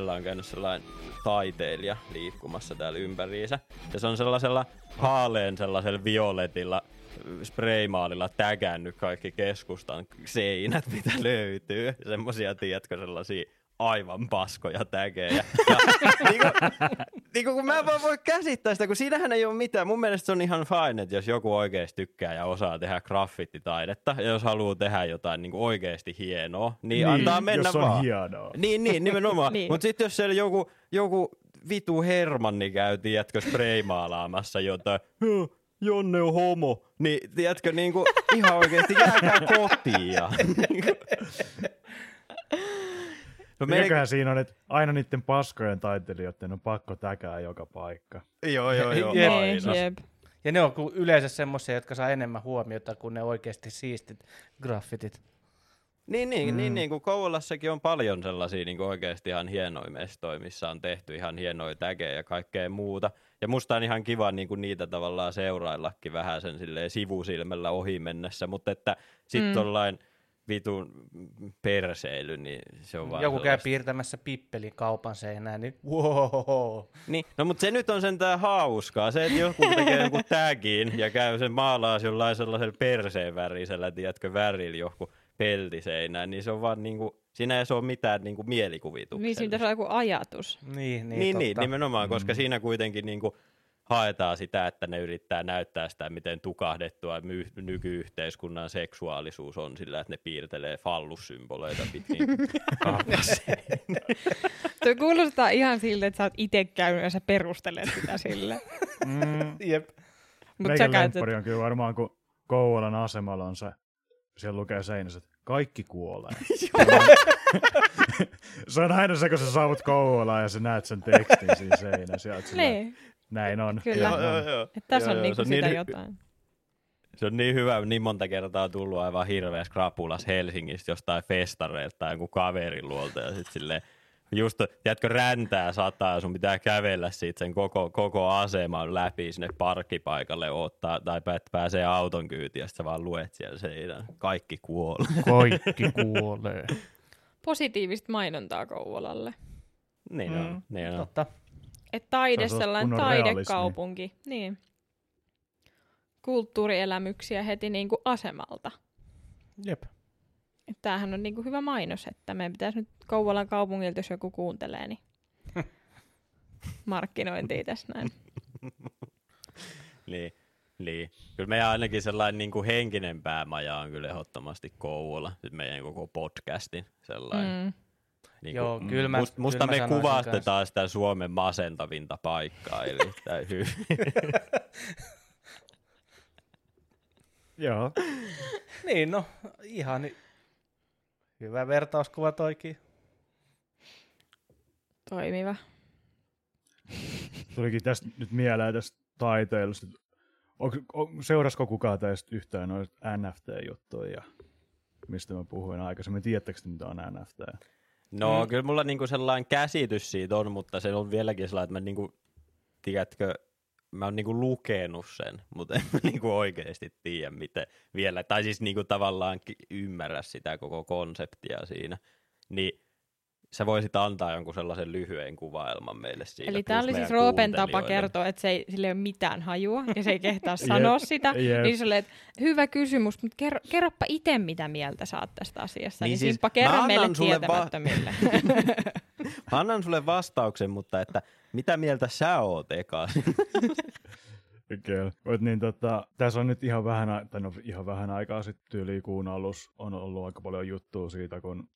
Tylsällä on käynyt sellainen taiteilija liikkumassa täällä ympäriinsä. Ja se on sellaisella haaleen sellaisella violetilla spraymaalilla tägännyt kaikki keskustan seinät, mitä löytyy. Semmosia, tiedätkö, sellaisia aivan paskoja tägejä. Ja, niin kuin, niin kuin, kun mä en vaan voi käsittää sitä, kun siinähän ei ole mitään. Mun mielestä se on ihan fine, että jos joku oikeasti tykkää ja osaa tehdä graffititaidetta, ja jos haluaa tehdä jotain niin kuin oikeasti hienoa, niin, niin antaa mennä jos on vaan. hienoa. Niin, niin, nimenomaan. Niin. Mutta sitten jos siellä joku, joku vitu Hermanni käy, tiedätkö, spraymaalaamassa jotain, "Huh, Jonne on homo, niin tiedätkö, niin kuin, ihan oikeasti jääkää kotiin. No Mikäköhän siinä on, että aina niiden paskojen taiteilijoiden on pakko täkää joka paikka. Joo, joo, joo. Jep. aina. Jep. Ja ne on yleensä semmoisia, jotka saa enemmän huomiota kuin ne oikeasti siistit graffitit. Niin, niin, Mm. mm. niin, niin kuin Kouvolassakin on paljon sellaisia niin kuin oikeasti ihan hienoja mestoja, missä on tehty ihan hienoja tägejä ja kaikkea muuta. Ja musta on ihan kiva niin kuin niitä tavallaan seuraillakin vähän sen silleen sivusilmällä ohi mennessä, mutta että sitten Mm. mm. tollain vitun perseily, niin se on vaan Joku käy sellaista. piirtämässä pippelin kaupan seinään, niin wow. Niin, no mutta se nyt on sentään hauskaa. Se, että joku tekee joku tagin ja käy sen maalaa jollain sellaisella perseen värisellä, tiedätkö, värillä joku peltiseinään, niin se on vaan niinku, siinä ei se ole mitään niinku mielikuvituksellista. Niin siinä pitäisi olla joku ajatus. Niin, niin, Niin, niin, niin totta. nimenomaan, koska siinä kuitenkin niinku haetaan sitä, että ne yrittää näyttää sitä, miten tukahdettua my- nykyyhteiskunnan seksuaalisuus on sillä, että ne piirtelee fallussymboleita pitkin. Tuo kuulostaa ihan siltä, että sä oot itse käynyt ja sä perustelet sitä sille. Mm. Jep. Meikän käytät... lemppari on kyllä varmaan, kun Kouvolan asemalla on se, siellä lukee seinässä, että kaikki kuolee. se on aina se, kun sä saavut Kouvolaan ja sä näet sen tekstin siinä seinässä. Niin, Näin on. Kyllä. Joo, joo, joo. että tässä Joo, on joo, niinku se on sitä niin jotain. Se on niin hyvä, niin monta kertaa on tullut aivan hirveä skrapulas Helsingistä jostain festareilta tai jonkun kaverin luolta ja sitten silleen, just, tiedätkö, räntää sataa ja sun pitää kävellä siitä sen koko, koko aseman läpi sinne parkkipaikalle ottaa, tai pää- pääsee auton kyytiin ja sit sä vaan luet siellä seinän. Kaikki kuolee. Kaikki kuolee. Positiivista mainontaa Kouvolalle. niin Mm, on, niin on. Totta. Että taide Se on sellainen kunnon realismi. taidekaupunki. Niin. Kulttuurielämyksiä heti niinku asemalta. Jep. Että tämähän on niinku hyvä mainos, että meidän pitäisi nyt Kouvolan kaupungilta, jos joku kuuntelee, niin markkinointia tässä näin. Niin, niin. Kyllä meidän ainakin sellainen niin kuin henkinen päämaja on kyllä ehdottomasti Kouvola. Meidän koko podcastin sellainen. Mm. Niin Joo, kuin, kyllä mä- must, musta kyllä mä me kuvastetaan sitä Suomen masentavinta paikkaa, eli hyvin. Joo. Niin, no ihan hy- hyvä vertauskuva toikin. Toimiva. Tulikin tästä nyt mieleen tästä taiteilusta. Onko, on, seurasko kukaan teistä yhtään noita NFT-juttuja, ja mistä mä puhuin aikaisemmin? Tiedättekö te, mitä on NFT? No Mm. kyllä mulla niinku sellainen käsitys siitä on, mutta se on vieläkin sellainen, että mä niinku, tiedätkö, mä oon niinku lukenut sen, mutta en mä niinku oikeasti tiedä miten vielä, tai siis niinku tavallaan ymmärrä sitä koko konseptia siinä. Niin sä voisit antaa jonkun sellaisen lyhyen kuvailman meille siitä. Eli tämä oli siis Roopen tapa kertoa, että se ei, sillä ei ole mitään hajua ja se ei kehtaa sanoa Jep, sitä. jep. Niin oli, että hyvä kysymys, mutta kerro, kerropa itse, mitä mieltä saat tästä asiasta. Niin, Niin siis Simppa, kerro annan meille sulle va- tietämättömille. Mä annan sulle vastauksen, mutta että mitä mieltä sä oot eka? Kyllä. Mut niin tota, tässä on nyt ihan vähän, ai- tai no, ihan vähän aikaa sitten tyyliin kuun alus on ollut aika paljon juttua siitä, kun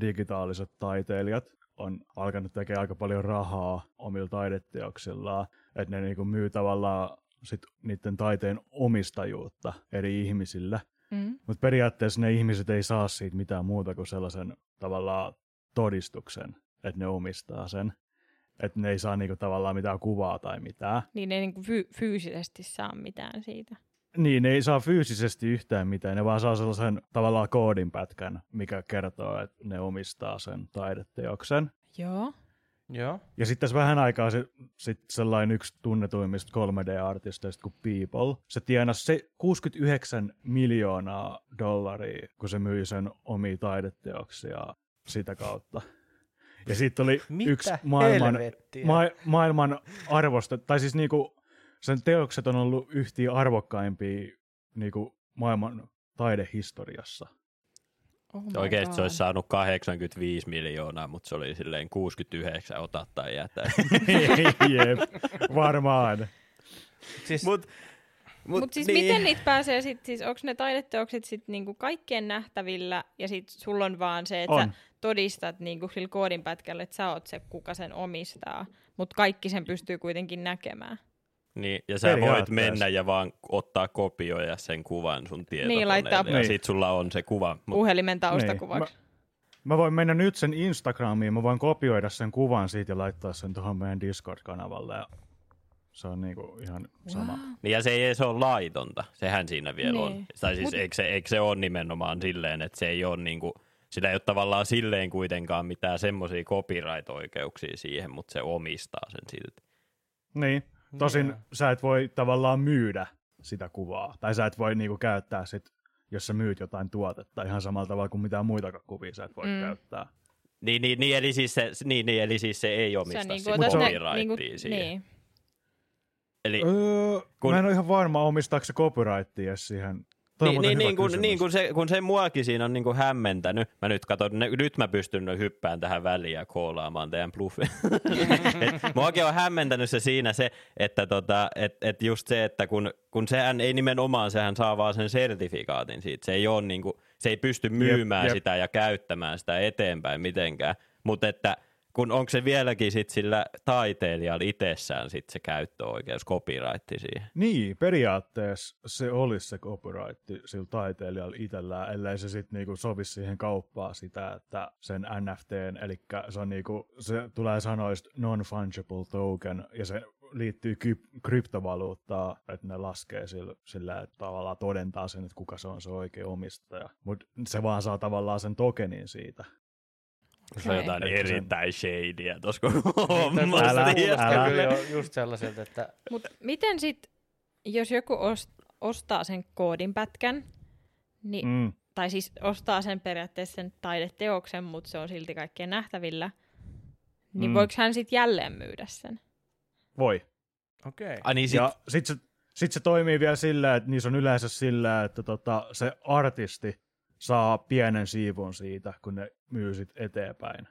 digitaaliset taiteilijat on alkanut tekemään aika paljon rahaa omilla taideteoksillaan, että ne niinku myy tavallaan sit niiden taiteen omistajuutta eri ihmisille. mm. Mutta periaatteessa ne ihmiset ei saa siitä mitään muuta kuin sellaisen tavallaan todistuksen, että ne omistaa sen. Että ne ei saa niinku tavallaan mitään kuvaa tai mitään. Niin ei niinku fy- fyysisesti saa mitään siitä. Niin, ne ei saa fyysisesti yhtään mitään, ne vaan saa sellaisen tavallaan koodinpätkän, mikä kertoo, että ne omistaa sen taideteoksen. Joo. Joo. Ja sitten tässä vähän aikaa se, sit sellainen yksi tunnetuimmista 3D-artisteista kuin People, se tienasi se 69 miljoonaa dollaria, kun se myi sen omia taideteoksia sitä kautta. Ja siitä oli Mitä yksi maailman, helvettiä? ma- maailman arvosta, tai siis niinku, sen teokset on ollut yhtiä arvokkaimpia niinku, maailman taidehistoriassa. Oh my Oikeasti se God. olisi saanut 85 miljoonaa, mutta se oli silleen 69 ota tai jätä. Jep, varmaan. Siis, Mut, Mut, Mut siis niin. miten niitä pääsee sit, siis onko ne taideteokset sit niinku kaikkien nähtävillä ja sit sulla on vaan se, että On. sä todistat niinku sillä koodinpätkällä, että sä oot se, kuka sen omistaa, mutta kaikki sen pystyy kuitenkin näkemään. Niin, ja sä voit mennä ja vaan ottaa kopioja sen kuvan sun tietokoneelle. laittaa- ja Niin. sit sulla on se kuva. Mut, Puhelimen taustakuvaksi. Mä voin mennä nyt sen Instagramiin, mä voin kopioida sen kuvan siitä ja laittaa sen tuohon meidän Discord-kanavalle. Ja se on niinku ihan sama. niin ja se ei edes ole laitonta. Sehän siinä vielä Niin. on. Tai siis Mut- eikö, se, eikö se ole nimenomaan silleen, että se ei ole niinku, sillä ei ole tavallaan silleen kuitenkaan mitään semmoisia copyright-oikeuksia siihen, mutta se omistaa sen silti. Niin, tosin Joo. sä et voi tavallaan myydä sitä kuvaa. Tai sä et voi niinku käyttää sit, jos sä myyt jotain tuotetta ihan samalla tavalla kuin mitään muitakaan kuvia sä et voi Mm. käyttää. Niin, niin, niin, eli siis se, niin, niin, eli siis se ei omista Sä niinku sitä copyrightia niinku, siihen. niin. Eli, Öö, Kun-. Mä en ole ihan varma, omistaako se copyrightia siihen. Niin, niin, niin, kun, niin kun, se, kun se muakin siinä on niin kuin hämmentänyt, mä nyt katson, ne, nyt mä pystyn hyppään tähän väliin ja koolaamaan teidän bluffin. muakin on hämmentänyt se siinä se, että tota, et, et just se, että kun, kun sehän ei nimenomaan, sehän saa vaan sen sertifikaatin siitä, se ei, ole niin kuin, se ei pysty myymään jep. sitä ja käyttämään sitä eteenpäin mitenkään, mutta että kun onko se vieläkin sit sillä taiteilijalla itsessään sit se käyttöoikeus, copyright siihen? Niin, periaatteessa se olisi se copyright sillä taiteilijalla itsellään, ellei se sitten niinku sovi siihen kauppaan sitä, että sen NFTn, eli se, on niinku, se tulee sanoista non-fungible token, ja se liittyy ky- kryptovaluuttaan, että ne laskee sillä, sillä, että tavallaan todentaa sen, että kuka se on se oikea omistaja. Mutta se vaan saa tavallaan sen tokenin siitä. Se on jotain Että se- erittäin shadyä tuossa koko Toi hommassa. Älä- kyllä just sellaiselta, että Mut miten sit, jos joku ost- ostaa sen koodinpätkän, niin, mm. Tai siis ostaa sen periaatteessa sen taideteoksen, mutta se on silti kaikkien nähtävillä, niin mm. Voiko hän sitten jälleen myydä sen? Voi. okei. Okay. Niin sit, Ja sit se, sit se toimii vielä sillä, että niissä on yleensä sillä, että tota, se artisti saa pienen siivun siitä, kun ne myy sit eteenpäin.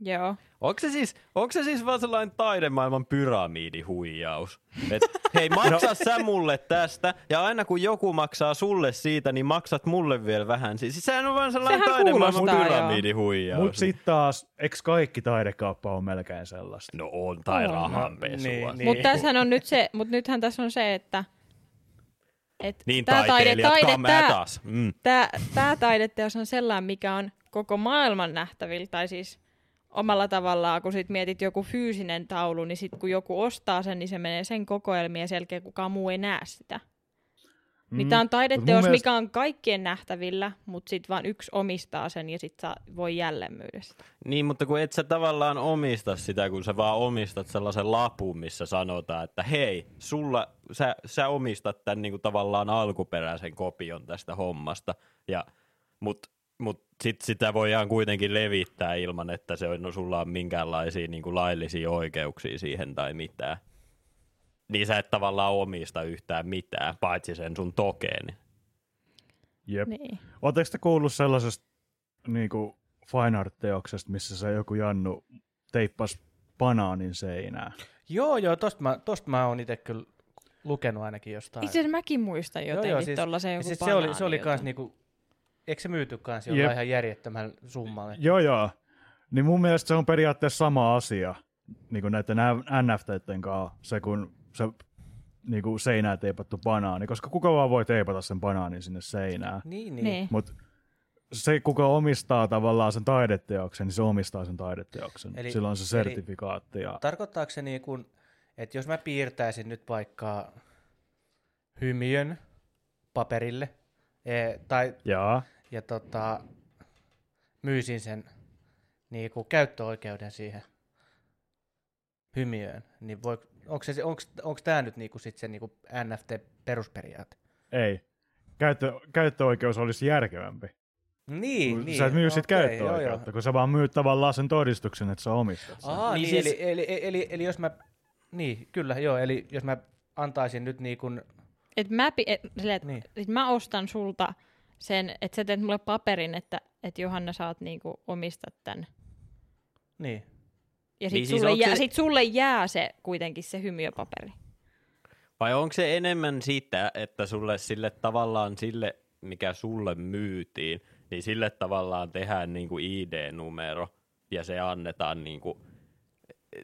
Joo. onko, se siis, onko se siis vaan sellainen taidemaailman pyramidihuijaus? Et, hei, maksa sä mulle tästä, ja aina kun joku maksaa sulle siitä, niin maksat mulle vielä vähän. Siis sehän on vaan sellainen Sehän taidemaailman pyramidihuijaus. Mutta sitten taas, eikö kaikki taidekauppa on melkein sellaista? No on, tai rahanpesua. Niin, Niin, niin. Mutta on nyt se, mutta nythän tässä on se, että et niin tää taide, taide, tää, us. Mm. tää, tää taideteos on sellainen, mikä on koko maailman nähtävillä, tai siis omalla tavallaan, kun sit mietit joku fyysinen taulu, niin sit kun joku ostaa sen, niin se menee sen kokoelmiin ja sen jälkeen kukaan muu ei näe sitä. Mm. Niin tää on taideteos, mun mikä on kaikkien nähtävillä, mutta sit vaan yksi omistaa sen ja sit saa, voi jälleen myydä sitä. Niin, mutta kun et sä tavallaan omista sitä, kun sä vaan omistat sellaisen lapun, missä sanotaan, että hei, sulla, sä, sä omistat tämän niin kuin tavallaan alkuperäisen kopion tästä hommasta, ja, mut, mut sit sitä voidaan kuitenkin levittää ilman, että se on, no, sulla on minkäänlaisia niin kuin laillisia oikeuksia siihen tai mitään. Niin sä et tavallaan omista yhtään mitään, paitsi sen sun tokeeni. Jep. Niin. Oletteko te kuullut sellaisesta niinku fine art-teoksesta, missä se joku Jannu teippas banaanin seinään? Joo, joo, tosta mä, tosta mä oon itse kyllä lukenut ainakin jostain. Itse asiassa mäkin muistan Joo, jotenkin joo, siis- tollasen Ja joku siis se oli, se oli kans niinku, eikö se myyty kans jollain Jep. ihan järjettömällä summalla? Joo, joo. Niin mun mielestä se on periaatteessa sama asia niin kuin näiden NFTiden kanssa, se kun se niin kuin seinään teipattu banaani, koska kuka vaan voi teipata sen banaanin sinne seinään. Niin, niin. Niin. Mutta se, kuka omistaa tavallaan sen taideteoksen, niin se omistaa sen taideteoksen. Eli- Sillä on se sertifikaatti. Ja, Tarkoittaako se niin kuin, että jos mä piirtäisin nyt vaikka hymiön paperille, e, tai jaa, ja tota, myisin sen niin kuin käyttöoikeuden siihen hymiöön, niin voi, onko, se, onko, onko tämä nyt niin kuin sit se niin kuin NFT-perusperiaate? ei. Käyttö, käyttöoikeus olisi järkevämpi. Niin, niin. sä et myy sit okei, joo, käyttöoikeutta, joo. kun sä vaan myyt tavallaan sen todistuksen, että sä omistat sen. Aa, Niin niin, siis- eli, eli, eli, eli, eli, jos mä, niin, kyllä, joo, eli jos mä antaisin nyt niin kuin, Et mä, pi- et, silleen, et, Niin. sit mä ostan sulta sen, että sä teet mulle paperin, että et Johanna saat niinku omistat tämän. niin, Ja sit, Niin niin siis sulle, onko jää, se- sit sulle jää se kuitenkin se hymiöpaperi. Vai onko se enemmän sitä, että sulle sille tavallaan sille, mikä sulle myytiin, niin sille tavallaan tehdään niinku ID-numero ja se annetaan niinku,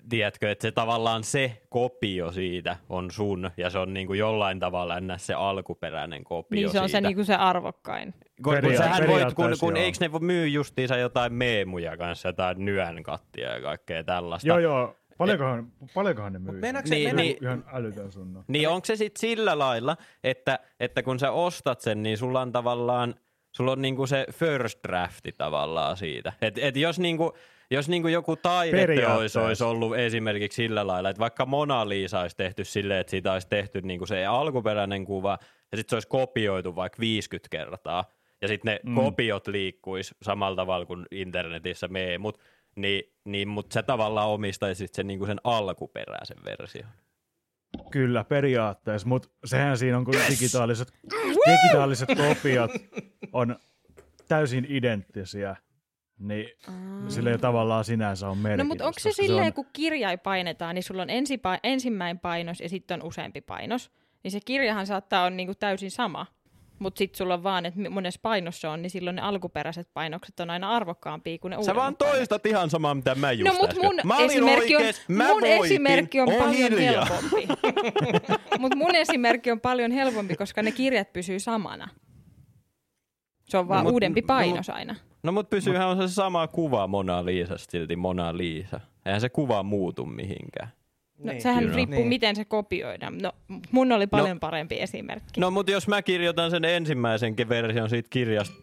tiedätkö, että se tavallaan se kopio siitä on sun ja se on niinku jollain tavalla ennä se alkuperäinen kopio Niin se on siitä. se, niinku se arvokkain. kun, kun Peria- sähän voit, kun, kun eikö ne voi myy justiinsa jotain meemuja kanssa, jotain nyönkattia ja kaikkea tällaista. Joo, joo. Paljonkohan, paljonkohan ne myy? se- Niin, niin, Ihan älytön sunna. Niin onko se sitten sillä lailla, että, että kun sä ostat sen, niin sulla on tavallaan, sulla on niinku se first drafti tavallaan siitä. Et, et jos niinku, jos niinku joku taideteos olisi ollut esimerkiksi sillä lailla, että vaikka Mona Lisa olisi tehty silleen, että siitä olisi tehty niinku se alkuperäinen kuva, ja sitten se olisi kopioitu vaikka 50 kertaa, ja sitten ne mm. kopiot liikkuisi samalla tavalla kuin internetissä meemut, niin, niin mutta sä tavallaan omistaisit sen, niinku sen alkuperäisen version. Kyllä, periaatteessa, mutta sehän siinä on, kun digitaaliset, digitaaliset kopiot on täysin identtisiä, niin sillä ei tavallaan sinänsä on No merkitystä. mutta onko se silleen, on- kun kirjai painetaan, niin sulla on ensipa- ensimmäinen painos ja sitten on useampi painos. Niin se kirjahan saattaa olla niinku täysin sama. Mutta sitten sulla on vaan, että monessa painossa on, niin silloin ne alkuperäiset painokset on aina arvokkaampia kuin ne Sä vaan toistat ihan samaa, mitä mä just No mut mun mä esimerkki on, mä mun voitin. esimerkki on Oo paljon hiljaa. helpompi. Mutta mun esimerkki on paljon helpompi, koska ne kirjat pysyy samana. Se on vaan mut- uudempi no painos aina. No mut pysyyhän on se sama kuva Mona Lisasta silti Mona Lisa. Eihän se kuva muutu mihinkään. No, Niin. sehän riippuu, Niin. miten se kopioidaan. No, mun oli paljon parempi esimerkki. No mut jos mä kirjoitan sen ensimmäisen version siitä kirjasta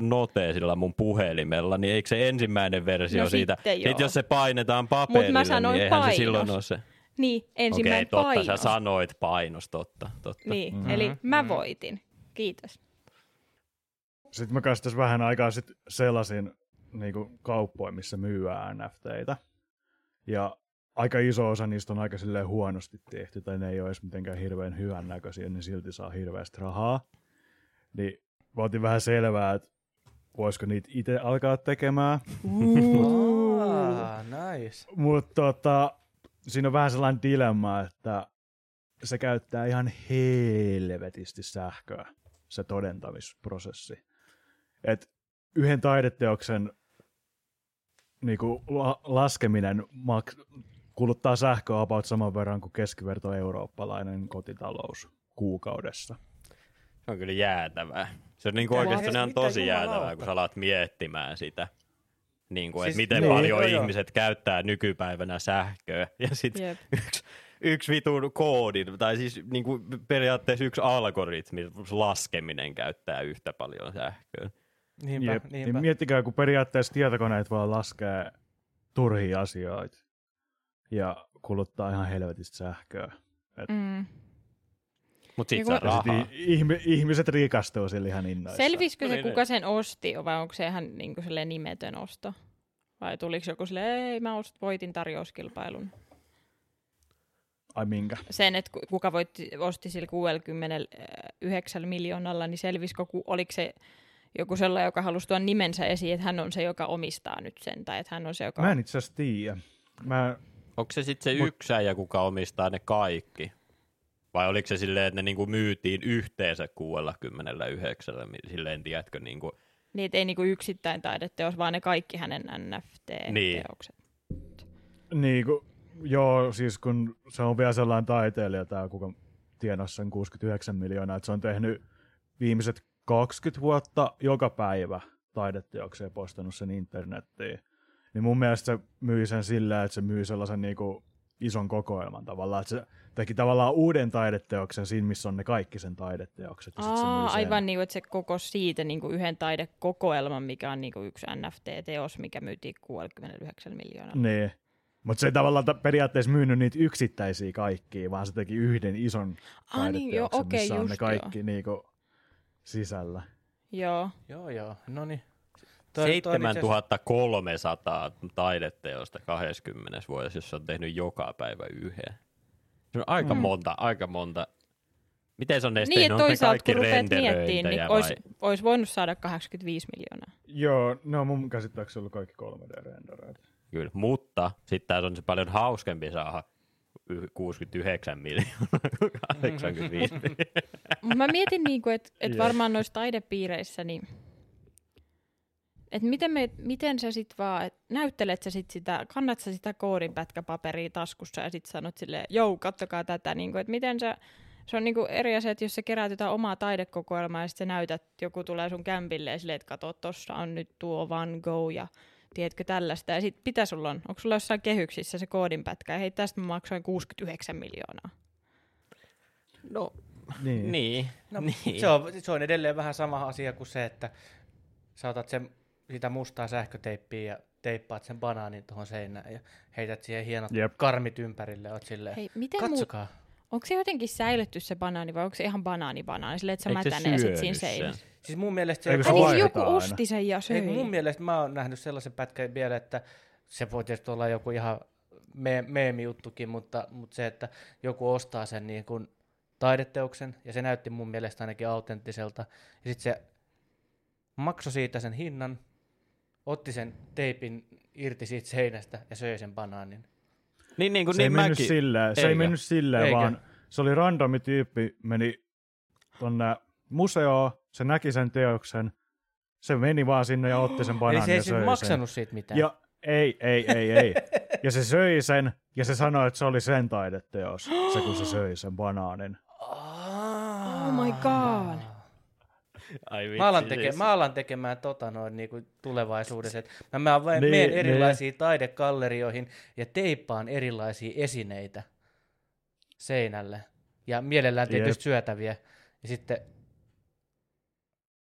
noteesilla mun puhelimella, niin eikö se ensimmäinen versio No siitä, sitten joo. sit jos se painetaan paperille, sanoin niin eihän painos. se silloin ole se. Niin, Okei, ensimmäinen totta, painos. sä sanoit painos, totta, totta. Niin, Mhm, eli mä voitin. Kiitos. Sitten mä kanssa tässä vähän aikaa sitten sellaisin niin kauppoja, missä myyään NFTitä. Ja aika iso osa niistä on aika huonosti tehty, tai ne ei ole edes mitenkään hirveän hyvän näköisiä, ne silti saa hirveästi rahaa. Niin mä otin vähän selvää, että voisiko niitä itse alkaa tekemään. Nice. Mutta tota, siinä on vähän sellainen dilemma, että se käyttää ihan helvetisti sähköä, se todentamisprosessi. Et yhden taideteoksen niinku, la- laskeminen mak- kuluttaa sähköä about saman verran kuin keskiverto eurooppalainen kotitalous kuukaudessa. Se on kyllä jäätävää. Se on niin kuin oikeastaan ihan tosi jäätävää, kun sä alat miettimään sitä. Niin kuin, Siis- että miten niin, paljon joo, joo. ihmiset käyttää nykypäivänä sähköä. Ja sitten yksi, yksi vitun koodin, tai siis niin kuin periaatteessa yksi algoritmi, laskeminen käyttää yhtä paljon sähköä. Niinpä, Jep, niinpä. niin miettikää, kun periaatteessa tietokoneet vaan laskee turhia asioita ja kuluttaa ihan helvetistä sähköä. Mm. Mutta sit Niin saa rahaa. ihmi, ihmiset rikastuu sillä ihan innoissaan. Selvisikö se, Niin, kuka sen osti, vai onko se ihan niin kuin nimetön osto? Vai tuliko joku silleen, ei mä ost, voitin tarjouskilpailun? Ai minkä? Sen, että ku- kuka voitti, osti sillä 69 miljoonalla, niin selvisikö, ku- oliko se joku sellainen, joka halusi tuon nimensä esiin, että hän on se, joka omistaa nyt sen, tai että hän on se, joka... Mä en itse asiassa tiedä. Mä, Onko se sitten se Mut- yksi äijä, kuka omistaa ne kaikki? Vai oliko se silleen, että ne niinku myytiin yhteensä 69, silleen tiedätkö, niinku, Niin, että ei niinku yksittäin taideteos, vaan ne kaikki hänen Niin. NFT-teokset. niin kun, joo, siis kun se on vielä sellainen taiteilija, tämä kuka tienasi sen 69 miljoonaa, että se on tehnyt viimeiset 20 vuotta joka päivä taideteoksia ja postannut sen internettiin. Niin mun mielestä se myi sen sillä, että se myy sellaisen niinku ison kokoelman tavallaan, että se teki tavallaan uuden taideteoksen siinä, missä on ne kaikki sen taideteokset. Ja sit se Aa, myi sen. aivan niin, että se koko siitä niin kuin yhden taidekokoelman, mikä on niin kuin yksi NFT-teos, mikä myytiin 69 miljoonaa. Niin. Mutta se ei tavallaan ta- periaatteessa myynyt niitä yksittäisiä kaikkia, vaan se teki yhden ison Ah, niin, joo, taideteoksen, okei, missä on ne kaikki niinku sisällä. Joo. Joo, joo. No niin. Toi- toi on itse asiassa- 7300 taideteosta 20 vuodessa, jos se on tehnyt joka päivä yhden. Se on aika Mm. monta, aika monta. Miten se on edes Niin, tehnyt? että Onko ne toisaalta kun kaikki rupeat miettimään, niin vai? olisi, olisi voinut saada 85 miljoonaa. Joo, ne on mun käsittääkseni ollut kaikki 3D-rendereitä. Kyllä, mutta sitten tässä on se paljon hauskempi saada 69 miljoonaa kuin 85 miljoonaa. Mutta mä mietin, niinku, että et Jep. varmaan noissa taidepiireissä, niin että miten, me, miten sä sit vaan, et näyttelet sä sit sitä, kannat sä sitä koodinpätkäpaperia taskussa ja sit sanot silleen, jou, kattokaa tätä, niinku, että miten sä, se on niinku eri asia, että jos sä keräät jotain omaa taidekokoelmaa ja sit sä näytät, joku tulee sun kämpille ja silleen, että kato, tossa on nyt tuo Van Go ja tiedätkö tällaista. Ja sit mitä sulla on? Onko sulla jossain kehyksissä se koodinpätkä? Ja hei, tästä mä maksoin 69 miljoonaa. No, Niin. niin. No, niin. se, on, se on edelleen vähän sama asia kuin se, että sä otat sen, sitä mustaa sähköteippiä ja teippaat sen banaanin tuohon seinään ja heität siihen hienot Jep. karmit ympärille. Oot silleen, Hei, miten muu, katsokaa. Onko se jotenkin säilytty se banaani vai onko se ihan banaani banaani? Silleen, että se Eikö se mätänee sit siinä sen? seinässä. Siis mun mielestä se... Eikö se niin, vaihdetaan joku aina? osti sen ja söi. Ei, mun mielestä mä oon nähnyt sellaisen pätkän vielä, että se voi tietysti olla joku ihan me- meemijuttukin, mutta, mutta se, että joku ostaa sen niin kuin taideteoksen, ja se näytti mun mielestä ainakin autenttiselta, ja sitten se maksoi siitä sen hinnan, otti sen teipin irti siitä seinästä ja söi sen banaanin. Niin, niin kuin Se ei niin mennyt mäkin. silleen, se ei mennyt silleen, Eikö? vaan se oli randomi tyyppi, meni tonne museoon, se näki sen teoksen, se meni vaan sinne ja otti sen Eli banaanin se ei ja siis maksanut siitä sen. mitään. Ja ei, ei, ei, ei. Ja se söi sen, ja se sanoi, että se oli sen taideteos, se kun se söi sen banaanin. Oh my god. Ai vitsi, Mä alan, teke, siis. mä alan tekemään tota noin niin kuin tulevaisuudessa. Et mä, mä vain Niin, menen niin. erilaisiin taidegallerioihin ja teippaan erilaisia esineitä seinälle. Ja mielellään tietysti syötäviä. Ja sitten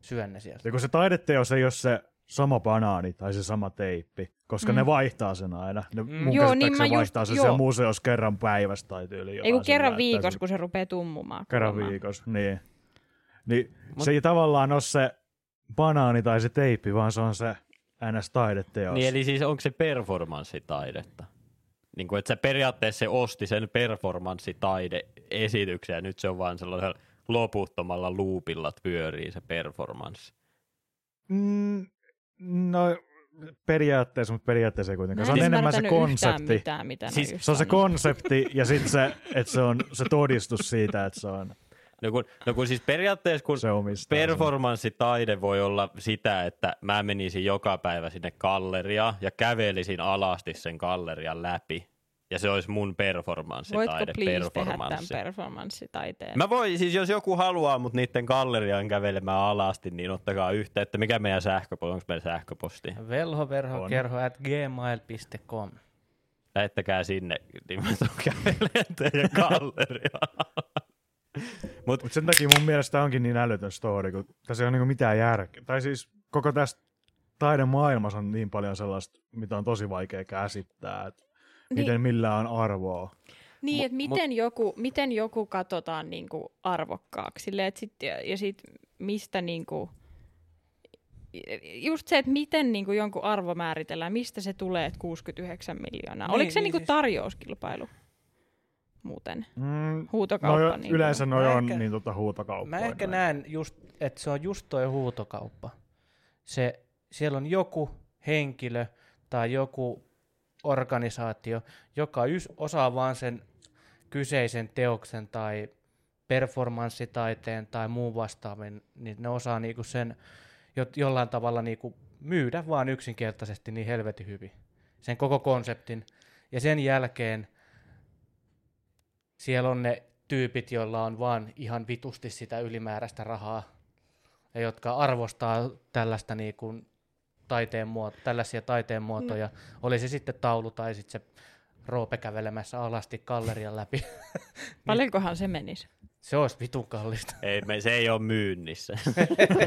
syön ne sieltä. Ja kun se taideteos ei ole se sama banaani tai se sama teippi, koska Mm. ne vaihtaa sen aina. Ne Mm. mun Joo, niin niin mä se just- vaihtaa sen joo. siellä museossa kerran päivässä tai tyyli. Ei kun kerran viikossa, kun se rupeaa tummumaan. Kerran viikossa, niin. Niin Mut- se ei tavallaan ole se banaani tai se teippi, vaan se on se NS-taideteos. Niin, eli siis onko se performanssitaidetta? Niin kuin, että se periaatteessa se osti sen performanssitaide-esityksen ja nyt se on vaan sellaisella loputtomalla loopilla pyörii se performanssi. Mm, no periaatteessa, mutta periaatteessa ei kuitenkaan. en Se on enemmän se konsepti. Mitään, mitä Siis Se on se konsepti ja sitten se, että se on se todistus siitä, että se on No kun, no kun siis periaatteessa kun se performanssitaide voi olla sitä, että mä menisin joka päivä sinne galleriaan ja kävelisin alasti sen gallerian läpi. Ja se olisi mun Voitko performanssitaide, please tehdä tämän performanssi. performanssitaiteen? Mä voin, siis jos joku haluaa mut niiden galleriaan kävelemään alasti, niin ottakaa yhteyttä. Mikä meidän sähköposti, onko meidän sähköposti? Velhoverhokerho at gmail.com. Lähettäkää sinne, niin mä tuun kävelemään teidän galleriaan. Mut Mutta sen takia mun mielestä onkin niin älytön story, kun tässä ei ole niinku mitään järkeä. Tai siis koko tässä taidemaailmassa on niin paljon sellaista, mitä on tosi vaikea käsittää, että Niin. miten millään on arvoa. Niin, Mut- että miten, joku, miten joku katsotaan niinku arvokkaaksi. Silleen, et sit, ja, ja sit mistä niinku, just se, että miten niinku jonkun arvo määritellään, mistä se tulee, että 69 miljoonaa. Niin, Oliko se niin niinku siis- tarjouskilpailu muuten? Mm, Huutokauppa? no, jo, niinku? yleensä noi Mä on ehkä- niin tota huutokauppoja. Mä ehkä näen, just, että se on just toi huutokauppa. Se, siellä on joku henkilö tai joku organisaatio, joka ys, osaa vaan sen kyseisen teoksen tai performanssitaiteen tai muun vastaavan, niin ne osaa niinku sen jo, jollain tavalla niinku myydä vaan yksinkertaisesti niin helvetin hyvin. Sen koko konseptin. Ja sen jälkeen siellä on ne tyypit, joilla on vaan ihan vitusti sitä ylimääräistä rahaa ja jotka arvostaa tällaista niin kuin taiteen muoto, tällaisia taiteen muotoja. No. Oli se sitten taulu tai sitten se Roope kävelemässä alasti gallerian läpi. Paljonkohan se menisi? Se olisi vitun kallista. ei, me, se ei ole myynnissä.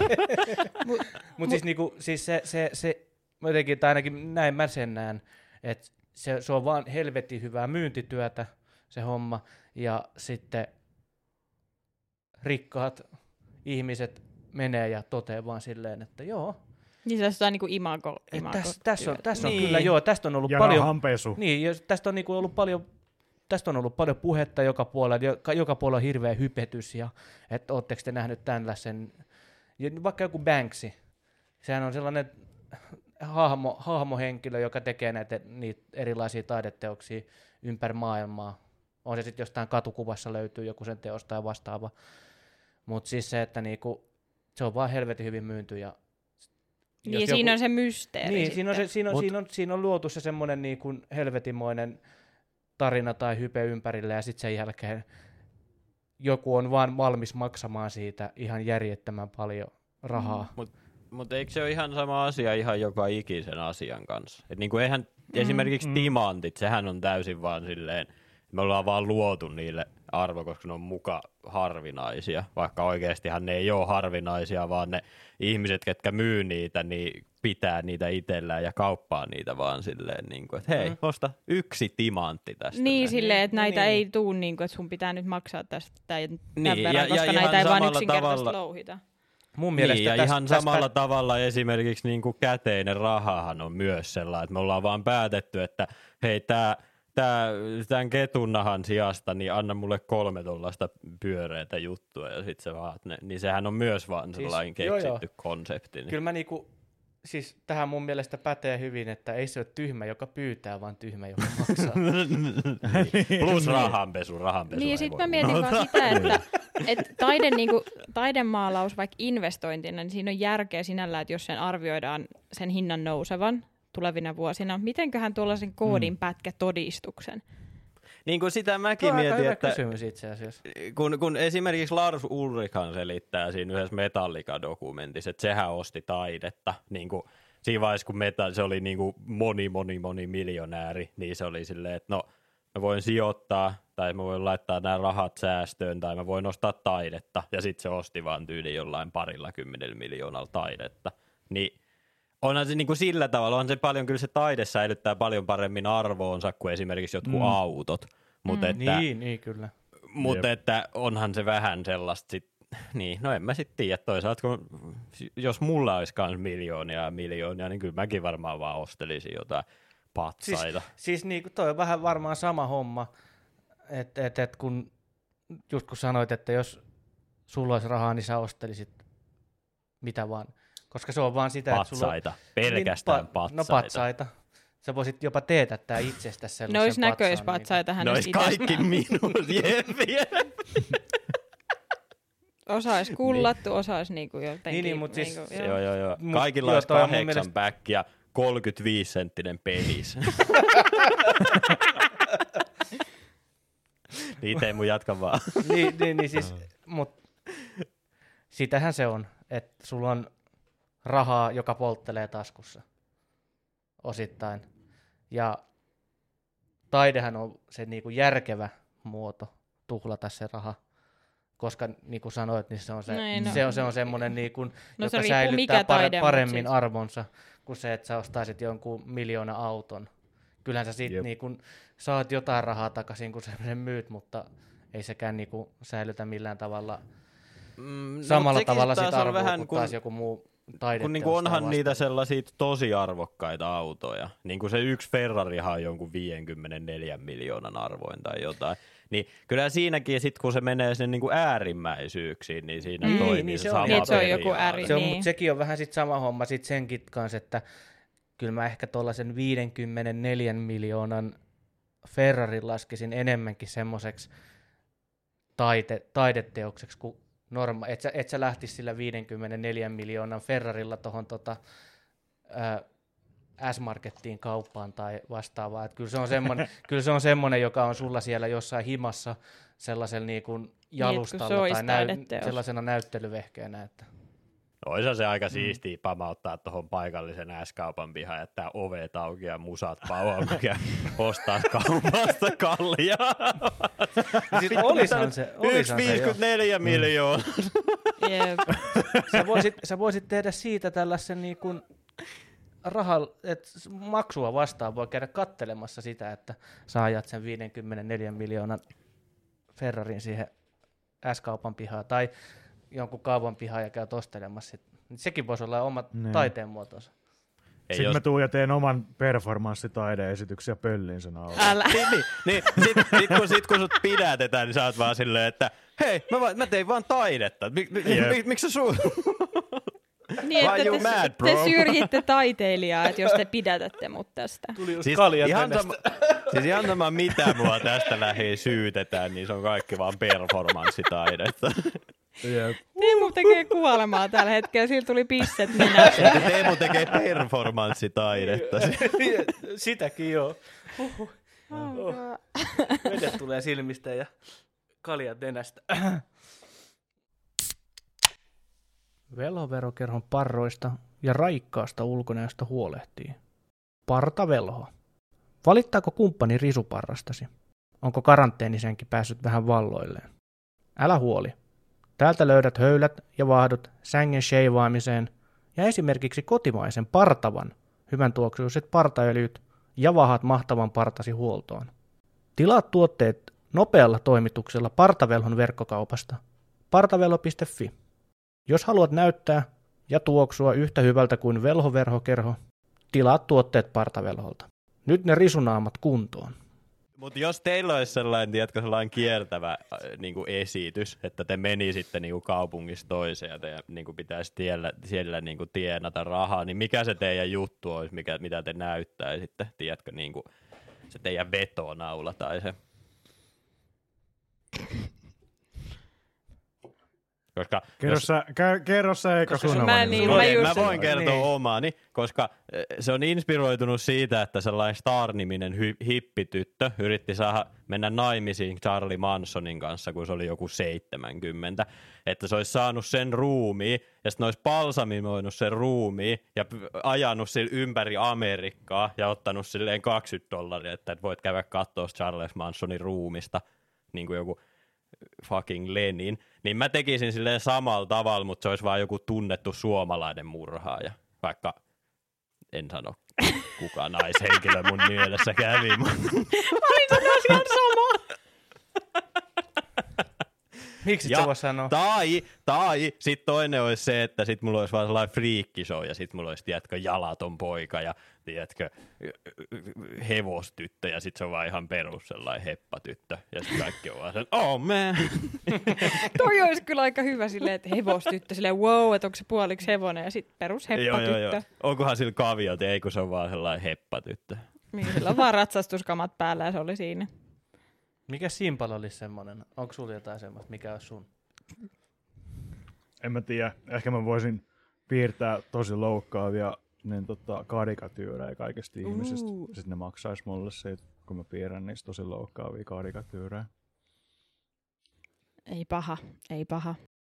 Mutta siis, niinku, siis se, se, se, jotenkin, tai ainakin näin mä sen näen, että se, se on vaan helvetin hyvää myyntityötä, se homma, ja sitten rikkaat ihmiset menee ja toteaa vaan silleen, että joo, Niin se on jotain niinku imago, Tässä, tässä on, tässä on Niin. kyllä, joo, tästä on ollut Ja paljon, rahanpesu. niin, ja tästä on niinku ollut paljon, tästä on ollut paljon puhetta joka puolella, joka, joka puolella on hirveä hypetys, ja että ootteko te nähnyt tällaisen, ja vaikka joku Banksy, sehän on sellainen hahmo, hahmohenkilö, joka tekee näitä niitä erilaisia taideteoksia ympäri maailmaa. On se sitten jostain katukuvassa löytyy joku sen teos tai vastaava. Mutta siis se, että niinku, se on vaan helvetin hyvin myynty. Ja Niin jos siinä joku- on se mysteeri niin, siinä on, se, siinä, on, Mut- siinä, on, siinä on luotu se semmoinen niin kuin helvetimoinen tarina tai hype ympärille ja sitten sen jälkeen joku on vaan valmis maksamaan siitä ihan järjettömän paljon rahaa. Mm. Mutta eikö se ole ihan sama asia ihan joka ikisen asian kanssa? Et niinku eihän mm, esimerkiksi mm. timantit, sehän on täysin vaan silleen, me ollaan vaan luotu niille arvo, koska ne on muka harvinaisia, vaikka oikeastihan ne ei ole harvinaisia, vaan ne ihmiset, ketkä myy niitä, niin pitää niitä itsellään ja kauppaa niitä vaan silleen, niin kuin, että hei, Mm. osta yksi timantti tästä. Niin näin. silleen, että Niin, näitä niin. ei tuu niin kuin, että sun pitää nyt maksaa tästä tämän Niin, verran, ja- ja koska ihan näitä ei vaan samalla yksinkertaisesti tavalla- louhita. Mun mielestä Niin, ja täs, ihan täs samalla tavalla esimerkiksi niin kuin käteinen rahahan on myös sellainen, että me ollaan vaan päätetty, että hei, tämä tää, tämän ketunnahan sijasta, niin anna mulle kolme tuollaista pyöreitä juttua, ja sit se vaan, ne, niin sehän on myös vaan Siis, sellainen joo, joo. keksitty konsepti. Niin. Kyllä mä niinku, siis tähän mun mielestä pätee hyvin, että ei se ole tyhmä, joka pyytää, vaan tyhmä, joka maksaa. niin. Plus rahanpesu, rahanpesu. Niin, ei sit voi mä mietin vaan sitä, että et taide, niinku, taidemaalaus vaikka investointina, niin siinä on järkeä sinällä, että jos sen arvioidaan sen hinnan nousevan tulevina vuosina, mitenköhän tuollaisen koodin pätkä todistuksen? Niin kuin sitä Tuo mäkin aika mietin, että kysymys itse asiassa. kun, kun esimerkiksi Lars Ulrikan selittää siinä yhdessä Metallica-dokumentissa, että sehän osti taidetta, niin kuin siinä vaiheessa, kun Metal, se oli niin kuin moni, moni, moni miljonääri, niin se oli silleen, että no, mä voin sijoittaa, tai mä voin laittaa nämä rahat säästöön, tai mä voin ostaa taidetta, ja sitten se osti vaan tyyli jollain parilla kymmenellä miljoonalla taidetta. Niin onhan se niin kuin sillä tavalla, on se paljon, kyllä se taide säilyttää paljon paremmin arvoonsa kuin esimerkiksi jotkut Mm. autot. Mutta Mm. että, Niin, niin kyllä. mutta Jep. että onhan se vähän sellaista sit, niin, no en mä sitten tiedä. Toisaalta kun, jos mulla olisi kans miljoonia ja miljoonia, niin kyllä mäkin varmaan vaan ostelisin jotain patsaita. Siis niinku toi on vähän varmaan sama homma, että et, et kun just kun sanoit, että jos sulla olisi rahaa, niin sä ostelisit mitä vaan. Koska se on vaan sitä, että sulla patsaita. Pelkästään niin, pa- patsaita. No patsaita. Sä voisit jopa teetättää itsestäsi sellaisen patsaan, näköispatsaita hänestä olisi itse. kaikki minut, jep, jep. Osa olisi kullattu, osa olisi niinku jotenkin. Niin, niin, mut siis niinku, Joo, joo, joo. Mut Kaikilla olisi on mun kahdeksan mielestä- back ja 35 senttinen pelis. niin Teemu, jatka vaan. niin, niin, niin siis, mut sitähän se on, että sulla on rahaa, joka polttelee taskussa osittain. Ja taidehän on se niinku järkevä muoto tuhlata se raha. Koska niin kuin sanoit, niin se on, se, Näin, no. se on, se on semmoinen, niin kuin, No se joka riippuu säilyttää mikä taide, mut paremmin siis- arvonsa kuin se, että sä ostaisit jonkun miljoona auton. Kyllähän sä sit niin kun saat jotain rahaa takaisin, kun sä sen myyt, mutta ei sekään niin kuin säilytä millään tavalla Mm, no, samalla tavalla sitä arvoa vähän kuin kun- taas joku muu taide. kun niinku onhan niitä sellaisia tosi arvokkaita autoja. Niin kuin se yksi Ferrarihan on jonkun 54 miljoonan arvoin tai jotain. Niin kyllä siinäkin sit kun se menee sinne niinku äärimmäisyyksiin, niin siinä Mm. toimii Niin, niin se, se on. sama Niin, se on joku ääri- se on, niin. mutta sekin on vähän sit sama homma sit senkin kanssa, että kyllä mä ehkä tuollaisen 54 miljoonan Ferrarin laskisin enemmänkin semmoiseksi taite, taideteokseksi kuin norma. Et sä, et sä lähtisi sillä 54 miljoonan Ferrarilla tuohon tota, S-Markettiin kauppaan tai vastaavaa. Et kyllä, se on semmonen, kyllä se on semmoinen, joka on sulla siellä jossain himassa sellaisella niin kuin jalustalla olisi tai näy, sellaisena näyttelyvehkeenä. Että. Oisa se aika siistiä pamauttaa tuohon paikallisen S-kaupan pihaan, jättää ovet auki ja musat pauaa, mikä ostaa kaupasta kaljaa. Siis olisihan se, jo. 1,54 miljoonaa. Jep. Sä voisit, sä voisit tehdä siitä tällaisen niin kuin rahal, et maksua vastaan voi käydä kattelemassa sitä, että sä ajat sen 54 miljoonan Ferrarin siihen S-kaupan pihaan tai jonkun kaupan pihaan ja käyt ostelemassa sit Niin sekin voisi olla oma Niin. taiteen muotonsa. Ei Sitten jos... mä tuun ja teen oman performanssitaideesityksen ja pöllin sen alla. Älä. niin, niin, niin. Sit, sit, kun, sit kun sut pidätetään, niin sä oot vaan silleen, että hei, mä, vaan, mä tein vaan taidetta. Mik, mi, Jep. mi, miksi sä su... Niin, Why että you te, mad, te bro? syrjitte taiteilijaa, että jos te pidätätte mut tästä. Tuli just Siis ihan, sama, siis ihan sama, mitä mua tästä lähi syytetään, niin se on kaikki vaan performanssitaidetta. Jep. Teemu tekee kuolemaa tällä hetkellä, sillä tuli pisset. Että Teemu tekee performanssitaidetta. Sitäkin joo. Vedet tulee silmistä ja kaljat nenästä. Velhoverokerhon parroista ja raikkaasta ulkonäöstä huolehtii. Partavelho. Valittaako kumppani risuparrastasi? Onko karanteenisenkin päässyt vähän valloilleen? Älä huoli. Täältä löydät höylät ja vaahdot sängen sheivaamiseen ja esimerkiksi kotimaisen partavan, hyvän tuoksuiset partaöljyt ja vahat mahtavan partasi huoltoon. Tilaa tuotteet nopealla toimituksella Partavelhon verkkokaupasta. Partavelo.fi. Jos haluat näyttää ja tuoksua yhtä hyvältä kuin velhoverhokerho, tilaa tuotteet Partavelholta. Nyt ne risunaamat kuntoon. Mutta jos teillä olisi sellainen, tiedätkö, sellainen kiertävä äh, niin kuin esitys, että te menisitte niin kuin kaupungista toiseen ja teidän niin kuin pitäisi tiellä, siellä niin kuin tienata rahaa, niin mikä se teidän juttu olisi, mikä, mitä te näyttäisitte, tiedätkö, niin kuin se teidän vetonaula tai se? Koska Kerro jos, sä, kerro sä eikä Koska sun mä niin, mä, mä voin, kertoa niin. omani, koska eh, se on inspiroitunut siitä, että sellainen Star-niminen hy- hippityttö yritti saada mennä naimisiin Charlie Mansonin kanssa, kun se oli joku 70. Että se olisi saanut sen ruumiin ja sitten olisi palsamimoinut sen ruumiin ja ajanut sille ympäri Amerikkaa ja ottanut silleen 20 dollaria, että et voit käydä katsoa Charles Mansonin ruumista, niin kuin joku fucking Lenin, niin mä tekisin silleen samalla tavalla, mutta se olisi vaan joku tunnettu suomalainen murhaaja. Vaikka en sano kuka naishenkilö mun mielessä kävi, mutta Ihan sama. Miksi Ja- sä voi sanoa? Tai, tai sitten toinen olisi se, että sit mulla olisi vaan sellainen friikkishow ja sitten mulla olisi, tiedätkö, jalaton poika ja, tiedätkö, hevostyttö ja sitten se on vaan ihan perus sellainen heppatyttö. Ja sitten kaikki on vaan sen, oh man. Toi olisi kyllä aika hyvä silleen, että hevostyttö, silleen wow, että onko se puoliksi hevonen ja sitten perus joo, joo, joo. heppatyttö. Onkohan sillä kaviot, ei kun se on vaan sellainen heppatyttö. Niin, sillä on vaan ratsastuskamat päällä ja se oli siinä. Mikä Simpal olisi semmonen? Onko sulla jotain semmoista? Mikä on sun? En mä tiedä. Ehkä mä voisin piirtää tosi loukkaavia niin tota, karikatyyrejä kaikista ihmisistä. Uu. Sitten ne maksaisi mulle siitä, kun mä piirrän niistä tosi loukkaavia karikatyyrejä. Ei paha, ei paha.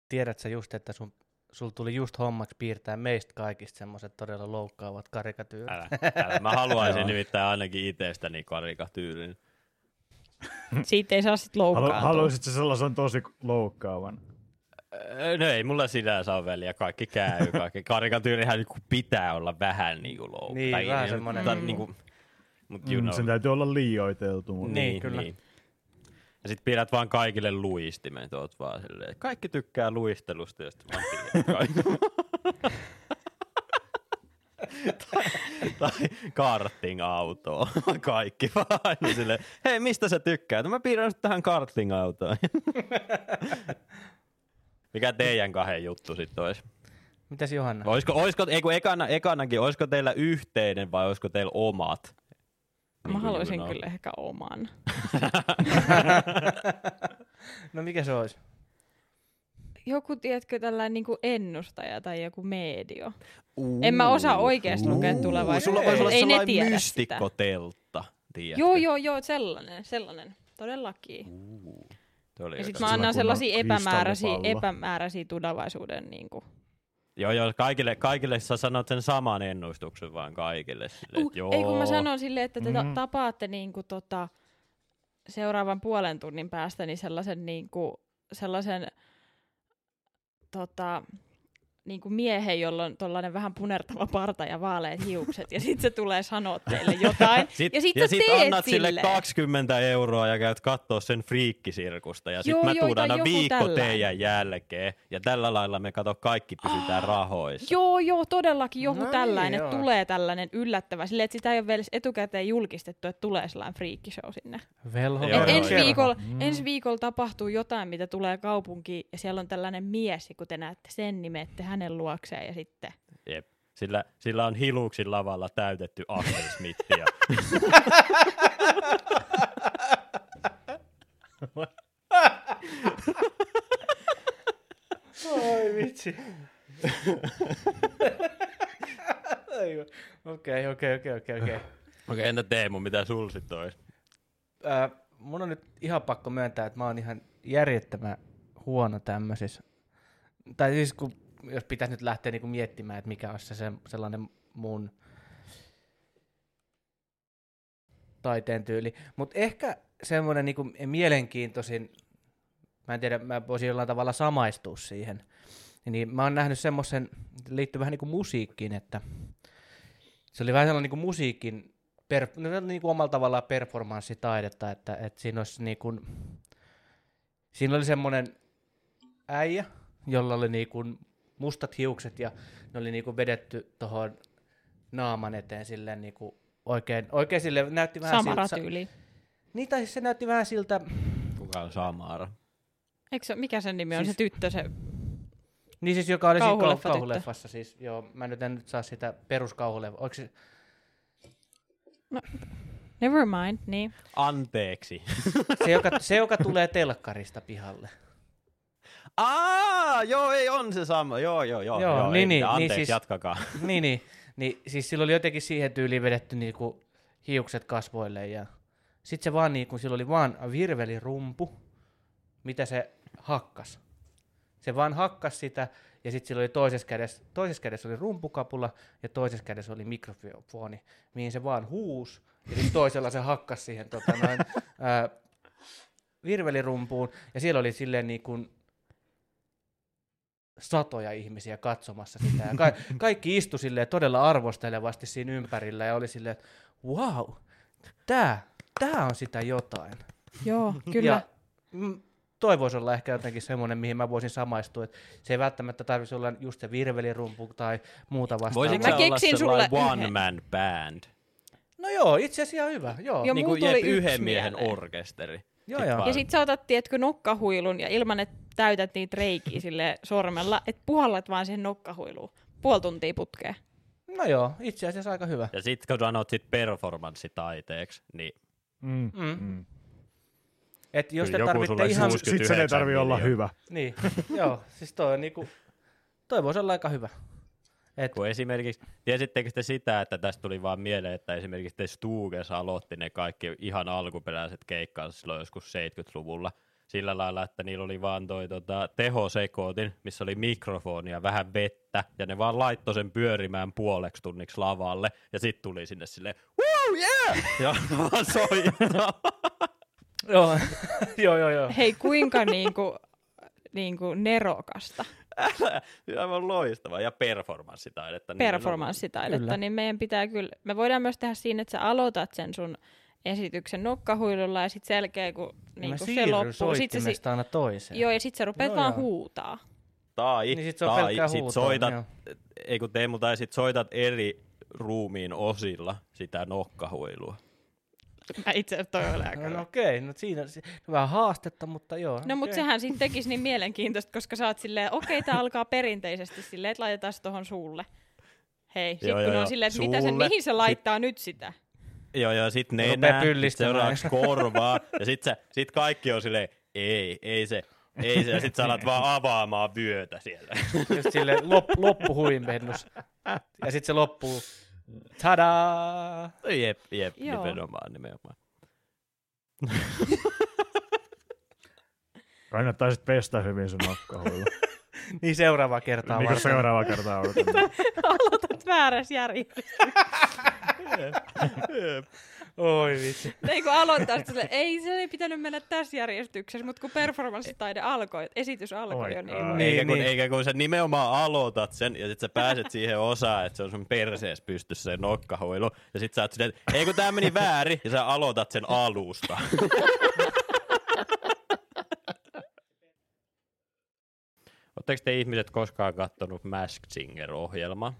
Tiedät sä just, että sun, sul tuli just hommaksi piirtää meistä kaikista semmoiset todella loukkaavat karikatyyrit. Älä, älä. Mä haluaisin nimittäin ainakin itsestäni karikatyylin. Siitä ei saa sit Halu- loukkaantua. haluaisit sä sellaisen tosi loukkaavan? Öö, No ei mulla sinänsä ole väliä, kaikki käy. Kaikki. Karikatyyrihän niinku pitää olla vähän niinku low. Niin, tai, vähän tai Mm. Niinku, mut you Mm, know. sen täytyy olla liioiteltu. Mutta Niin, kyllä. Ja sit pidät vaan kaikille luistimet, oot vaan silleen, kaikki tykkää luistelusta ja sit vaan. Tai, tai karting-autoa. Kaikki vaan aina silleen, hei mistä sä tykkäät? No mä piirrän sut tähän karting-autoon. Mikä teidän kahden juttu sitten olisi? Mitäs Johanna? Oisko, oisko, ei kun ekana, ekanakin, olisiko teillä yhteinen vai olisiko teillä omat? Mä Niin haluaisin Juno. kyllä ehkä oman. no mikä se olisi? Joku, tiedätkö, tällainen niin ennustaja tai joku medio. En mä osaa oikeasti lukea tulevaisuutta. Sulla voisi olla Ei ne sellainen tiedä mystikkoteltta, tiedätkö? Joo, joo, joo, sellainen, sellainen. Todellakin. Uu, Ja sit aika- mä annan sellaisia epämääräisiä, epämääräisiä tulevaisuuden niin kuin. Joo, joo, kaikille, kaikille sä sanot sen saman ennustuksen vaan kaikille. Sille, Uh, joo. ei kun mä sanon silleen, että te Mhm. tapaatte niin kuin, tota, seuraavan puolen tunnin päästä niin sellaisen, niin kuin, sellaisen tota, niin kuin miehen, jolla on tollainen vähän punertava parta ja vaaleat hiukset, ja sitten se tulee sanoa teille jotain, Sit, ja sitten sit annat sille silleen. 20 euroa ja käyt kattoo sen friikkisirkusta. Ja Joo, sitten mä joo, tuun aina viikko tällainen. teidän jälkeen. Ja tällä lailla me kato kaikki pysytään rahoissa. Joo, joo, todellakin joku No niin, tällainen, joo. tulee tällainen yllättävä, silleen, että sitä ei ole vielä etukäteen julkistettu, että tulee sellainen friikkishow sinne. Velho, Joo, joo, ensi, joo. viikolla, Mm. ensi viikolla tapahtuu jotain, mitä tulee kaupunkiin, ja siellä on tällainen mies, ja kun te näette sen, niin menette hänen luokseen, ja sitten... Jep. Sillä, sillä on hiluksin lavalla täytetty Axel Smithia. Oi vitsi. Okei, okei, okei, okei, okei. Okei, entä Teemu, mitä sul sit ois? Ää, Mun on nyt ihan pakko myöntää, että mä oon ihan järjettömän huono tämmöisissä. Tai siis kun, jos pitäisi nyt lähteä niinku miettimään, että mikä olisi se, se sellainen mun taiteen tyyli. Mutta ehkä semmoinen niinku mielenkiintoisin, mä en tiedä, mä voisin jollain tavalla samaistua siihen. Niin mä oon nähnyt semmoisen, liittyy vähän niinku musiikkiin, että se oli vähän sellainen niinku musiikin, per, no, oli niinku omalla tavallaan performanssitaidetta, että, että siinä olisi niinku, siinä oli semmoinen äijä, jolla oli niinku mustat hiukset ja ne oli niinku vedetty tuohon naaman eteen silleen niinku oikein, oikein sille näytti vähän Samara siltä, tyyli. niin tai siis se näytti vähän siltä, Kuka on Samara? Eikö se, mikä sen nimi on, Siis- se tyttö, se... niin siis joka oli siinä Kauhuleffa kau- tyttö. kauhuleffassa siis, joo, mä nyt en nyt saa sitä peruskauhuleffa, onko se, Never mind, niin. Anteeksi. se, joka, se, joka tulee telkkarista pihalle. Aa, joo, ei on se sama. Joo, joo, joo. Joo, joo niin, ei, niin, mitään. niin Anteeksi, siis- jatkakaa. niin, niin, niin, siis sillä oli jotenkin siihen tyyliin vedetty niinku hiukset kasvoille ja sitten se vaan niinku, sillä oli vaan virvelirumpu, mitä se hakkas. Se vaan hakkas sitä ja sitten sillä oli toisessa kädessä, toisessa kädessä oli rumpukapula ja toisessa kädessä oli mikrofoni, mihin se vaan huus ja sitten toisella se hakkas siihen tota, noin, ää, virvelirumpuun ja siellä oli silleen niin kuin satoja ihmisiä katsomassa sitä. Ja ka- kaikki istu silleen todella arvostelevasti siinä ympärillä ja oli silleen, että wow, tää, tää on sitä jotain. Joo, kyllä. Ja mm, toivoisi olla ehkä jotenkin semmoinen, mihin mä voisin samaistua, että se ei välttämättä tarvitsisi olla just se virvelirumpu tai muuta vastaavaa. Voisitko Mä keksin sulle one man band? No joo, itse asiassa ihan hyvä, joo. Joo, niin kuin yhden miehen orkesteri. joo, sit joo. Ja sit sä otat, tiedätkö, nokkahuilun ja ilman, että täytät niitä reikiä sille sormella, että puhallat vaan siihen nokkahuiluun. Puoli tuntia putkeen. No joo, itse asiassa aika hyvä. Ja sit kun sanot sit performanssitaiteeksi, niin Mm. Mm. Mm. Et jos Kyllä te tarvitte ihan... Sitten sen ei 69 tarvi olla hyvä. Niin, joo, siis toi on niinku... Toi voisi olla aika hyvä. Et, kun esimerkiksi, tiesittekö te sitä, että tästä tuli vaan mieleen, että esimerkiksi te Stuges aloitti ne kaikki ihan alkuperäiset keikkansa silloin joskus 70-luvulla sillä lailla, että niillä oli vaan toi tota, tehosekootin, missä oli mikrofoni ja vähän vettä, ja ne vaan laittoi sen pyörimään puoleksi tunniksi lavalle, ja sitten tuli sinne silleen, woo, yeah! Ja vaan soittaa. joo, joo, joo, joo. Hei, kuinka niinku, niinku nerokasta Aivan loistava. Ja performanssitaidetta. nimenomaan. performanssitaidetta, niin meidän pitää kyllä, me voidaan myös tehdä siinä, että sä aloitat sen sun esityksen nokkahuilulla ja sitten selkeä, kun Niin niinku se loppuu. Sit se, aina toiseen. joo, ja sitten sä rupeat Joo, vaan joo. huutaa. Tai, Niin sit se on tai sit soitat, joo. ei kun Teemu, tai sit soitat eri ruumiin osilla sitä nokkahuilua. Mä itse asiassa toi oli aika No, no okei, no siinä si- vähän haastetta, mutta joo. No mutta okei. sehän sitten tekisi niin mielenkiintoista, koska sä oot silleen, okei, tää alkaa perinteisesti silleen, että laitetaan se tohon suulle. Hei, sit Joo, kun joo, on joo. silleen, että mitä sen, mihin se laittaa nyt sitä? Joo, joo, sit sit pyllistämään. seuraavaksi korvaa, ja sit, sä, sit kaikki on silleen, ei, ei se, ei se, ja sit sä alat vaan avaamaan vyötä siellä. Just sille lop, loppuhuimennus. Ja sitten se loppuu. Tadaa! jep, jep, Joo. nimenomaan, nimenomaan. Kannattaa sitten pestä hyvin sun nokkahuilu. Niin seuraava kertaa Mikä varten. seuraava kerta on? Aloitat väärässä järjestyksessä. Oi vitsi. Ei kun aloittaa, silleen, ei se ei pitänyt mennä tässä järjestyksessä, mutta kun performanssitaide alkoi, esitys alkoi Oi, jo, niin... Niin, eikä, kun, niin. eikä kun sä nimenomaan aloitat sen ja sit sä pääset siihen osaan, että se on sun persees pystyssä se nokkahuilu. Ja sit sä oot silleen, että ei kun tää meni väärin ja sä aloitat sen alusta. Oletteko te ihmiset koskaan kattonut Masked Singer-ohjelmaa?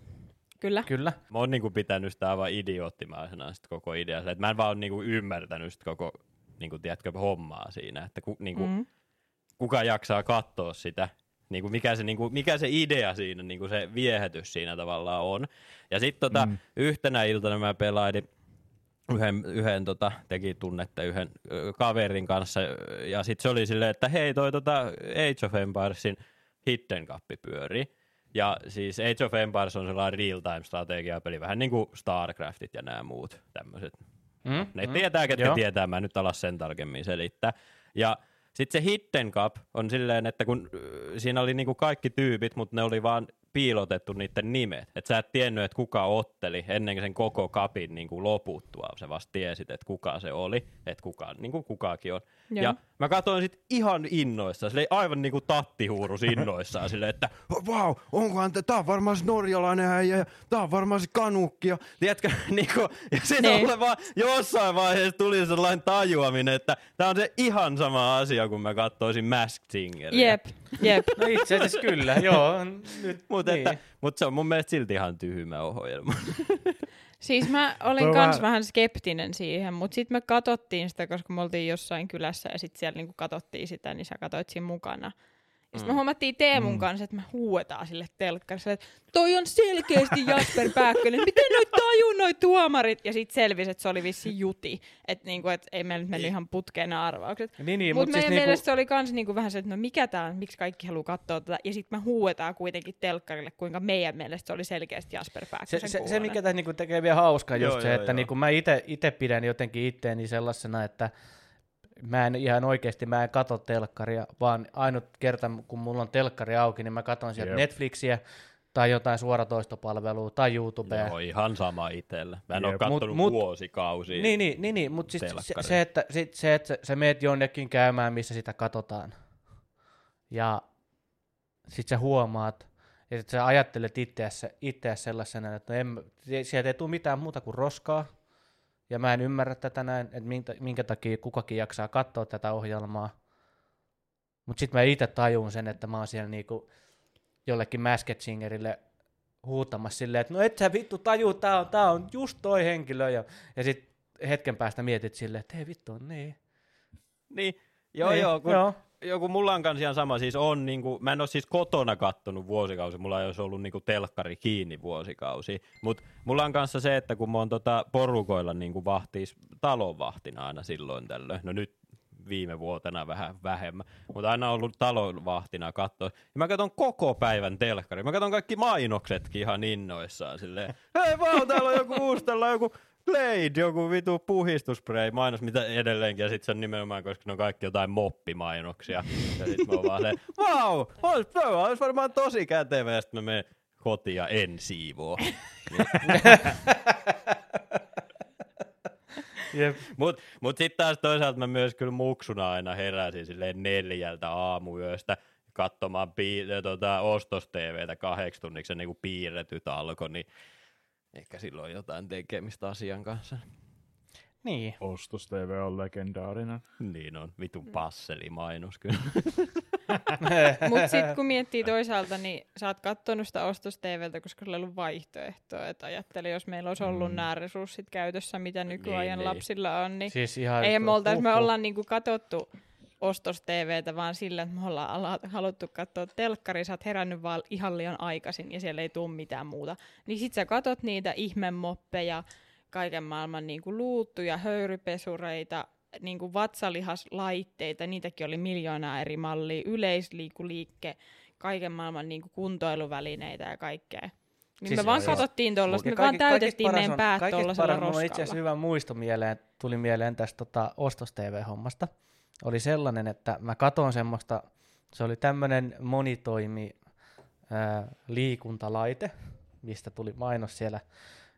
Kyllä. Kyllä. Mä oon niinku pitänyt sitä aivan idioottimaisena sit koko idea. Että mä en vaan niinku ymmärtänyt sit koko niinku, tiedätkö, hommaa siinä, että ku, niinku, Mm. kuka jaksaa katsoa sitä, niin kuin mikä, se, niin kuin, mikä se idea siinä, niin kuin se viehätys siinä tavallaan on. Ja sitten tota, mm. Yhtenä iltana mä pelailin yhden, yhden tota, teki tunnette yhden ö, kaverin kanssa, ja sitten se oli silleen, että hei toi tota Age of Empiresin Hidden Cup pyörii. Ja siis Age of Empires on sellainen real-time strategiapeli, vähän niin kuin StarCraftit ja nämä muut tämmöiset Mm? ne mm. tietää, ketkä Joo. tietää, mä en nyt ala sen tarkemmin selittää. Ja sitten se Hidden Cup on silleen, että kun äh, siinä oli niinku kaikki tyypit, mutta ne oli vaan piilotettu niiden nimet. Että sä et tiennyt, että kuka otteli ennen sen koko kapin niinku loputtua. Sä vasta tiesit, että kuka se oli, että kuka, niinku kukakin on. Joo. Ja mä katsoin sit ihan innoissaan, silleen aivan niinku tattihuurus innoissaan, silleen, että vau, wow, onkohan tää, tää on varmaan se norjalainen äijä, ja tää on varmaan se kanukki, ja tiedätkö, niinku, ja sitten Niin. mulle vaan jossain vaiheessa tuli sellainen tajuaminen, että tää on se ihan sama asia, kun mä katsoisin Masked Singeria. Jep, jep. No itse asiassa kyllä, joo. Nyt, Mutta niin. niin. mut se on mun mielestä silti ihan tyhmä ohjelma. Siis mä olin kans vähän- vähän skeptinen siihen, mutta sitten me katsottiin sitä, koska me oltiin jossain kylässä ja sitten siellä niinku katsottiin sitä, niin sä katsoit siinä mukana. Ja sitten me Mm. huomattiin Teemun Mm. kanssa, että me huuetaan sille telkkarille, että toi on selkeästi Jasper Pääkkönen, miten noit tajuu noit tuomarit? Ja sitten selvisi, että se oli vissi juti, että niinku, et ei meillä nyt mennyt ihan putkeen nämä arvaukset. Niin, niin, Mutta mutta meidän siis niinku... niinku, mielestä se oli kans niinku vähän se, että no mikä tää on, miksi kaikki haluaa katsoa tätä, ja sitten me huuetaan kuitenkin telkkarille, kuinka meidän mielestä se oli selkeästi Jasper se, Pääkkösen se, se, kuulonen. mikä tässä niinku tekee vielä hauskaa just Joo, se, joo, että joo. niinku mä itse pidän jotenkin itteeni sellaisena, että mä en ihan oikeasti, mä en katso telkkaria, vaan ainut kerta, kun mulla on telkkari auki, niin mä katson sieltä Jep. Netflixiä tai jotain suoratoistopalvelua tai YouTubea. Joo, ihan sama itsellä. Mä en ole Jep. kattonut Mut- mut- vuosikausia. Niin, niin, niin, niin mutta siis se, se, että sit, se, että sä- sä meet jonnekin käymään, missä sitä katsotaan, ja sit sä huomaat, ja sit sä ajattelet itseäsi, itseäsi sellaisena, että no en, sieltä ei tule mitään muuta kuin roskaa, ja mä en ymmärrä tätä näin, että minkä, minkä takia kukakin jaksaa katsoa tätä ohjelmaa. Mutta sitten mä itse tajun sen, että mä oon siellä niinku jollekin Masked Singerille huutamassa silleen, että no et sä vittu taju, tää on, tää on just toi henkilö. Ja, ja sitten hetken päästä mietit silleen, että hei vittu niin. Niin, joo, Niin, joo, kun joo. Joku mulla on kans ihan sama, siis on niinku, mä en ole siis kotona kattonut vuosikausi, mulla ei olisi ollut niinku telkkari kiinni vuosikausi, mutta mulla on kanssa se, että kun mä oon tota porukoilla niinku vahtis talonvahtina aina silloin tällöin, no nyt viime vuotena vähän vähemmän, mutta aina ollut talonvahtina katsoa. Ja mä katson koko päivän telkkari. Mä katson kaikki mainoksetkin ihan innoissaan silleen. Hei vaan, täällä on joku uusi, täällä on joku Glade, joku vitu puhistuspray mainos, mitä edelleenkin, ja sitten se on nimenomaan, koska ne on kaikki jotain moppimainoksia. Ja sitten mä oon vaan ois, toi olisi varmaan tosi kätevä, ja sitten mä menen kotiin ja en siivoo. Jep. Mut, mut sitten taas toisaalta mä myös kyllä muksuna aina heräsin silleen neljältä aamuyöstä katsomaan pii- tota, ostos-TVtä kahdeksi tunniksi niin kuin piirretyt alkoi, niin ehkä silloin jotain tekemistä asian kanssa. Niin. Ostos TV on legendaarinen. Niin on, vitun passelimainos kyllä. Mutta sitten kun miettii toisaalta, niin sä oot kattonut sitä ostos TVltä, koska sulla ei ollut vaihtoehtoa. Et ajattele, jos meillä olisi ollut Mm. nämä resurssit käytössä, mitä nykyajan niin. lapsilla on, niin siis ihan... eihän me oltais, me ollaan niinku katsottu ostos TVtä vaan sillä, että me ollaan ala- haluttu katsoa telkkari, sä oot herännyt vaan ihan liian aikaisin ja siellä ei tule mitään muuta. Niin sit sä katot niitä ihmemoppeja, kaiken maailman niinku luuttuja, höyrypesureita, niinku vatsalihaslaitteita, niitäkin oli miljoonaa eri mallia, yleisliikuliikke, kaiken maailman niinku kuntoiluvälineitä ja kaikkea. Niin Siis me vaan joo. katsottiin tuollaista, me vaan kaikki- kaikista täytettiin meidän on- päät kaikista tuollaisella paras, mulla on itse asiassa roskalla. hyvä muisto mieleen, tuli mieleen tästä tota, ostos-TV-hommasta. Oli sellainen, että mä katon semmoista, se oli tämmöinen monitoimi ää, liikuntalaite, mistä tuli mainos siellä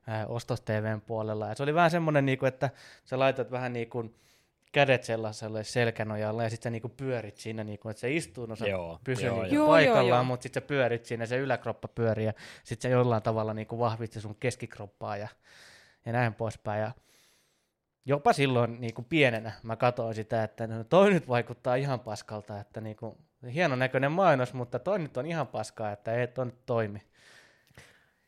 ää, ostos-TVn puolella. Ja se oli vähän semmoinen, niinku, että sä laitat vähän niin kuin kädet sellaiselle selkänojalle ja sitten sä niinku pyörit siinä, niinku, että se istuu, no sä Joo, pysyy joo, niinku joo. Joo, paikallaan, joo, joo. mutta sitten sä pyörit siinä, se yläkroppa pyörii ja sitten se jollain tavalla niinku vahvisti sun keskikroppaa ja, ja näin poispäin. Ja jopa silloin niinku pienenä mä katsoin sitä, että no toi nyt vaikuttaa ihan paskalta, että niinku, hienon näköinen mainos, mutta toi nyt on ihan paskaa, että ei toi nyt toimi.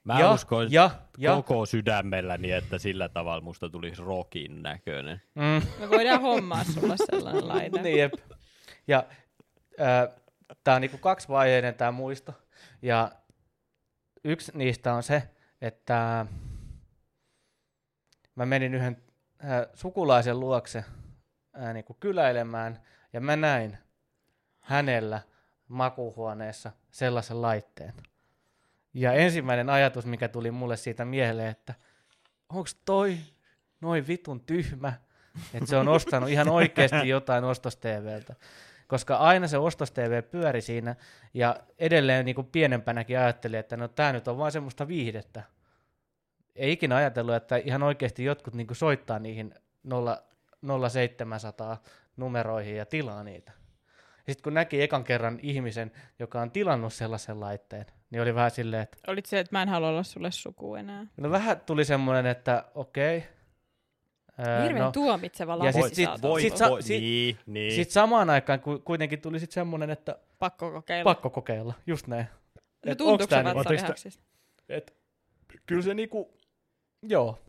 Mä ja, uskon ja, ja, koko sydämelläni, että sillä tavalla musta tulisi rokin näköinen. mm, Me voidaan hommaa sulle sellainen laite. Niin, jep. Ja äh, tämä on niinku kaksivaiheinen tämä muisto. Ja yksi niistä on se, että mä menin yhden sukulaisen luokse äh, niinku kyläilemään ja mä näin hänellä makuuhuoneessa sellaisen laitteen. Ja ensimmäinen ajatus, mikä tuli mulle siitä mieleen, että onko toi noin vitun tyhmä, että se on ostanut ihan oikeasti jotain ostos-TVltä. Koska aina se ostos-TV pyöri siinä, ja edelleen niin kuin pienempänäkin ajattelin, että no tämä nyt on vaan semmoista viihdettä. Ei ikinä ajatellut, että ihan oikeasti jotkut niin kuin soittaa niihin 0, 0700 numeroihin ja tilaa niitä. Sitten kun näki ekan kerran ihmisen, joka on tilannut sellaisen laitteen, niin oli vähän silleen, että Olit se, että mä en halua olla sulle suku enää. no vähän tuli semmoinen, että okei. Hirveän no, tuomitseva ja sit- sit- voi- sit voi, sit- niin, niin. Sitten samaan aikaan ku- kuitenkin tuli sitten semmoinen, että Pakko kokeilla. pakko kokeilla, just näin. No Et tuntuuko se niinku- vatsalihaksista? Et, kyllä se niinku, joo,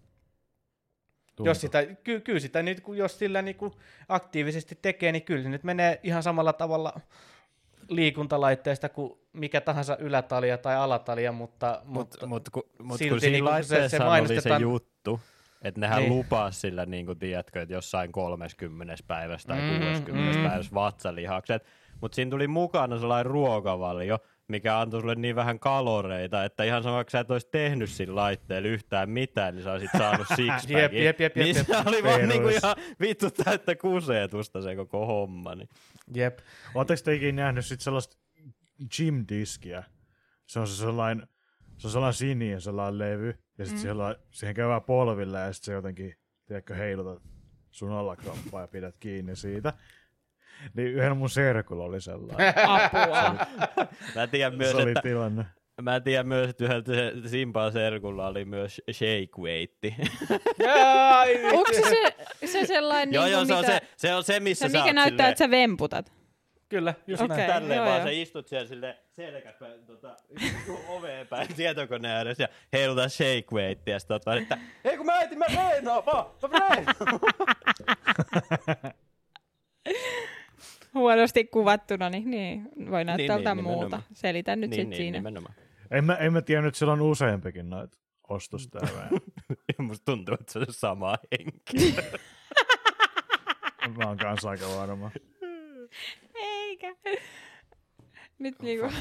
jos sitä, ky, kyllä sitä nyt, kun jos sillä niinku aktiivisesti tekee, niin kyllä se nyt menee ihan samalla tavalla liikuntalaitteesta kuin mikä tahansa ylätalia tai alatalia, mutta, Mutta mutta mut, ku, mut silti kun siinä niinku se- se oli se mainostetaan- juttu, että nehän Niin. niin. lupaa sillä, niin kuin tiedätkö, että jossain 30 päivässä tai Mm, mm, 60 mm. mm. päivässä vatsalihakset. Mutta siinä tuli mukana sellainen ruokavalio, mikä antoi sulle niin vähän kaloreita, että ihan sama, kun sä et olisi tehnyt sillä laitteella yhtään mitään, niin sä olisit saanut sixpackin. Jep, jep, jep, niin jep, se jep. oli vaan niinku ihan vittu täyttä kuseetusta se koko homma. Niin. jep, Oletteko te ikinä nähnyt sit sellaista gym-diskiä? Se on se sellainen, se on sellainen sininen sellainen levy, ja sitten mm. siellä, siihen käy vähän polvilla, ja sitten se jotenkin, tiedätkö, heilutat sun alakroppaa ja pidät kiinni siitä. Niin yhden mun serkulla oli sellainen. Apua. Mä tiedän myös, se oli että tilanne. Mä tiedän myös, että yhdellä se Simpaa serkulla oli myös shake weightti. Onko se, se, se sellainen, joo, niin joo, se on mitä, se, se, on se, missä se, mikä näyttää, silleen, että sä vemputat? Kyllä, just Okei. näin. tälleen joo, vaan joo. sä istut siellä sille selkäpäin tota, oveen päin tietokoneen ääressä ja heilutat shake weighttia ja sit oot vaan, että ei kun mä äitin, mä reenaan vaan, mä reenaan. Huonosti kuvattuna, niin, niin voi näyttää niin, nimenomaan. muuta. Selitän nyt niin, sit niin, siinä. nimenomaan. En mä, en mä tiedä nyt, siellä on useampikin noita ostostäävää. Musta tuntuu, että se on sama henkilö. mä oon kanssa aika varma. Eikä. Nyt niinku...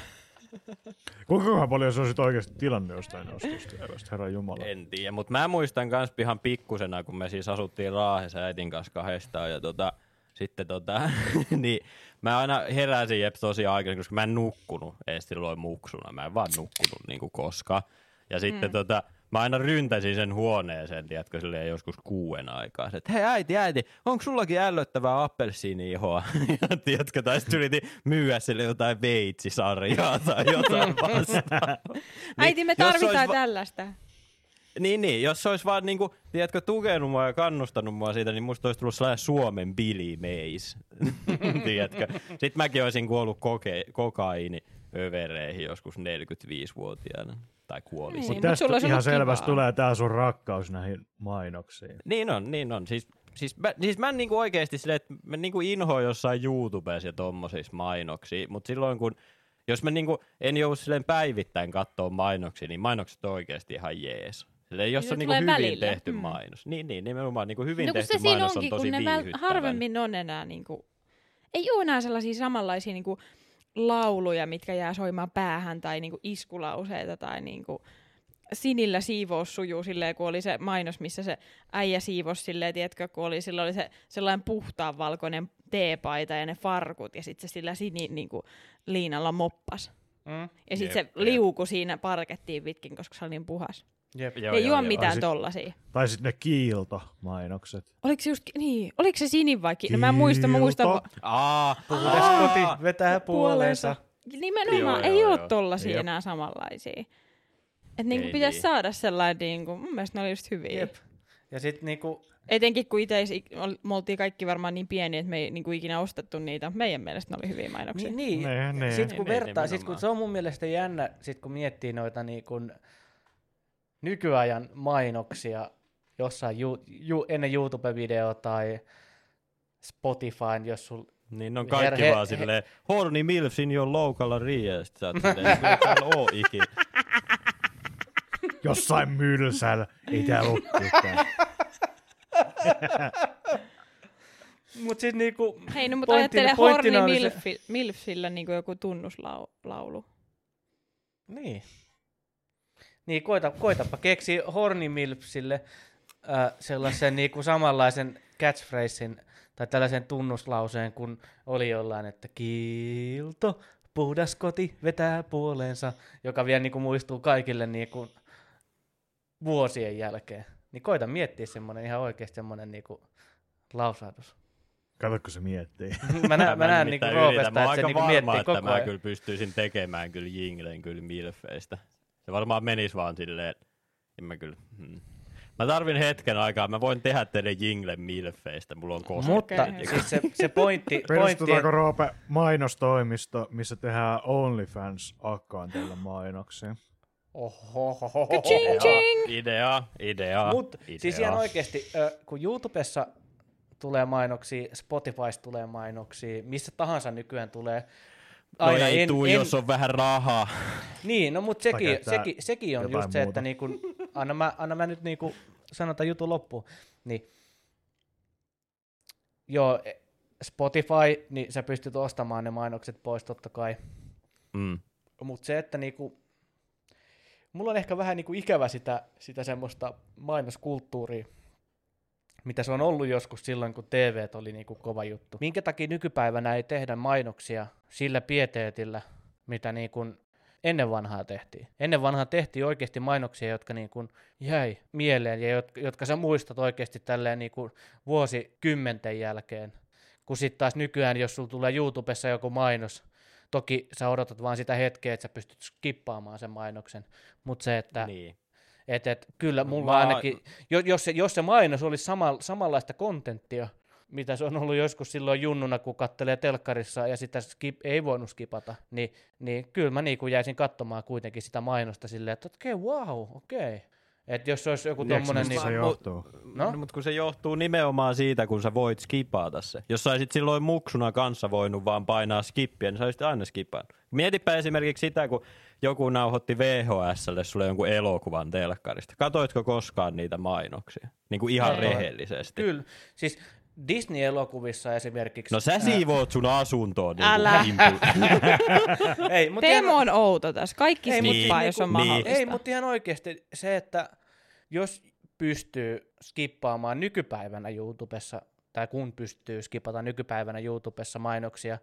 Kuinka paljon se on sit oikeasti tilannut jostain ostostäävästä, herra Jumala? En tiedä, mutta mä muistan kans ihan pikkusena, kun me siis asuttiin Raahessa äitin kanssa kahdestaan ja tota, sitten tota, niin mä aina heräsin jep tosi aikaisin, koska mä en nukkunut edes silloin muksuna, mä en vaan nukkunut niinku koskaan. Ja sitten mm. tota, mä aina ryntäsin sen huoneeseen, tiedätkö, silleen joskus kuuden aikaa. Että hei äiti, äiti, onko sullakin ällöttävää appelsiini-ihoa? ja tiedätkö, tai sitten yritin myyä sille jotain veitsisarjaa tai jotain vastaavaa. Äiti, me se tarvitaan va- tällaista. Niin, niin, jos se olisi vaan niinku, tiedätkö, tukenut mua ja kannustanut mua siitä, niin musta olisi tullut sellainen Suomen Billy Mays, tiedätkö. Sitten mäkin olisin kuollut koke- kokaini övereihin joskus 45-vuotiaana, tai kuolisin. Niin. Mut mut tästä ihan selvästi kivaa. tulee tää sun rakkaus näihin mainoksiin. Niin on, niin on. Siis, siis mä, siis mä en niinku oikeesti silleen, että mä niinku inhoan jossain YouTubessa ja tommosissa mainoksia, mutta silloin kun, jos mä niinku en joudu silleen päivittäin katsoa mainoksia, niin mainokset on oikeasti ihan jees. Silleen, jos Niin on niinku hyvin välillä. tehty Mm. mainos. Niin, niin, nimenomaan niinku hyvin no tehty se siinä mainos on onkin, tosi kun ne harvemmin on enää niinku, ei ole enää sellaisia samanlaisia niinku lauluja, mitkä jää soimaan päähän tai niinku iskulauseita tai niinku sinillä siivous sujuu silleen, kun oli se mainos, missä se äijä siivosi silleen, tiedätkö, kun oli, sillä oli se sellainen puhtaan valkoinen teepaita ja ne farkut ja sitten se sillä sini niinku, liinalla moppas. Mm. Ja sitten se liuku siinä parkettiin pitkin, koska se oli niin puhas. Jep. Joo, ei joo, juo joo. mitään sit- tollasia. Tai sitten ne kiilto-mainokset. Oliko se just, niin, oliko se sinin vai ki- no, mä en muista, mä muistan, Kiilto. kun- Aa, Puhdas koti vetää puoleensa. Nimenomaan, Joo, ei joo, ole joo. tollasia Jep. enää samanlaisia. Et niinku Ei pitäisi niin. saada sellainen, niinku, mun mielestä ne oli just hyviä. Jep. Ja sitten niinku, Etenkin kun itse me oltiin kaikki varmaan niin pieniä, että me ei niinku ikinä ostettu niitä. Meidän mielestä ne oli hyviä mainoksia. niin, niin Ne, ne. Sitten kun Niin, niin, vertaa, sit kun se on mun mielestä jännä, sit kun miettii noita niin kun nykyajan mainoksia jossain ju, ju, ennen YouTube-videoa tai Spotifyn, jos sul... Niin on kaikki Her- he- vaan silleen, horny milfs in your local area. Sit sä oot silleen, "Kyllä täällä oo. Jossain mylsällä. Ei täällä ole ketään. Mut sit niinku... Hei, no mutta Pointtina- ajattele pointtina se- Milfi, Milfillä niinku joku tunnuslaulu. Niin. Niin, koita, koitapa keksi Horny Milfsille äh, sellaisen niinku samanlaisen catchphrasein tai tällaisen tunnuslauseen, kun oli jollain, että kiilto, puhdas koti vetää puoleensa, joka vielä niinku muistuu kaikille niinku vuosien jälkeen. Niin koita miettiä semmoinen ihan oikeasti semmoinen niinku lausahdus. Kato, kun se miettii. Mä, nä, mä näen niinku nimittäin yritän. Roopesta, Mä oon että se niinku varma, miettii että koko mä ajan. kyllä pystyisin tekemään kyllä jinglen kyllä milfeistä. Se varmaan menis vaan silleen, en mä kyllä... Hmm. Mä tarvin hetken aikaa, mä voin tehdä teille jinglen milfeistä, mulla on koska. Mutta siis se, se pointti, pointti Perustetaanko Roope mainostoimisto, missä tehdään OnlyFans-akkaantilla mainoksia? Oho, Ching ching! Idea, idea, Mutta idea. siis ihan oikeasti, kun YouTubessa tulee mainoksia, Spotifysta tulee mainoksia, missä tahansa nykyään tulee. No ei tuu, jos on vähän rahaa. Niin, no mutta sekin, sekin, sekin on just se, muuta. että niinku, anna, mä, anna mä nyt niinku sanota jutun loppuun. Niin, joo, e- Spotify, niin sä pystyt ostamaan ne mainokset pois totta kai. Mm. Mutta se, että niinku, mulla on ehkä vähän niinku ikävä sitä, sitä semmoista mainoskulttuuria, mitä se on ollut joskus silloin, kun TV oli niinku kova juttu. Minkä takia nykypäivänä ei tehdä mainoksia sillä pieteetillä, mitä niinku ennen vanhaa tehtiin. Ennen vanhaa tehtiin oikeasti mainoksia, jotka niinku jäi mieleen ja jotka, jotka sä muistat oikeasti tälleen niinku vuosikymmenten jälkeen. Kun sitten taas nykyään, jos sulla tulee YouTubessa joku mainos, toki sä odotat vaan sitä hetkeä, että sä pystyt skippaamaan sen mainoksen, mutta se, että Niin. Et, et, kyllä mulla Mä- ainakin, jo- jos se, jos se mainos olisi sama, samanlaista kontenttia, mitä se on ollut joskus silloin junnuna, kun kattelee telkkarissa ja sitä skip, ei voinut skipata, niin, niin kyllä mä niin jäisin katsomaan kuitenkin sitä mainosta silleen, että okei, okay, wow, okei. Okay. Että jos se olisi joku tommonen... Niin, se Mu- johtuu? No? No? Mutta kun se johtuu nimenomaan siitä, kun sä voit skipata se. Jos sä olisit silloin muksuna kanssa voinut vaan painaa skippiä, niin sä olisit aina skipannut. Mietipä esimerkiksi sitä, kun joku nauhoitti VHSlle sulle jonkun elokuvan telkkarista. Katoitko koskaan niitä mainoksia? Niin kuin ihan Ei. rehellisesti. kyllä, siis Disney-elokuvissa esimerkiksi... No sä siivoot sun asuntoon. Niin Älä. ei, mut Teemo ihan- on outo tässä. Kaikki skippaa, niin, jos on niin. mahdollista. Ei, mutta ihan oikeasti se, että jos pystyy skippaamaan nykypäivänä YouTubessa, tai kun pystyy skipata nykypäivänä YouTubessa mainoksia,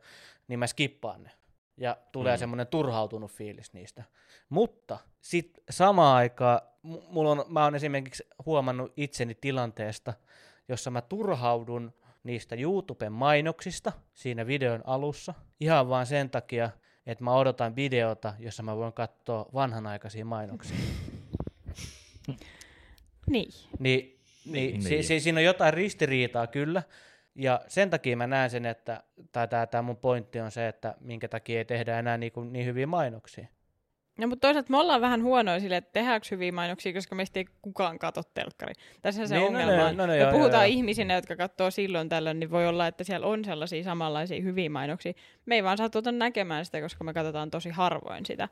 niin mä skippaan ne. Ja tulee mm. Mm. semmoinen turhautunut fiilis niistä. Mutta sitten samaan aikaan, mulla on, mä oon esimerkiksi huomannut itseni tilanteesta, jossa mä turhaudun niistä YouTuben mainoksista siinä videon alussa, ihan vaan sen takia, että mä odotan videota, jossa mä voin katsoa vanhanaikaisia mainoksia. Niin. Niin, niin, Niin. Si, si, siinä on jotain ristiriitaa kyllä, ja sen takia mä näen sen, että, tai tämä mun pointti on se, että minkä takia ei tehdä enää niin, kuin, niin hyviä mainoksia. No, mutta toisaalta me ollaan vähän huonoja sille, että tehdäänkö hyviä mainoksia, koska meistä ei kukaan katso telkkari. Tässä se Niin, no ongelma ne- on. no ne me joo, puhutaan joo, joo. ihmisinä, jotka katsoo silloin tällöin, niin voi olla, että siellä on sellaisia samanlaisia hyviä mainoksia. Me ei vaan satuta näkemään sitä, koska me katsotaan tosi harvoin sitä.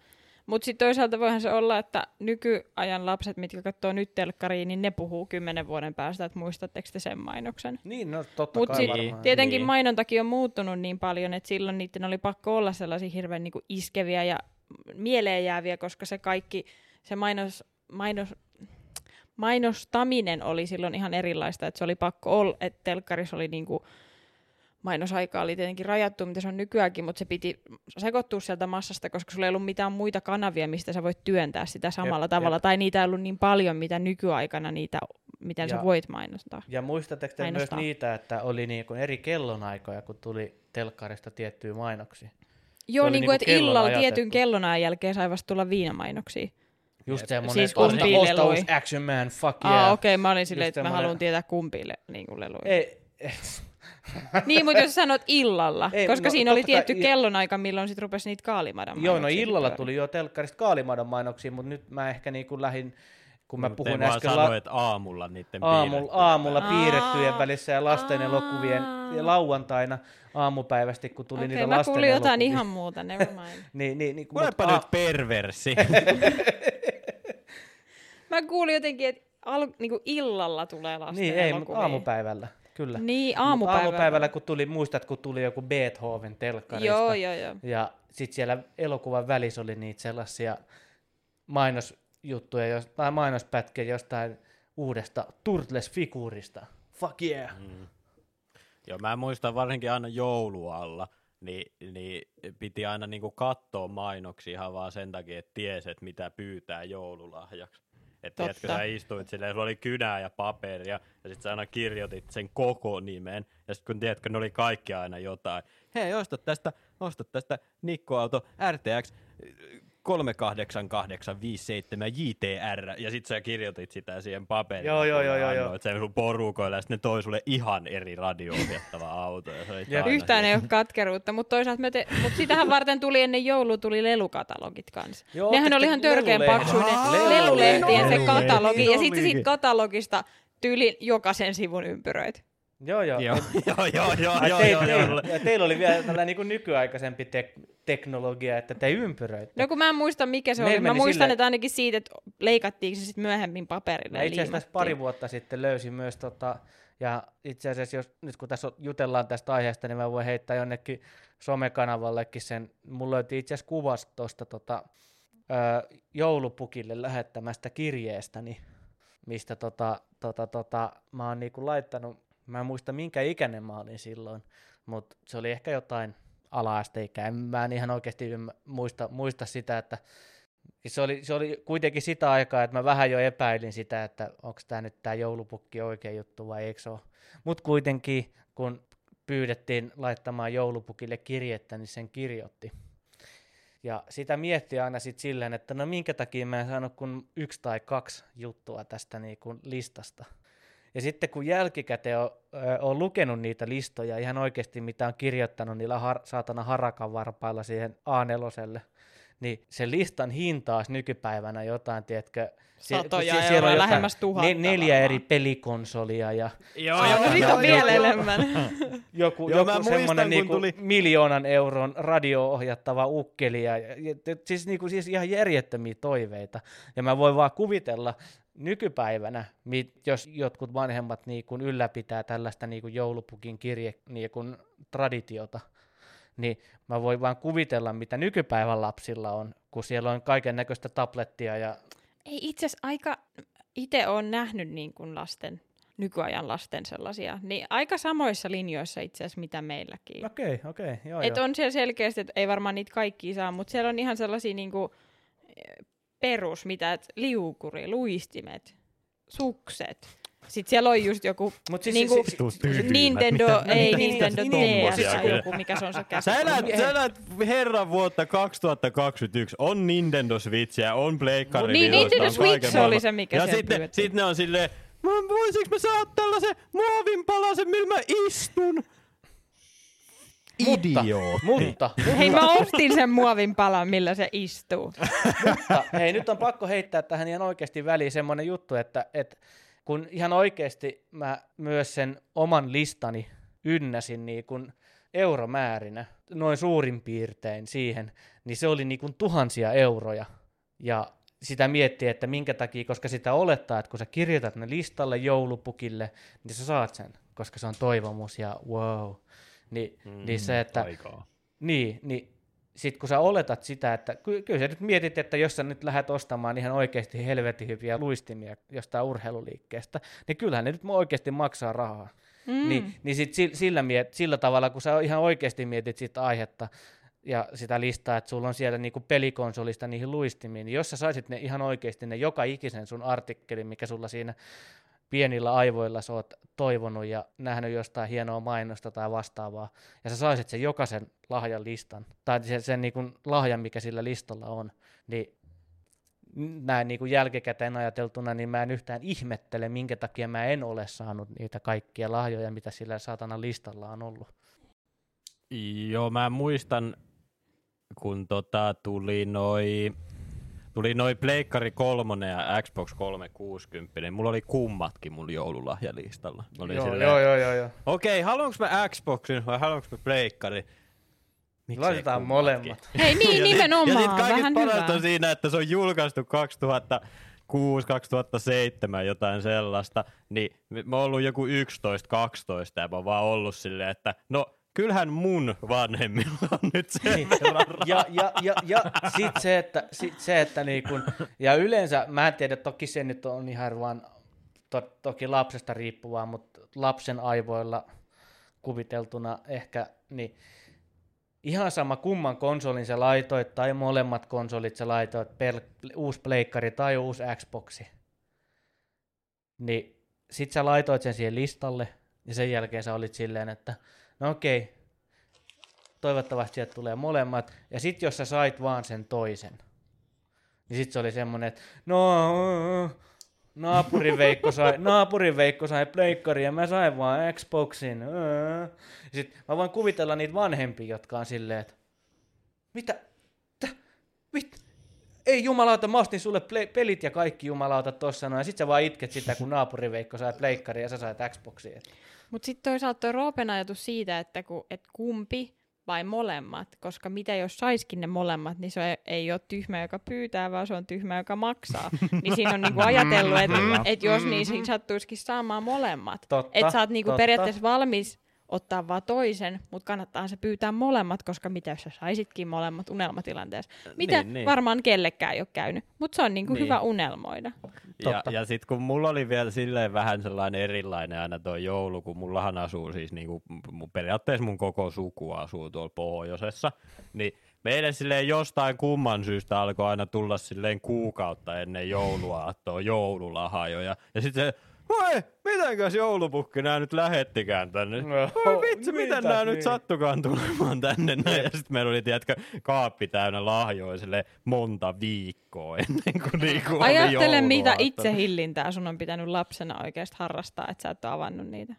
Mutta sitten toisaalta voihan se olla, että nykyajan lapset, mitkä katsoo nyt telkkariin, niin ne puhuu kymmenen vuoden päästä, että muistatteko te sen mainoksen. Niin, no totta Mut kai sit varmaan. Tietenkin Niin. mainontakin on muuttunut niin paljon, että silloin niiden oli pakko olla sellaisia hirveän niinku iskeviä ja mieleen jääviä, koska se kaikki, se mainos, mainos, mainostaminen oli silloin ihan erilaista, että se oli pakko olla, että telkkarissa oli niinku mainosaika oli tietenkin rajattu, mitä se on nykyäänkin, mutta se piti sekoittua sieltä massasta, koska sulla ei ollut mitään muita kanavia, mistä sä voit työntää sitä samalla Jep, tavalla, jep. tai niitä ei ollut niin paljon, mitä nykyaikana niitä, miten Ja- sä voit mainostaa. Ja muistatteko te myös Mainostaa. niitä, että oli niin kuin eri kellonaikoja, kun tuli telkkarista tiettyjä mainoksia? Joo, niin niinku kuin, että illalla ajatettu. tietyn kellonajan jälkeen sai vasta tulla viinamainoksia. Just semmoinen, Siis että osta, kumpiin osta lelui. uusi Action Man, fuck Yeah. Aa, okei, okay, mä olin silleen, että mä semmonen- haluan tietää kumpille niin kuin leluja. Ei, ei, Niin, mutta jos sanot illalla, Ei, koska no, siinä oli totta kai- tietty kellonaika, milloin sit rupesi niitä kaalimadan joo, no mainoksia illalla tuli jo telkkarista kaalimadon mainoksia, mutta nyt mä ehkä niin kuin lähdin, kun mä Mut vaan äsken sano, la- että aamulla niiden aamulla, aamulla Aa. piirrettyjen välissä ja lasten elokuvien ja lauantaina aamupäivästi, kun tuli Okei, niitä mä lasten kuulin jotain elokuvia. ihan muuta, never mind. Niin, niin, niin, Olepa mut- nyt perversi. Mä kuulin jotenkin, että al, niinku illalla tulee lasten Niin, ei, mutta elokuvia. aamupäivällä, kyllä. Niin, Mut aamupäivällä. aamupäivällä, kun tuli, muistat, kun tuli joku Beethoven telkkarista. Joo, joo, joo. Ja sitten siellä elokuvan välissä oli niitä sellaisia mainosjuttuja, jos, tai mainospätkiä jostain uudesta Turtles-figuurista. Fuck yeah! Mm. Joo, mä muistan varsinkin aina joulualla, niin, niin piti aina niinku katsoa mainoksia ihan vaan sen takia, että tiesi, että mitä pyytää joululahjaksi. Että Totta. tiedätkö, sä istuit silleen, sulla oli kynää ja paperia, ja sitten sä aina kirjoitit sen koko nimen, ja sitten kun tiedätkö, ne oli kaikki aina jotain. Hei, osta tästä, osta tästä Nikko-auto RTX 38857 JTR, ja sitten sä kirjoitit sitä siihen paperiin. Joo, joo, joo, joo, annoit joo. sen sun porukoille, ja sitten ne toi sulle ihan eri radio-ohjattava auto. Ja se aina Yhtään ei ole katkeruutta, mutta toisaalta me te... mut sitähän varten tuli ennen joulua tuli lelukatalogit kanssa. Joo, Nehän oli ihan törkeän paksuinen lelulehtien se katalogi, ja sitten siitä katalogista tyyli jokaisen sivun ympyröit. Joo, joo. Joo, joo, joo, joo, joo, teil, joo, teil, joo. ja teillä oli vielä tällainen niin kuin nykyaikaisempi tek- teknologia, että te ympyröitte. No kun mä en muista mikä se Meillä oli. Mä muistan, silleen- että ainakin siitä, että leikattiinko se sitten myöhemmin paperille Mä ja itse asiassa pari vuotta sitten löysin myös, tota, ja itse asiassa jos, nyt kun tässä jutellaan tästä aiheesta, niin mä voin heittää jonnekin somekanavallekin sen. Mulla löytyi itse asiassa kuvas tuosta tota, ö, joulupukille lähettämästä kirjeestäni, mistä tota, tota, tota, mä oon niinku laittanut, mä en muista minkä ikäinen mä olin silloin, mutta se oli ehkä jotain ala-asteikää. En mä en ihan oikeasti muista, muista sitä, että se oli, se oli kuitenkin sitä aikaa, että mä vähän jo epäilin sitä, että onko tämä nyt tämä joulupukki oikea juttu vai eikö se ole. Mutta kuitenkin, kun pyydettiin laittamaan joulupukille kirjettä, niin sen kirjoitti. Ja sitä miettii aina sitten silleen, että no minkä takia mä en saanut kuin yksi tai kaksi juttua tästä niin kuin listasta. Ja sitten kun jälkikäteen on, ö, on lukenut niitä listoja, ihan oikeasti mitä on kirjoittanut niillä har, saatana harakan varpailla siihen A4, niin sen listan hinta olisi nykypäivänä jotain, tiedätkö, Satoja sie- euroa, on jotain lähemmäs tuhatta Ne, neljä varmaan. eri pelikonsolia ja Joo, joo, no joo, on vielä enemmän. joku, Joo, joku semmoinen niinku tuli- miljoonan euron radio-ohjattava ukkeli. Ja, ja, ja, siis, niinku, siis ihan järjettömiä toiveita. Ja mä voin vaan kuvitella nykypäivänä, jos jotkut vanhemmat niinku ylläpitää tällaista niinku joulupukin kirje niinku traditiota, niin mä voin vaan kuvitella, mitä nykypäivän lapsilla on, kun siellä on kaiken näköistä tablettia ja Ei itse asiassa aika, itse olen nähnyt niin kuin lasten, nykyajan lasten sellaisia, niin aika samoissa linjoissa itse asiassa mitä meilläkin. okei, okay, okei, okay, joo, Et joo. on siellä selkeästi, että ei varmaan niitä kaikkia saa, mutta siellä on ihan sellaisia niinku, eh, perus, mitä, et liukuri, luistimet, sukset. Sitten siellä on just joku Mut siis, niinku, siis, Vittu tyhmät. Nintendo, Mitä- ei mitä- Nintendo DS joku, mikä se on se Sä käsi. elät, sä elät herran vuotta 2021, on Nintendo Switchia, on Pleikkari Niin, Nintendo on Switch oli se, mikä Ja siellä sitten pyydettiin. sit ne on silleen, mä, voisinko mä saada tällaisen muovin palasen, millä mä istun? Idiootti. mutta, Hei, mä ostin sen muovin palan, millä se istuu. Mutta hei, nyt on pakko heittää tähän ihan oikeasti väliin semmoinen juttu, että, että kun ihan oikeasti mä myös sen oman listani ynnäsin niin kuin euromäärinä, noin suurin piirtein siihen, niin se oli niin kuin tuhansia euroja. Ja sitä miettii, että minkä takia, koska sitä olettaa, että kun sä kirjoitat ne listalle joulupukille, niin sä saat sen, koska se on toivomus ja wow. Ni, mm, niin se, että Aikaa. niin, niin sitten kun sä oletat sitä, että ky- kyllä sä nyt mietit, että jos sä nyt lähdet ostamaan ihan oikeasti helvetin hyviä luistimia jostain urheiluliikkeestä, niin kyllähän ne nyt oikeasti maksaa rahaa. Mm. Niin, niin sit sil- sillä, miet, sillä tavalla, kun sä ihan oikeasti mietit sitä aihetta ja sitä listaa, että sulla on siellä niinku pelikonsolista niihin luistimiin, niin jos sä saisit ne ihan oikeasti ne joka ikisen sun artikkelin, mikä sulla siinä pienillä aivoilla sä oot toivonut ja nähnyt jostain hienoa mainosta tai vastaavaa, ja sä saisit sen jokaisen lahjan listan, tai sen, sen niin kuin lahjan, mikä sillä listalla on, niin näin niin kuin jälkikäteen ajateltuna, niin mä en yhtään ihmettele, minkä takia mä en ole saanut niitä kaikkia lahjoja, mitä sillä saatana listalla on ollut. Joo, mä muistan, kun tota tuli noi, tuli noi Pleikkari 3 ja Xbox 360, niin mulla oli kummatkin mun joululahjalistalla. Mä olin Joo, silleen, joo, joo, joo, joo. Okei, haluanko mä Xboxin vai haluanko mä Pleikkari? Miksei Laitetaan molemmat. Hei, niin, ja sit- nimenomaan. Ja sit kaikista parasta on siinä, että se on julkaistu 2006, 2007, jotain sellaista. Niin mä oon ollut joku 11, 12 ja mä oon vaan ollut silleen, että no kyllähän mun vanhemmilla on nyt se Niin. ja, ja, ja, ja sit se, että, sit se, että niin kun, ja yleensä, mä en tiedä, toki se nyt on ihan vaan to, toki lapsesta riippuvaa, mutta lapsen aivoilla kuviteltuna ehkä, niin ihan sama kumman konsolin sä laitoit, tai molemmat konsolit sä laitoit, per, uusi pleikkari tai uusi Xboxi, niin sit sä laitoit sen siihen listalle, ja sen jälkeen sä olit silleen, että no okei, toivottavasti sieltä tulee molemmat, ja sit jos sä sait vaan sen toisen, niin sit se oli semmonen, että no, naapurin Veikko sai, naapurin Veikko sai pleikkari ja mä sain vaan Xboxin. öö. Ja sit mä voin kuvitella niitä vanhempia, jotka on silleen, että mitä, tä, mit, ei jumalauta, mä ostin sulle play, pelit ja kaikki jumalauta tossa noin, ja sit sä vaan itket sitä, kun naapuri Veikko sai pleikkari ja sä sait Xboxin. Mutta sitten toisaalta tuo Roopen ajatus siitä, että ku, et kumpi vai molemmat, koska mitä jos saiskin ne molemmat, niin se ei ole tyhmä, joka pyytää, vaan se on tyhmä, joka maksaa. niin siinä on niinku ajatellut, että et jos niin siinä sattuisikin saamaan molemmat. Että sä oot niinku totta. periaatteessa valmis ottaa vaan toisen, mutta kannattaa se pyytää molemmat, koska mitä jos sä saisitkin molemmat unelmatilanteessa. Mitä Niin, niin. varmaan kellekään ei ole käynyt, mutta se on niinku Niin. hyvä unelmoida. Ja, Totta. ja sitten kun mulla oli vielä silleen vähän sellainen erilainen aina tuo joulu, kun mullahan asuu siis niinku, mun, periaatteessa mun koko suku asuu tuolla pohjoisessa, niin meille silleen jostain kumman syystä alkoi aina tulla silleen kuukautta ennen jouluaattoa joululahajoja. Ja sitten se, voi, mitenkäs joulupukki nämä nyt lähettikään tänne? No, Voi vitsi, miten mitä nyt niin? sattukaan tulemaan tänne näin. Ja sitten meillä oli, tiedätkö, kaappi täynnä lahjoja silleen monta viikkoa ennen kuin niinku oli Ajattele, mitä jouluaatto. itsehillintää sun on pitänyt lapsena oikeasti harrastaa, että sä et ole avannut niitä.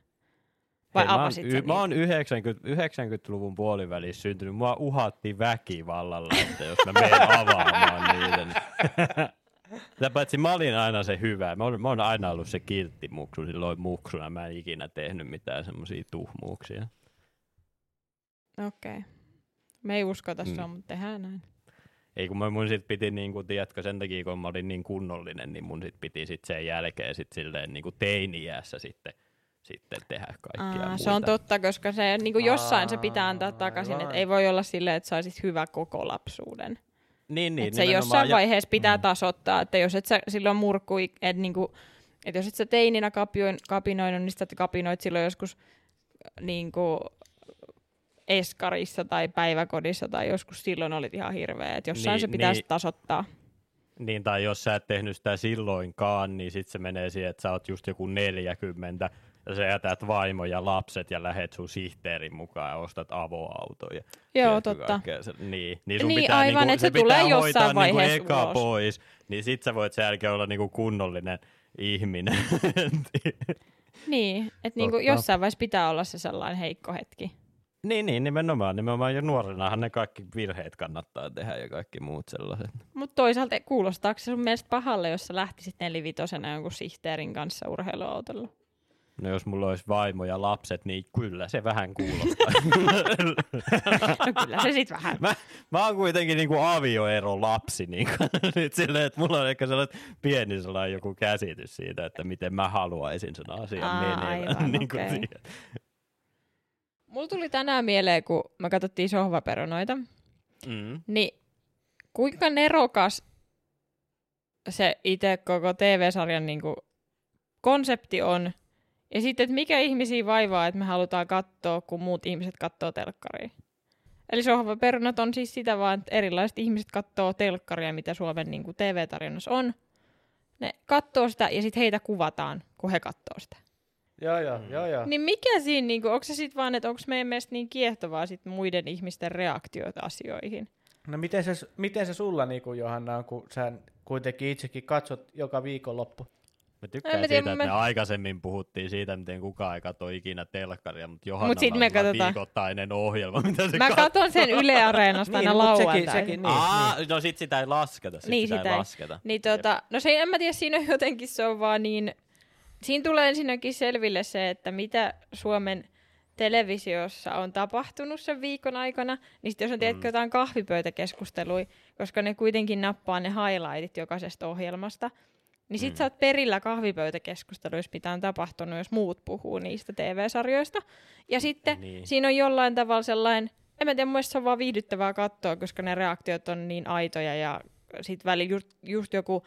Vai Hei, mä oon, avasit y- mä oon niitä? 90, 90-luvun puolivälissä syntynyt. Mua uhatti väkivallalla, että jos mä menen avaamaan niitä. Niin. Sitä paitsi mä olin aina se hyvä. Mä oon, mä oon aina ollut se kiltti muksu silloin muksuna. Mä en ikinä tehnyt mitään semmosia tuhmuuksia. Okei. Me ei uskota Mm. sua, mutta tehdään näin. Ei kun mä mun sit piti niinku, tiedätkö, sen takia kun mä olin niin kunnollinen, niin mun sit piti sit sen jälkeen sit silleen niinku teini-iässä sitten, sitten tehdä kaikkia Aa, muita. se on totta, koska se niin kuin jossain se pitää antaa Aa, takaisin, että ei voi olla silleen, että saisit hyvä koko lapsuuden. Niin, niin, Et se jossain Ja- vaiheessa pitää Mm. tasoittaa, että jos et sä silloin murkkui, että niinku, et jos et sä teininä kapioin, kapinoinut, niin sitä kapinoit silloin joskus niinku, eskarissa tai päiväkodissa tai joskus silloin olit ihan hirveä. Et jossain Niin, se pitää niin. tasoittaa. Niin, tai jos sä et tehnyt sitä silloinkaan, niin sitten se menee siihen, että sä oot just joku 40 ja sä jätät vaimo ja lapset ja lähet sun sihteerin mukaan ja ostat avoautoja. Joo, totta. kaikkea Se, niin, niin, sun Niin, pitää, aivan, niinku, että se pitää tulee hoitaa jossain niinku vaiheessa eka ulos. pois, niin sit sä voit sen jälkeen olla niinku kunnollinen ihminen. Niin, että niinku jossain vaiheessa pitää olla se sellainen heikko hetki. niin, niin, nimenomaan. Nimenomaan jo nuorenahan ne kaikki virheet kannattaa tehdä ja kaikki muut sellaiset. Mutta toisaalta kuulostaako se sun mielestä pahalle, jos sä lähtisit nelivitosena jonkun sihteerin kanssa urheiluautolla? No jos mulla olisi vaimo ja lapset, niin kyllä se vähän kuulostaa. No kyllä se sit vähän. Mä, mä oon kuitenkin niinku avioero lapsi, niinku, nyt silleen, että mulla on ehkä sellainen pieni sellainen joku käsitys siitä, että miten mä haluaisin sen asian Aa, menevän. aivan, niinku siihen. Mulla tuli tänään mieleen, kun me katsottiin sohvaperunoita, Mm. niin kuinka nerokas se itse koko TV-sarjan niin kuin, konsepti on, Ja sitten, että mikä ihmisiä vaivaa, että me halutaan katsoa, kun muut ihmiset katsoo telkkaria. Eli sohvaperunat on siis sitä vaan, että erilaiset ihmiset katsoo telkkaria, mitä Suomen niin kuin TV-tarjonnassa on. Ne katsoo sitä ja sitten heitä kuvataan, kun he katsoo sitä. Joo, joo, Mm. joo, joo. Niin mikä siinä, niin kuin, onko se sitten vaan, että onko meidän mielestä niin kiehtovaa sit muiden ihmisten reaktioita asioihin? No miten se, miten se sulla, niin kuin Johanna, on, kun sä kuitenkin itsekin katsot joka viikonloppu? Mä tykkään En mä siitä, tiedä, että mä- me aikaisemmin puhuttiin siitä, miten kukaan ei katso ikinä telkkaria, mutta Johannalla Mut sit on me katsotaan. viikoittainen ohjelma, mitä se Mä katsoo. katson sen Yle Areenasta aina Niin, mut sekin- sekin- niin, Aa, no sit sitä ei lasketa, sit Niin, sitä, sitä ei ei. lasketa. Niin tota, no se en mä tiedä, siinä on jotenkin se on vaan niin, siinä tulee ensinnäkin selville se, että mitä Suomen televisiossa on tapahtunut sen viikon aikana, niin sitten jos on tiedätkö Mm. jotain kahvipöytäkeskustelui, koska ne kuitenkin nappaa ne highlightit jokaisesta ohjelmasta, niin sit Mm. sä oot perillä kahvipöytäkeskusteluissa, mitä on tapahtunut, jos muut puhuu niistä TV-sarjoista. Ja sitten Niin. siinä on jollain tavalla sellainen, en mä tiedä, mun se on vaan viihdyttävää katsoa, koska ne reaktiot on niin aitoja ja sit väli just, just joku,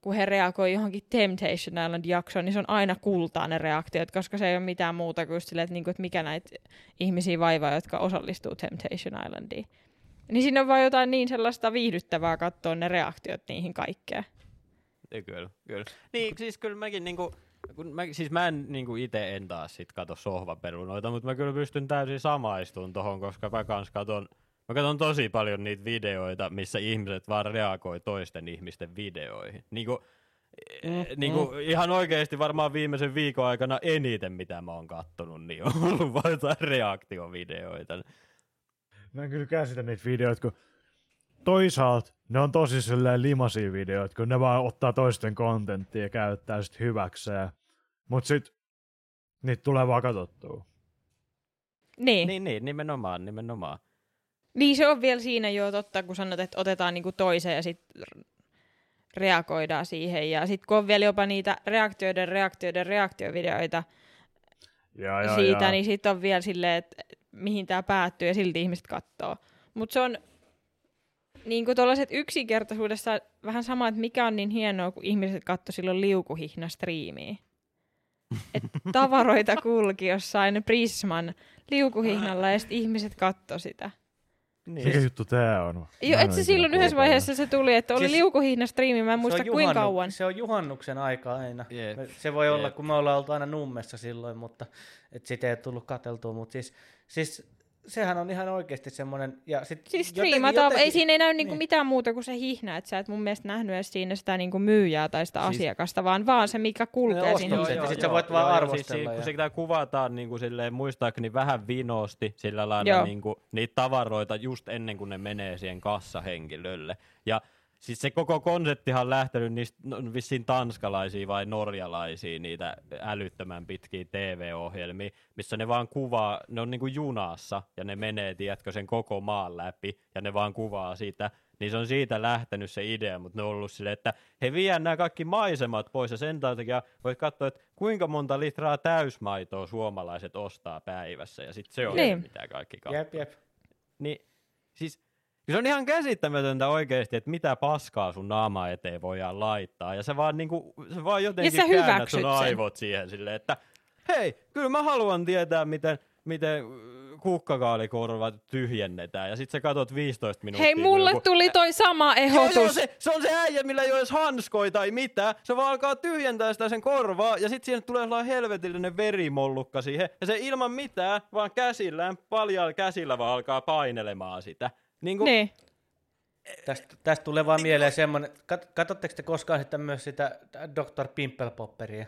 kun he reagoi johonkin Temptation Island-jaksoon, niin se on aina kultaa ne reaktiot, koska se ei ole mitään muuta kuin silleen, että, niinku, että mikä näitä ihmisiä vaivaa, jotka osallistuu Temptation Islandiin. Niin siinä on vaan jotain niin sellaista viihdyttävää katsoa ne reaktiot niihin kaikkeen. Ei, Kyllä, kyllä. Niin, siis kyllä mäkin niinku, kun mä, siis mä en niinku ite en taas sit kato sohvaperunoita, mutta mä kyllä pystyn täysin samaistumaan tohon, koska mä kans katon, mä katon tosi paljon niitä videoita, missä ihmiset vaan reagoi toisten ihmisten videoihin. Niinku, Mm, mm, niinku ihan oikeesti varmaan viimeisen viikon aikana eniten, mitä mä oon kattonut, niin on ollut vaan jotain reaktiovideoita. Mä en kyllä käsitä niitä videoita, kun toisaalta ne on tosi silleen limasia videoita, kun ne vaan ottaa toisten kontenttia ja käyttää sit hyväkseen. Mut sit niitä tulee vaan katsottua. Niin. Niin, niin, nimenomaan, nimenomaan. Niin se on vielä siinä jo totta, kun sanot, että otetaan niinku toisen ja sitten reagoidaan siihen. Ja sitten kun on vielä jopa niitä reaktioiden, reaktioiden, reaktiovideoita Ja, ja, siitä, ja. niin sitten on vielä silleen, että mihin tämä päättyy ja silti ihmiset katsoo. Mutta se on niin kuin tuollaiset yksinkertaisuudessa vähän sama, että mikä on niin hienoa, kun ihmiset katsoi silloin liukuhihna striimiä. Et tavaroita kulki jossain Prisman liukuhihnalla ja sitten ihmiset katsoi sitä. Niin. Mikä juttu tää on? Mä Jo, en et se silloin yhdessä vaiheessa se tuli, että oli Siis- liukuhihna striimi, mä en muista se on kuinka juhannu- kauan. Se on juhannuksen aika aina. Me- Se voi olla, Jep. kun me ollaan oltu aina nummessa silloin, mutta et sitä ei tullut katseltua. Mutta siis, siis sehän on ihan oikeasti semmoinen... Ja sit Siis jotenkin- striimataan, jotenkin- ei siinä ei näy niinku niin. mitään muuta kuin se hihna, että sä et mun mielestä nähnyt edes siinä sitä niinku myyjää tai sitä Siis- asiakasta, vaan vaan se, mikä kulkee Ne siinä. hihnassa. ja sit sä voit vaan arvostella Siis, ja- kun sitä kuvataan niin kuin silleen, muistaakseni vähän vinosti sillä lailla Joo. niin kuin, niitä tavaroita just ennen kuin ne menee siihen kassahenkilölle. Ja siis se koko konseptihan on lähtenyt niistä no, vissiin tanskalaisia vai norjalaisia niitä älyttömän pitkiä TV-ohjelmia, missä ne vaan kuvaa, ne on niinku junassa ja ne menee, tiedätkö, sen koko maan läpi ja ne vaan kuvaa siitä niin se on siitä lähtenyt se idea, mutta ne on ollut silleen, että he vie nämä kaikki maisemat pois ja sen takia voit katsoa, että kuinka monta litraa täysmaitoa suomalaiset ostaa päivässä ja sitten se on Niin. mitä kaikki katsoo. Jep, jep. Niin, siis se on ihan käsittämätöntä oikeasti, että mitä paskaa sun naama eteen voidaan laittaa. Ja se vaan, niinku, se vaan jotenkin sä käännät sun sen. aivot siihen silleen, että hei, kyllä mä haluan tietää, miten, miten kukkakaalikorvat tyhjennetään. Ja sit sä katot 15 minuuttia. Hei, mulle joku- tuli toi sama Joo, joo, ehdotus. se, se on se äijä, millä ei ole edes hanskoja tai mitään. Se vaan alkaa tyhjentää sitä sen korvaa ja sitten siihen tulee sellainen helvetillinen verimollukka siihen. Ja se ilman mitään, vaan käsillään, paljon käsillä vaan alkaa painelemaan sitä. Niin kuin, Niin. Tästä, tästä tulee vaan mieleen semmoinen, kat, katsotteko te koskaan sitten myös sitä Dr. Pimpelpopperia?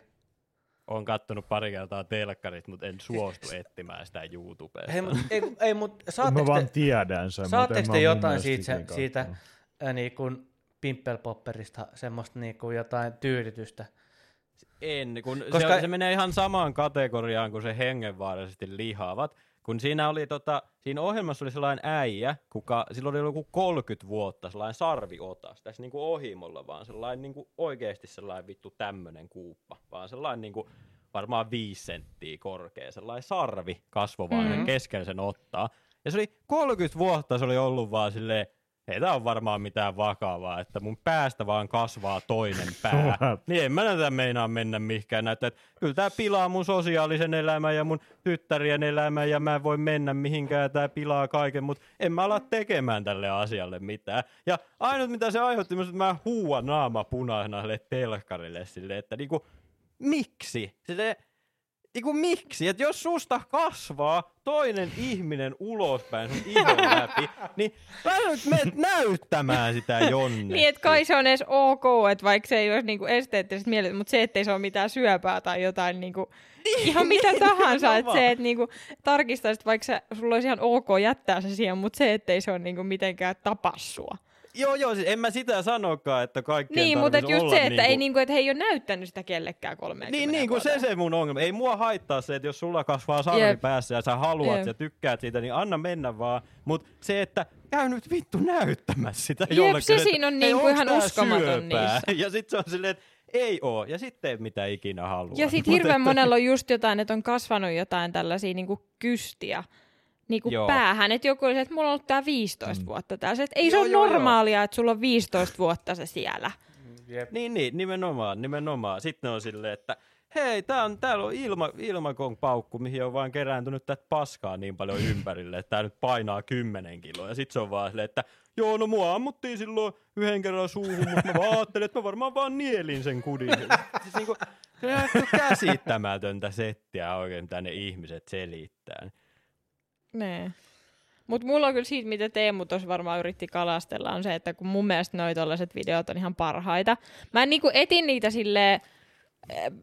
on kattonut pari kertaa telkkarit, mutta en suostu etsimään sitä YouTubesta. Hei, mut, ei, ei, mut Mä saatteko vaan te, tiedän sen. saatteko mä te jotain siitä, siitä äh, niin kuin Pimpelpopperista, semmoista niin kuin jotain tyydytystä? En, kun Koska- se, se menee ihan samaan kategoriaan kuin se hengenvaarallisesti lihavat. Kun siinä oli tota, siinä ohjelmassa oli sellainen äijä, kuka, sillä oli joku 30 vuotta sellainen sarviotas, tässä niinku ohimolla vaan sellainen niinku oikeasti sellainen vittu tämmönen kuuppa, vaan sellainen niinku varmaan viisi senttiä korkea, sellainen sarvi kasvovainen Mm. mm. keskellä sen ottaa. Ja se oli 30 vuotta se oli ollut vaan silleen, ei tää on varmaan mitään vakavaa, että mun päästä vaan kasvaa toinen pää. Niin en mä näitä meinaa mennä mihinkään näyttää, että kyllä tää pilaa mun sosiaalisen elämän ja mun tyttärien elämän ja mä en voi mennä mihinkään tää pilaa kaiken, mutta en mä ala tekemään tälle asialle mitään. Ja ainut mitä se aiheutti, myös, että mä huuan naama punaisena sille telkkarille silleen, että niinku, miksi? Silleen, Niinku miksi? Että jos susta kasvaa toinen ihminen ulospäin sun ihon läpi, niin sä nyt menet näyttämään sitä jonne. Niin, että kai se on edes ok, että vaikka se ei olisi niinku esteettisesti mieltä, mutta se, ettei se ole mitään syöpää tai jotain niinku, ihan mitä tahansa, että se, että niinku, tarkistaisit, vaikka se, sulla olisi ihan ok jättää se siihen, mutta se, ettei se ole niinku mitenkään tapa sua. Joo, joo, siis en mä sitä sanokaan, että kaikkien Niin, mutta just olla se, että, niinku... ei, niinku, että he ei ole näyttänyt sitä kellekään 30 Niin, niin kuin se se mun ongelma. Ei mua haittaa se, että jos sulla kasvaa sarvi Jep. päässä ja sä haluat Jep. ja tykkäät siitä, niin anna mennä vaan. Mutta se, että käy nyt vittu näyttämässä sitä Jep, jollekin. se siinä on "Hei, niinku ihan uskomaton syöpää?" niissä. Ja sit se on silleen, että ei oo. Ja sitten mitä ikinä haluaa. Ja sitten hirveän monella on just jotain, että on kasvanut jotain tällaisia niinku kystiä niinku Joo. päähän. Että joku olisi, että mulla on ollut tää 15 Mm. vuotta täällä. Se, että ei se Joo, ole joo, joo. normaalia, että sulla on 15 vuotta se siellä. Jep. Niin, niin, nimenomaan, nimenomaan. Sitten on silleen, että hei, tää on, täällä on ilma, ilmakon paukku, mihin on vaan kerääntynyt tätä paskaa niin paljon ympärille, että tää nyt painaa 10 kiloa. Ja sit se on vaan silleen, että joo, no mua ammuttiin silloin yhden kerran suuhun, mutta mä vaan ajattelin, että mä varmaan vaan nielin sen kudin. siis niinku, se on käsittämätöntä settiä oikein, mitä ne ihmiset selittää. Nee. Mutta mulla on kyllä siitä, mitä Teemu tuossa varmaan yritti kalastella, on se, että kun mun mielestä noi tollaiset videot on ihan parhaita. Mä en niinku etin niitä silleen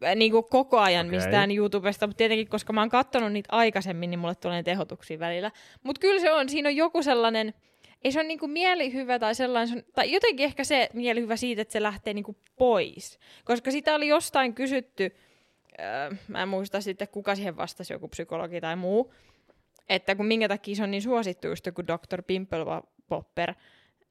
äh, niinku koko ajan okay. mistään YouTubesta, mutta tietenkin, koska mä oon kattonut niitä aikaisemmin, niin mulle tulee tehotuksia välillä. Mutta kyllä se on, siinä on joku sellainen, ei se ole niinku mielihyvä tai sellainen, se on, tai jotenkin ehkä se mielihyvä siitä, että se lähtee niinku pois. Koska sitä oli jostain kysytty, äh, mä en muista sitten kuka siihen vastasi, joku psykologi tai muu, että kun minkä takia se on niin suosittu, just joku Dr. Pimple Popper,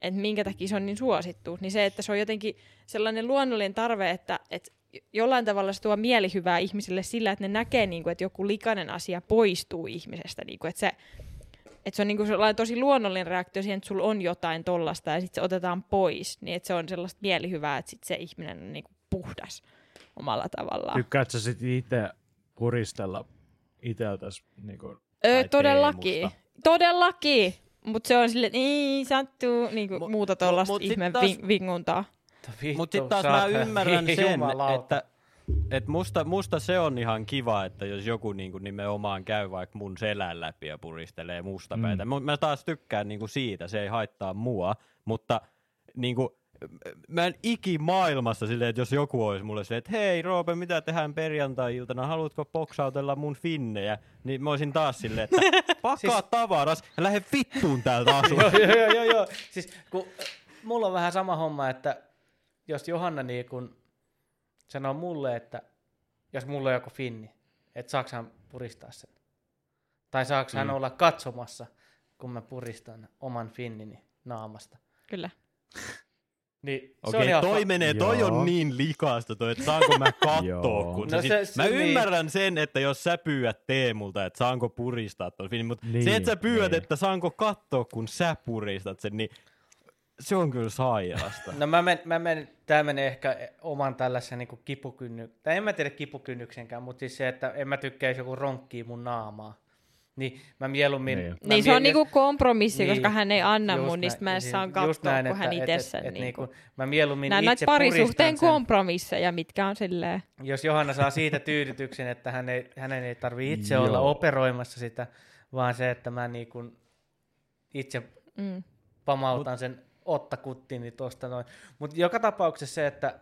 että minkä takia se on niin suosittu, niin se, että se on jotenkin sellainen luonnollinen tarve, että, että jollain tavalla se tuo mielihyvää ihmisille sillä, että ne näkee, niin kuin, että joku likainen asia poistuu ihmisestä, niin kuin, että se että se on niinku sellainen tosi luonnollinen reaktio siihen, että sulla on jotain tollasta ja sitten se otetaan pois, niin että se on sellaista mielihyvää, että sitten se ihminen on niinku puhdas omalla tavallaan. Tykkäätkö sä sit itse puristella iteltäs niinku, Öö, todellakin. teemusta. Todellakin. Mutta se on että niin sattuu, niinku Mu- muuta mu- tuollaista mut ihme taas- ving- vinguntaa. Mutta sitten taas mä ymmärrän sen, Jumalauta. että et musta, musta se on ihan kiva, että jos joku niinku nimenomaan käy vaikka mun selän läpi ja puristelee musta päitä. Mm. Mä taas tykkään niinku siitä, se ei haittaa mua, mutta niinku, mä en ikimaailmassa silleen, että jos joku olisi mulle silleen, että hei Roope, mitä tehdään perjantai-iltana, haluatko boksautella mun finnejä? Niin mä olisin taas silleen, että pakkaa siis... tavaras ja lähde vittuun täältä asumaan. joo, joo, joo, joo. Siis kun, äh, mulla on vähän sama homma, että jos Johanna niin kun sanoo mulle, että jos mulla on joku finni, että saaks hän puristaa sen. Tai saaks hän Mm. olla katsomassa, kun mä puristan oman finnini naamasta. Kyllä. Niin se on Okei, ihan toi menee, toi Joo. on niin likasta toi, että saanko mä kattoo, Joo. kun No se, se- sit, se- Mä niin. ymmärrän sen, että jos sä pyydät Teemulta, että saanko puristaa ton filmin, mutta Niin, se, että sä pyydät, niin. että saanko katsoa, kun sä puristat sen, niin se on kyllä sairasta. No mä men, mä men, tää menee ehkä oman tällaisen niin kipukynny, tai en mä tiedä kipukynnyksenkään, mutta siis se, että en mä tykkäisi joku ronkkii mun naamaa. Niin mä mieluummin... Niin. Mä Niin se on niinku kompromissi, Niin, koska hän ei anna just mun, niin sit mä en saan just katsoa, näin, kun hän että- itse et- sen et niinku. niinku, Mä mieluummin Nämä on itse parisuhteen puristan sen. kompromisseja, mitkä on silleen. Jos Johanna saa siitä tyydytyksen, että hän ei, hänen ei tarvi itse olla operoimassa sitä, vaan se, että mä niinku itse Mm. pamautan sen ottakuttini tuosta noin. Mutta joka tapauksessa se, että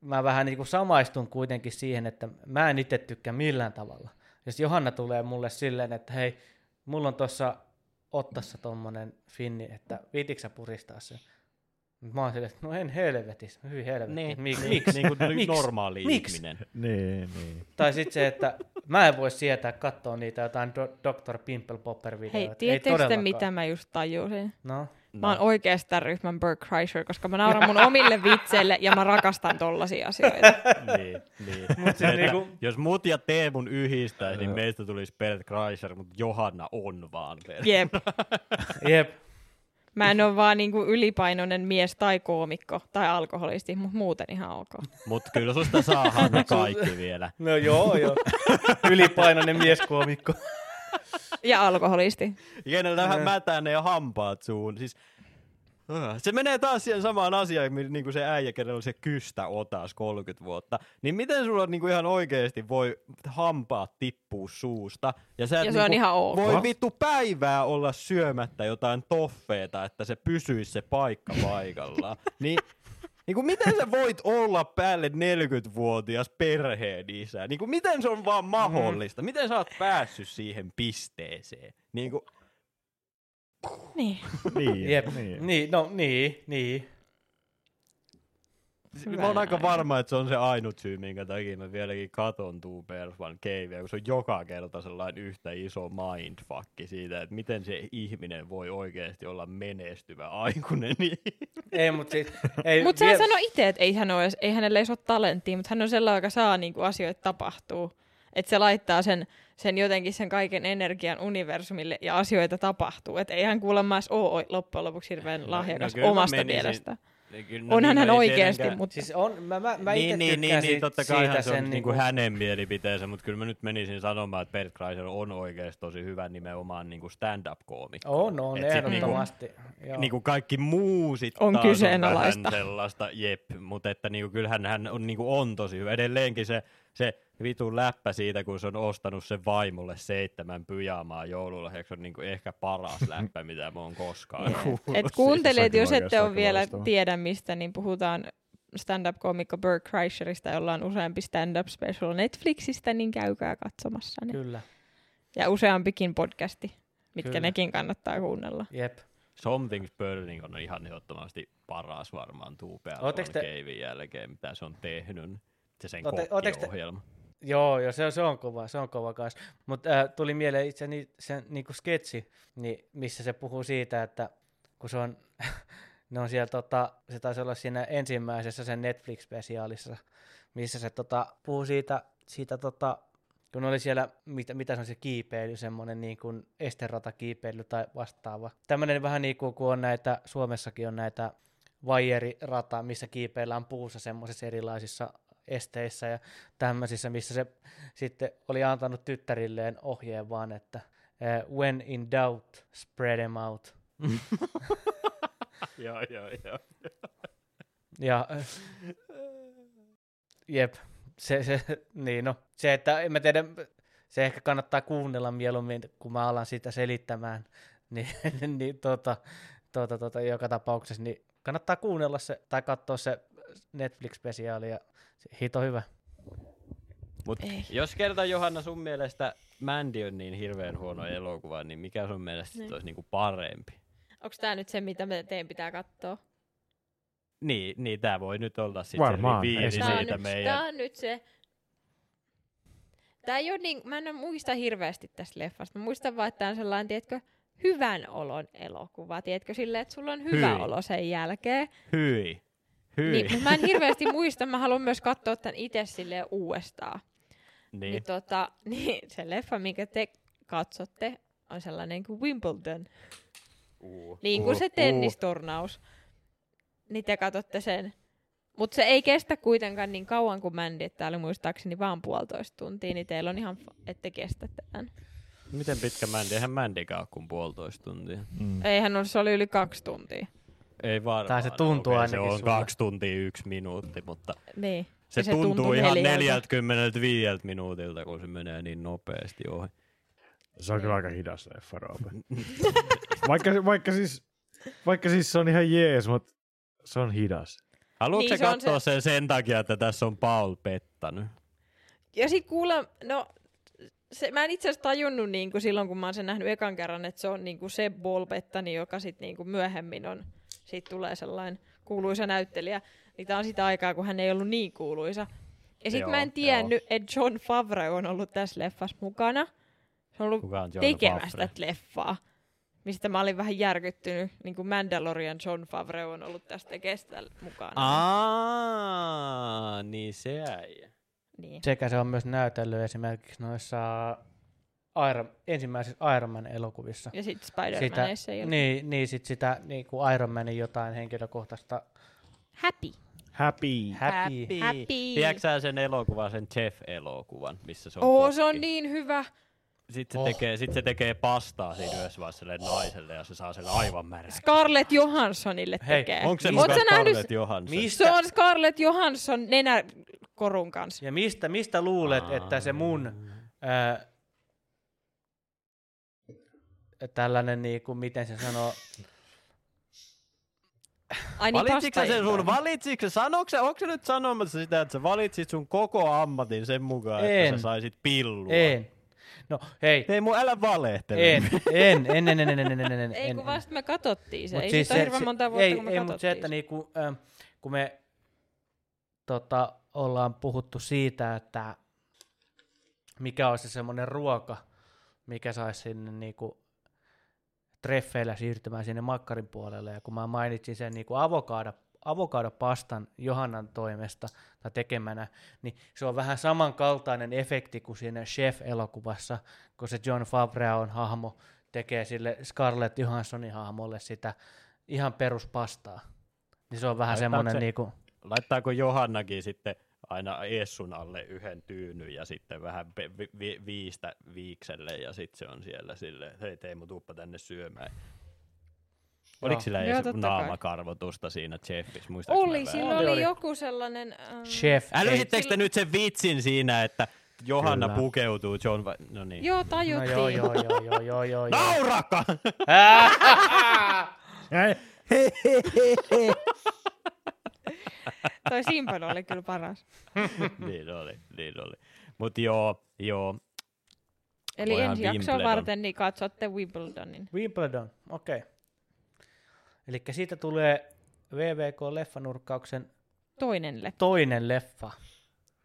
mä vähän niin kuin samaistun kuitenkin siihen, että mä en itse tykkää millään tavalla. Jos Johanna tulee mulle silleen, että hei, mulla on tuossa ottassa tommonen finni, että viititkö sä puristaa sen? Mä oon silleen, että no en helvetis, hyvin helvetis. Niin, Mik, niin, miksi? niin kuin Miksi? normaali Miksi? ihminen. Niin, niin. Tai sitten se, että mä en voi sietää katsoa niitä jotain Do- Dr. Pimple Popper videoita. Hei, Ei tiedättekö te, todellakaan. mitä mä just tajusin? No, Mä oon oikeasti tämän ryhmän Burke Kreischer, koska mä nauran mun omille vitseille ja mä rakastan tollasia asioita. niin, niin. Mut että niinku- Jos mut ja Teemun yhdistäisi, niin meistä tulisi Bert Kreischer, mutta Johanna on vaan Bert. Jep. jep. Mä en ole vaan niinku ylipainoinen mies tai koomikko tai alkoholisti, mutta muuten ihan ok. Mut kyllä susta saa ne kaikki vielä. No joo, joo. Ylipainoinen mieskoomikko. Ja alkoholisti. Kenellä vähän Ne. mätää ne ja hampaat suun. Siis, Ah, se menee taas siihen samaan asiaan, niin kuin se äijä, kenellä oli se kystä otas 30 vuotta. Niin miten sulla niin kuin ihan oikeasti voi hampaat tippua suusta? Ja, sä et Ja se on niinku ihan ok. Voi vittu päivää olla syömättä jotain toffeeta, että se pysyisi se paikka paikallaan. niin, niin kuin miten sä voit olla päälle 40-vuotias perheen isä? Niin kuin miten se on vaan mahdollista? Miten sä oot päässyt siihen pisteeseen? Niin kuin, Niin. Niin, Jep. niin. Niin, no niin, niin. Mä oon aika varma, että se on se ainut syy, minkä takia mä vieläkin katon Two Bears One Cavea, kun se on joka kerta sellainen yhtä iso mindfuck siitä, että miten se ihminen voi oikeasti olla menestyvä aikuinen. Niin. Ei, mutta siis... Ei, Mutta sehän vie- sanoi itse, että ei, hän ole, ei hänellä edes ole talenttia, mutta hän on sellainen, joka saa niinku asioita tapahtuu. Että se laittaa sen, sen jotenkin sen kaiken energian universumille ja asioita tapahtuu. Että ei hän kuulemma edes ole loppujen lopuksi hirveän lahjakas no kyllä mä omasta menisin- mielestä. Kyllä, Onhan hän ei oikeasti, tietenkään- mutta Siis on, mä, mä, mä itse niin, niin, niin, niin, totta siitä kai se on sen niinku hänen mielipiteensä, mutta kyllä mä nyt menisin sanomaan, että Bert Kreischer on oikeasti tosi hyvä nimenomaan niinku stand-up-koomikko. On, on, Et sit ehdottomasti. Joo. Niinku kaikki muu sit On kyseenalaista. vähän sellaista, jep, mutta että niinku, kyllähän hän on, niinku, on tosi hyvä. Edelleenkin se, se vitun läppä siitä, kun se on ostanut sen vaimolle seitsemän pyjamaa joululahjaksi, on niinku ehkä paras läppä, mitä mä oon koskaan kuullut. Et kuuntelijat, Sekin jos ette ole vielä loistava. tiedä mistä, niin puhutaan stand-up-koomikko Bert Kreischerista, jolla on useampi stand-up special Netflixistä, niin käykää katsomassa ne. Kyllä, Ja useampikin podcasti, mitkä Kyllä. nekin kannattaa kuunnella. jep. Something's Burning on ihan ehdottomasti paras varmaan Tuupea Ootteko te- Keivin jälkeen, mitä se on tehnyt. Se sen Ootte- ootteko te- kokkiohjelma. Joo, joo se, on, se on kova, se on kova kanssa. Mutta äh, tuli mieleen itse ni, sen niinku sketsi, niin, missä se puhuu siitä, että kun se on, ne on siellä, tota, se taisi olla siinä ensimmäisessä sen Netflix-spesiaalissa, missä se tota, puhuu siitä, siitä tota, kun oli siellä, mitä, mitä se on se kiipeily, semmoinen niin kuin esteratakiipeily tai vastaava. Tämmöinen vähän niin kuin, kun on näitä, Suomessakin on näitä vaijerirata, missä kiipeillään puussa semmoisissa erilaisissa esteissä ja tämmöisissä, missä se sitten oli antanut tyttärilleen ohjeen vaan, että eh, when in doubt, spread them out. joo, joo, joo. Ja äh, jep, se, se, niin no, se, että en mä tiedä, se ehkä kannattaa kuunnella mieluummin, kun mä alan sitä selittämään, niin, niin tota, tota, tota, joka tapauksessa, niin kannattaa kuunnella se tai katsoa se Netflix-spesiaali ja hito hyvä. Mut Ei. jos kerta Johanna sun mielestä Mandy on niin hirveän huono elokuva, niin mikä sun mielestä Niin. olisi niinku parempi? Onko tämä nyt se, mitä me teidän pitää katsoa? Niin, niin tää voi nyt olla sitten Varmaan, se viisi siitä nyt, meidän. tää on nyt se... Tää ei ole niin, mä en muista hirveästi tästä leffasta. Mä muistan vaan, että tää on sellainen, tiedätkö, hyvän olon elokuva. Tiedätkö, silleen, että sulla on hyvä Hyi. olo sen jälkeen. Hyi. Hyi. Niin, mutta mä en hirveästi muista. Mä haluan myös katsoa tämän itse silleen uudestaan. Niin. niin. tota, niin se leffa, minkä te katsotte, on sellainen kuin Wimbledon. Uu. Niin kuin Uu, se tennisturnaus. Niin te katsotte sen. Mutta se ei kestä kuitenkaan niin kauan kuin Mandy, että oli muistaakseni vaan puolitoista tuntia, niin teillä on ihan, fa- että kestätte tämän. Miten pitkä Mandy? Eihän Mandykaan kuin puolitoista tuntia. Mm. Eihän ole, se oli yli kaksi tuntia. Ei varmaan. Tai se tuntuu Okei, ainakin Se on sulle. kaksi tuntia yksi minuutti, mutta Niin. se, se tuntuu tuntui ihan neljältä. 45 minuutilta, kun se menee niin nopeasti ohi. Se on kyllä aika hidas leffa, Roope. vaikka, vaikka, siis, vaikka siis se on ihan jees, mutta se on hidas. Haluatko Niin, se katsoa sen sen takia, että tässä on Paul pettänyt? Ja sit kuule, no se, mä en itse asiassa tajunnut niin kuin silloin, kun mä oon sen nähnyt ekan kerran, että se on niin kuin se Paul Bettany, joka sit niin kuin myöhemmin on, siitä tulee sellainen kuuluisa näyttelijä. Niin tää on sitä aikaa, kun hän ei ollut niin kuuluisa. Ja sit Joo, mä en tiennyt, että John Favreau on ollut tässä leffassa mukana. Se on ollut tekemässä Favre? tätä leffaa. Mistä mä olin vähän järkyttynyt. Niin kuin Mandalorian John Favreau on ollut tästä kestä mukana. Aa, niin se äijä. Niin. Sekä se on myös näytellyt esimerkiksi noissa Iron, ensimmäisissä Iron Man elokuvissa. Ja sitten Sitä, Spider-Manissa ei ole. niin, niin sit sitä niin kuin Iron Manin jotain henkilökohtaista Happy. Happy. happy. Happy. Tiedätkö sen elokuvan, sen Jeff-elokuvan, missä se on Oo, kokki? se on niin hyvä. Sitten se, Oh. tekee, sit se tekee pastaa siinä yhdessä vaiheessa sille naiselle ja se saa sen aivan märän. Scarlett Johanssonille Hei, tekee. Onko se mukaan sä nähnyt- Scarlett Johansson? Mistä, Se on Scarlett Johansson nenäkorun kanssa. ja mistä, mistä luulet, että se mun ää, tällainen, niin kuin, miten se sanoo, Ai niin, Valitsitko sen sun, valitsitko sä, sanoiko onko sä nyt sanomassa sitä, että sä valitsit sun koko ammatin sen mukaan, En. että sä saisit pillua? en. No hei, Ei mun älä valehtele. en, en, en, en, en, en, en, en, en, en, Ei en. kun vasta me katsottiin se. Mut Ei siis ole hirveän monta vuotta, ei, kun me ei, katsottiin mutta se, että niinku, ähm, kun me tota, ollaan puhuttu siitä, että mikä on se semmoinen ruoka, mikä saisi sinne niinku treffeillä siirtymään sinne makkarin puolelle, ja kun mä mainitsin sen niinku avokaado, avokadopastan Johannan toimesta tai tekemänä, niin se on vähän samankaltainen efekti kuin siinä Chef-elokuvassa, kun se John Favreau hahmo tekee sille Scarlett Johanssonin hahmolle sitä ihan peruspastaa. Niin se on vähän Laittaako semmoinen se- niinku, Laittaako Johannakin sitten aina Essun alle yhden tyynyn ja sitten vähän vi- vi- viistä viikselle ja sitten se on siellä että hei Teemu, tuuppa tänne syömään. Oliko sillä Joo, edes totta kai. naamakarvotusta siinä Jeffissä? Mä Oli, väärin? sillä Oli, oli, oli. joku sellainen... Ähm, chef. Älysittekö te nyt sen vitsin siinä, että Johanna Kyllä. pukeutuu John... Va- no niin. Joo, No tajuttiin. joo, joo, joo, joo, joo, joo, joo. Nauraka! Toi Simpan oli kyllä paras. niin oli, niin oli. Mut joo, joo. Eli Voihan ensi jaksoa varten niin katsotte Wimbledonin. Wimbledon, okei. Okay. Eli siitä tulee VVK-leffanurkkauksen Toinen le. toinen leffa,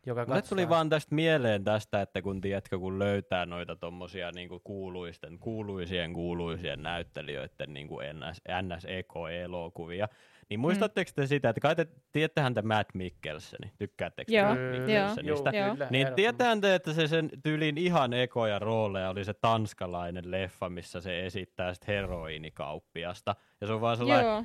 joka Mulle tuli vaan tästä mieleen tästä, että kun tiedätkö, kun löytää noita tommosia niinku kuuluisten, kuuluisien kuuluisien näyttelijöiden niinku NS, NS-eko-elokuvia, niin muistatteko te sitä, että kai te tiedättehän te Matt Mikkelseni, tykkäättekö te Joo, Matt joo. Mikkelsenistä? Joo. kyllä, Niin tietäähän te, että se sen tyylin ihan ekoja rooleja oli se tanskalainen leffa, missä se esittää sit heroinikauppiasta. Ja se on vaan sellainen Joo.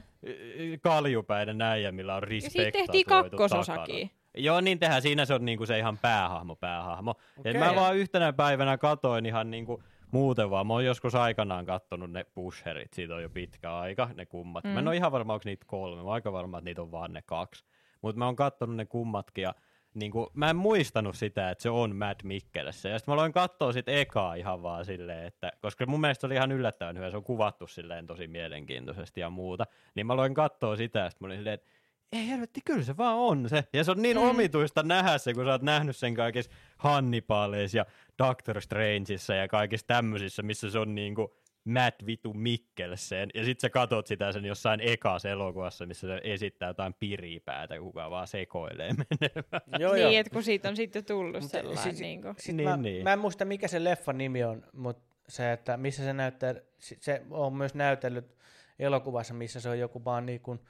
kaljupäinen äijä, millä on Ja respect. siitä tehtiin kakkososakin. Joo, niin tehdään. Siinä se on niinku se ihan päähahmo, päähahmo. Okay. Okei. mä vaan yhtenä päivänä katoin ihan niinku muuten vaan. Mä oon joskus aikanaan kattonut ne pusherit. Siitä on jo pitkä aika, ne kummat. Mm. Mä en Mm. ole ihan varma, onko niitä kolme. Mä oon aika varma, että niitä on vaan ne kaksi. Mutta mä oon kattonut ne kummatkin ja niinku, mä en muistanut sitä, että se on Matt Mikkelessä. Ja sitten mä aloin katsoa sit ekaa ihan vaan silleen, että, koska mun mielestä se oli ihan yllättävän hyvä, se on kuvattu silleen tosi mielenkiintoisesti ja muuta. Niin mä aloin katsoa sitä ja sit mä olin silleen, että ei helvetti, kyllä se vaan on se. Ja se on niin Mm. omituista nähdä se, kun sä oot nähnyt sen kaikissa Hannibaleissa ja Doctor Strangeissa ja kaikissa tämmöisissä, missä se on niinku Matt Vitu Mikkelsen. Ja sit sä katot sitä sen jossain ekas elokuvassa, missä se esittää jotain piripäätä, kuka vaan sekoilee menemään. Joo, niin, joo. että kun siitä on sitten tullut Mutta sellainen. siis- niin kuin. Sit Niin, mä, niin. mä en muista mikä se leffan nimi on, mutta se, että missä se näyttää, se on myös näytellyt elokuvassa, missä se on joku vaan niin kuin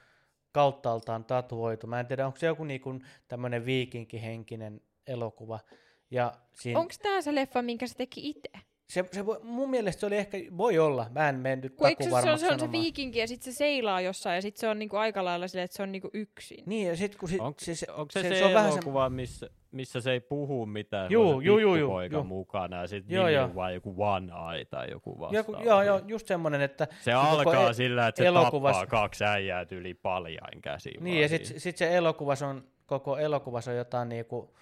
kauttaaltaan tatuoitu. Mä en tiedä, onko se joku niin kuin tämmöinen viikinkihenkinen elokuva. Siinä, Onko tämä se leffa, minkä se teki itse? Se, se voi, mun mielestä se oli ehkä, voi olla, mä en mennyt Kun eikö se, se, on, se on se viikinki ja sitten se seilaa jossain ja sitten se on niinku aika lailla silleen, että se on niinku yksin. Niin, ja sit kun sit, Onko se, se, se, onko se, se, se, se on vähän se, elokuva, missä, missä se ei puhu mitään? Juu, se on se juu, juu, juu, juu. mukana ja sitten Joo, nimi joo. on vaan joku One Eye tai joku vastaava. joku, joo, joo, just semmoinen, että Se alkaa e- sillä, että se elokuvassa- tappaa kaksi äijää yli paljain käsiin. Niin, vaan ja sitten sit se elokuvassa on, koko elokuvassa on jotain niinku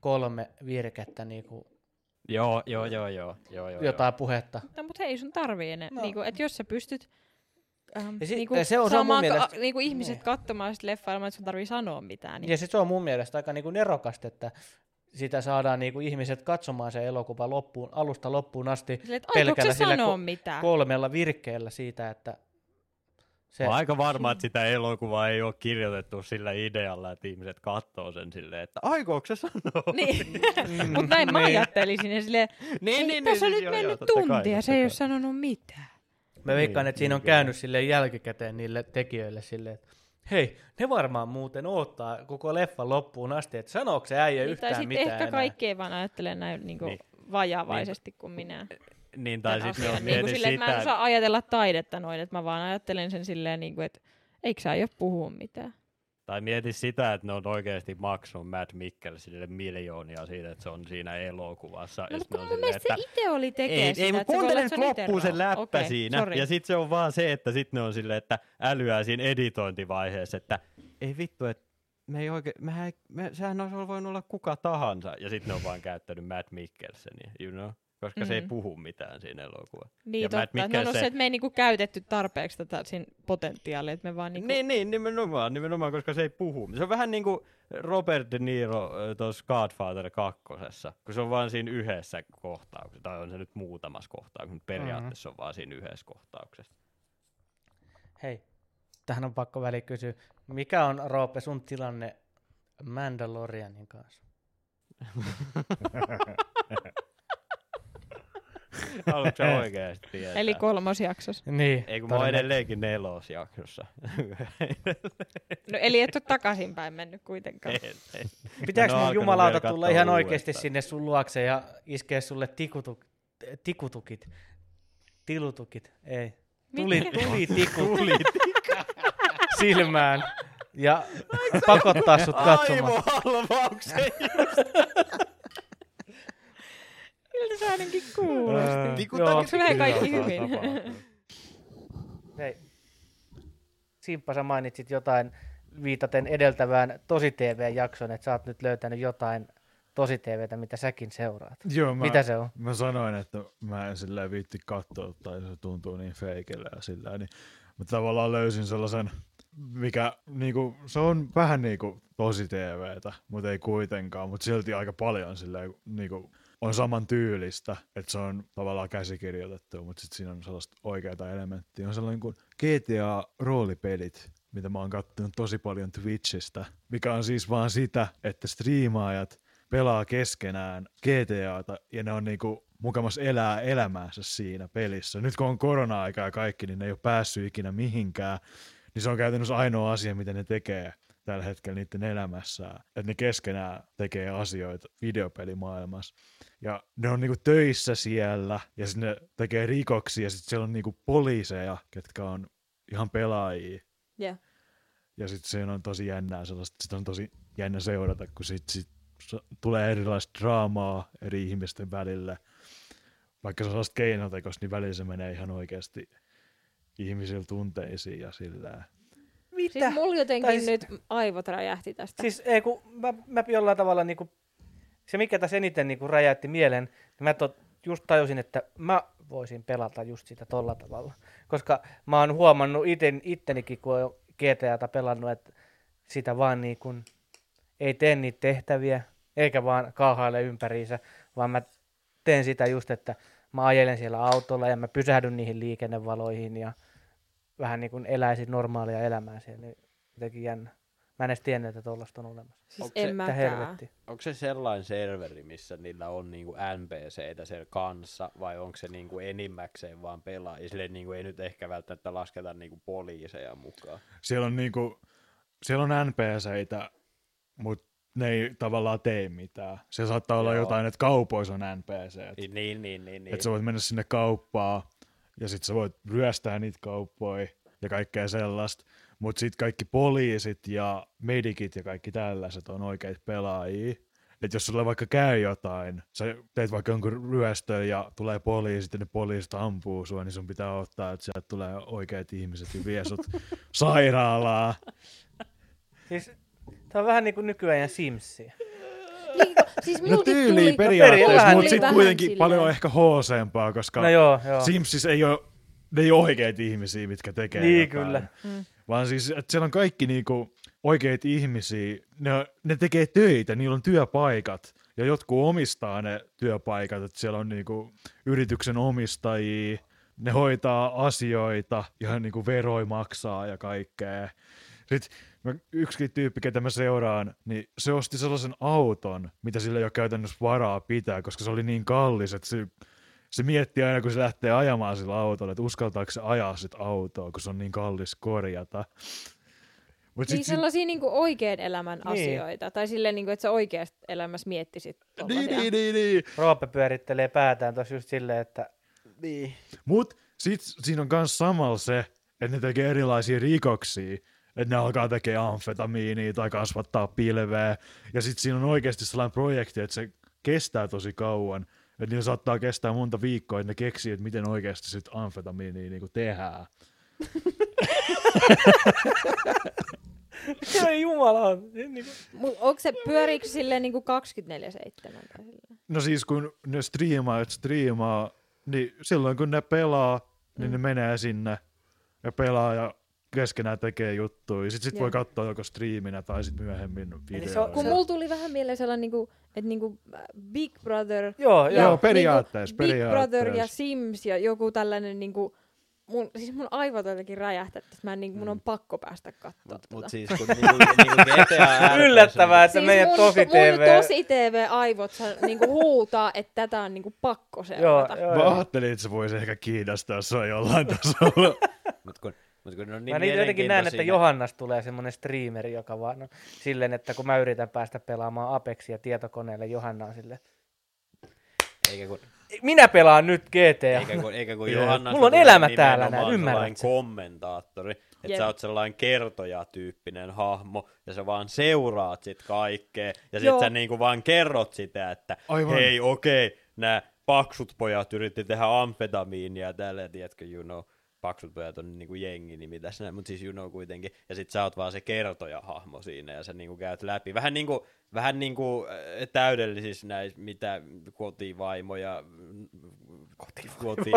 kolme virkettä, niinku, Joo, joo, joo, joo. joo, joo jotain puhetta. No, mutta hei, sun tarvii enää. No. Niinku, että jos sä pystyt ähm, Ja si- niinku, ja se on- se on mun saamaan mielestä- ka- niinku ihmiset niin. katsomaan sitä leffaa ilman, että sun tarvii sanoa mitään. Niin. Ja sit se on mun mielestä aika niinku nerokasta, että sitä saadaan niinku ihmiset katsomaan se elokuva loppuun, alusta loppuun asti Silleen, pelkällä sillä sanoa ko- mitään? kolmella virkkeellä siitä, että se, Mä aika varma, että sitä elokuvaa ei ole kirjoitettu sillä idealla, että ihmiset katsoo sen silleen, että aikooko se sanoa? Niin. Mutta näin mä Niin. ajattelisin. Ja silleen, niin, ei, tässä on siis nyt mennyt joo, totta kai, tunti ja se ei kai. ole sanonut mitään. mä veikkaan, Niin, että siinä on niin käynyt sille jälkikäteen niille tekijöille silleen, että hei, ne varmaan muuten odottaa koko leffan loppuun asti, että sanooko se äijä Niin, tai yhtään sitten mitään ehkä enää. kaikki ei vaan ajattele näin. Niinku, Niin. vajavaisesti kuin minä. Niin, tai sitten on niin että mä en sitä, osaa ajatella taidetta noin, että mä vaan ajattelen sen silleen, niin kuin, että eikö sä aio puhua mitään. tai mieti sitä, että ne on oikeasti maksanut Matt Mikkelsille miljoonia siitä, että se on siinä elokuvassa. No, mutta mun mielestä se itse oli tekee ei, sitä. ei, mutta että kuuntele nyt että loppuun se läppä Okei, siinä. sorry. Ja sitten se on vaan se, että sitten ne on silleen, että älyää siinä editointivaiheessa, että ei vittu, että me ei oikein, mehän ei, me, sehän olisi voinut olla kuka tahansa. Ja sitten ne on vaan käyttänyt Matt Mikkelsenia, you know? Koska mm-hmm. se ei Mhm. puhu mitään siinä elokuvassa. Niin Ja totta, että no, no Mikkelsen- se, että me ei niinku käytetty tarpeeksi tätä siinä potentiaalia, että me vaan niinku... Niin, niin, nimenomaan, nimenomaan, koska se ei puhu. Se on vähän niin kuin Robert De Niro tuossa Godfather kakkosessa, kun se on vaan siinä yhdessä kohtauksessa, tai on se nyt muutamassa kohtauksessa, mutta periaatteessa on vaan siinä yhdessä kohtauksessa. Hei, tähän on pakko väli kysyä. Mikä on, Roope, sun tilanne Mandalorianin kanssa? Haluatko sä oikeasti tietää? Eli kolmosjaksossa. Niin. Ei kun mä oon edelleenkin nelosjaksossa. No, eli et ole takaisinpäin mennyt kuitenkaan. En, en. Pitääkö alkanut jumalauta tulla ihan oikeasti sinne sun luokse ja iskeä sulle tikutuk, tikutukit? Tilutukit? Ei. Tuli, tuli tikut silmään ja pakottaa sut katsomaan. Aivohalvauksen! Miltä se ainakin kuulosti? Tikutakit. Se menee kaikki hyvin. Hei. Simppa, sä mainitsit jotain viitaten edeltävään Tosi TV-jakson, että sä oot nyt löytänyt jotain Tosi TVtä, mitä säkin seuraat. Joo, mä, Mitä se on? Mä sanoin, että mä en sillä viitti katsoa, tai se tuntuu niin feikelle ja sillä niin. Mutta tavallaan löysin sellaisen, mikä niinku, se on vähän niinku tosi TVtä, mutta ei kuitenkaan, mutta silti aika paljon sillä niinku, on saman tyylistä, että se on tavallaan käsikirjoitettu, mutta sitten siinä on sellaista oikeaa elementtiä. On sellainen kuin GTA-roolipelit, mitä mä oon kattonut tosi paljon Twitchistä, mikä on siis vaan sitä, että striimaajat pelaa keskenään GTAta ja ne on niinku mukamas elää elämäänsä siinä pelissä. Nyt kun on korona-aika ja kaikki, niin ne ei ole päässyt ikinä mihinkään, niin se on käytännössä ainoa asia, mitä ne tekee tällä hetkellä niiden elämässään. Että ne keskenään tekee asioita videopelimaailmassa. Ja ne on niinku töissä siellä ja sitten ne tekee rikoksia ja sitten siellä on niinku poliiseja, ketkä on ihan pelaajia. Yeah. Ja sitten se on tosi jännää sellaista, sitä on tosi jännä seurata, kun sit, sit tulee erilaista draamaa eri ihmisten välillä. Vaikka se on sellaista keinotekosta, niin välillä se menee ihan oikeasti ihmisillä tunteisiin ja sillä. Mitä? Siis mulla jotenkin Tai nyt aivot räjähti tästä. Siis ei, kun mä, mä jollain tavalla niinku, se mikä tässä eniten niinku räjäytti mieleen, niin mä tot, just tajusin, että mä voisin pelata just sitä tolla tavalla. Koska mä oon huomannut iten, ittenikin, kun on GTAta pelannut, että sitä vaan niin kuin ei tee niitä tehtäviä, eikä vaan kaahaile ympäriinsä, vaan mä teen sitä just, että mä ajelen siellä autolla ja mä pysähdyn niihin liikennevaloihin ja vähän niin kuin eläisin normaalia elämää siellä, niin jotenkin jännä. Mä en edes tiennyt, että tollaista on olemassa. siis Onko se- en helvetti. Onko se sellainen serveri, missä niillä on niinku NPCitä siellä kanssa, vai onko se niinku enimmäkseen vaan pelaajia? Silleen niinku ei nyt ehkä välttämättä lasketa niinku poliiseja mukaan. Siellä on, niinku, siellä on NPCitä, mutta ne ei tavallaan tee mitään. Siellä saattaa olla Joo. jotain, että kaupoissa on NPC. Niin, niin, niin. niin, niin. Että sä voit mennä sinne kauppaan ja sitten sä voit ryöstää niitä kauppoja ja kaikkea sellaista. Mutta sitten kaikki poliisit ja medikit ja kaikki tällaiset on oikeita pelaajia. Että jos sulle vaikka käy jotain, sä teet vaikka jonkun ryöstön ja tulee poliisit ja ne poliisit ampuu sua, niin sun pitää ottaa, että sieltä tulee oikeat ihmiset ja vie sut sairaalaan. Siis, tämä on vähän niin kuin nykyajan Simsia. Niin, siis No tyyliin tuli- periaatteessa, vähän mutta sitten kuitenkin silleen. paljon ehkä hooseempaa, koska No joo, joo. Simsis ei ole, ne ei ole oikeita ihmisiä, mitkä tekee Niin, jotain. kyllä. Mm. Vaan siis, että siellä on kaikki niinku oikeita ihmisiä, ne, ne tekee töitä, niillä on työpaikat, ja jotkut omistaa ne työpaikat, että siellä on niinku yrityksen omistajia, ne hoitaa asioita, ihan niinku veroi maksaa ja kaikkea. Sitten mä, yksikin tyyppi, ketä mä seuraan, niin se osti sellaisen auton, mitä sillä ei ole käytännössä varaa pitää, koska se oli niin kallis, että se miettii aina, kun se lähtee ajamaan sillä autolla, että uskaltaako se ajaa sit autoa, kun se on niin kallis korjata. Mut Niin sit, sit, sellaisia niinku oikean elämän Niin. asioita. Tai silleen, niinku, että sä oikeasti elämässä miettisit niin, niin, niin, niin. Roope pyörittelee päätään tuossa just silleen, että Niin. Mut sit siinä on myös samalla se, että ne tekee erilaisia rikoksia. Että ne alkaa tekemään amfetamiinia tai kasvattaa pilveä. Ja sit siinä on oikeasti sellainen projekti, että se kestää tosi kauan. Että niillä saattaa kestää monta viikkoa, että ne keksii, että miten oikeasti sit amfetamiinia niinku tehdään. ei jumala. Niin Mut onko se, pyöriikö silleen niinku 24-7? Tai silleen? No siis kun ne striimaa, että striimaa, niin silloin kun ne pelaa, niin Mm. ne menee sinne ja pelaa ja keskenään tekee juttuja. Sitten sit Joo. voi katsoa joko striiminä tai sitten myöhemmin se on-. Kun mulla tuli vähän mieleen sellainen, niinku, että niinku äh, Big Brother Joo, Joo, joo. periaatteessa, niinku Big Brother ja periaatteessa. Sims ja joku tällainen, niinku, mun, siis mun aivot jotenkin räjähtää, että mä en, niinku, mun on pakko päästä katsoa Mut, tätä. mut siis kun niinku, niinku GTA Yllättävää, että meidän mun, tosi mun TV... tosi TV-aivot sa- niinku huutaa, että tätä on niinku pakko Joo, seurata. joo, Mä joo. ajattelin, että se voisi ehkä kiinnostaa sua jollain tasolla. Mut kun, mut kun on niin Mä niin jotenkin näen, että Johannasta tulee semmoinen streameri, joka vaan no, silleen, että kun mä yritän päästä pelaamaan Apexia tietokoneelle, Johanna on silleen, Eikä kun, minä pelaan nyt GTA. eikä kun, eikä kun. Johanna... Mulla on elämä täällä näin, ymmärrät sä? kommentaattori. Että Jep. sä oot sellainen kertojatyyppinen hahmo, ja sä vaan seuraat sit kaikkea, ja sit Joo. sä niinku vaan kerrot sitä, että Aivan. hei okei, okay, nämä paksut pojat yritti tehdä amfetamiinia ja tällä, tiedätkö, you know, paksut pojat on niinku jengi, niin mitäs näin, mutta siis know kuitenkin, ja sit sä oot vaan se kertoja-hahmo siinä, ja sä niinku käyt läpi, vähän niinku, vähän niinku äh, täydellisissä näissä, mitä kotivaimoja, koti, koti,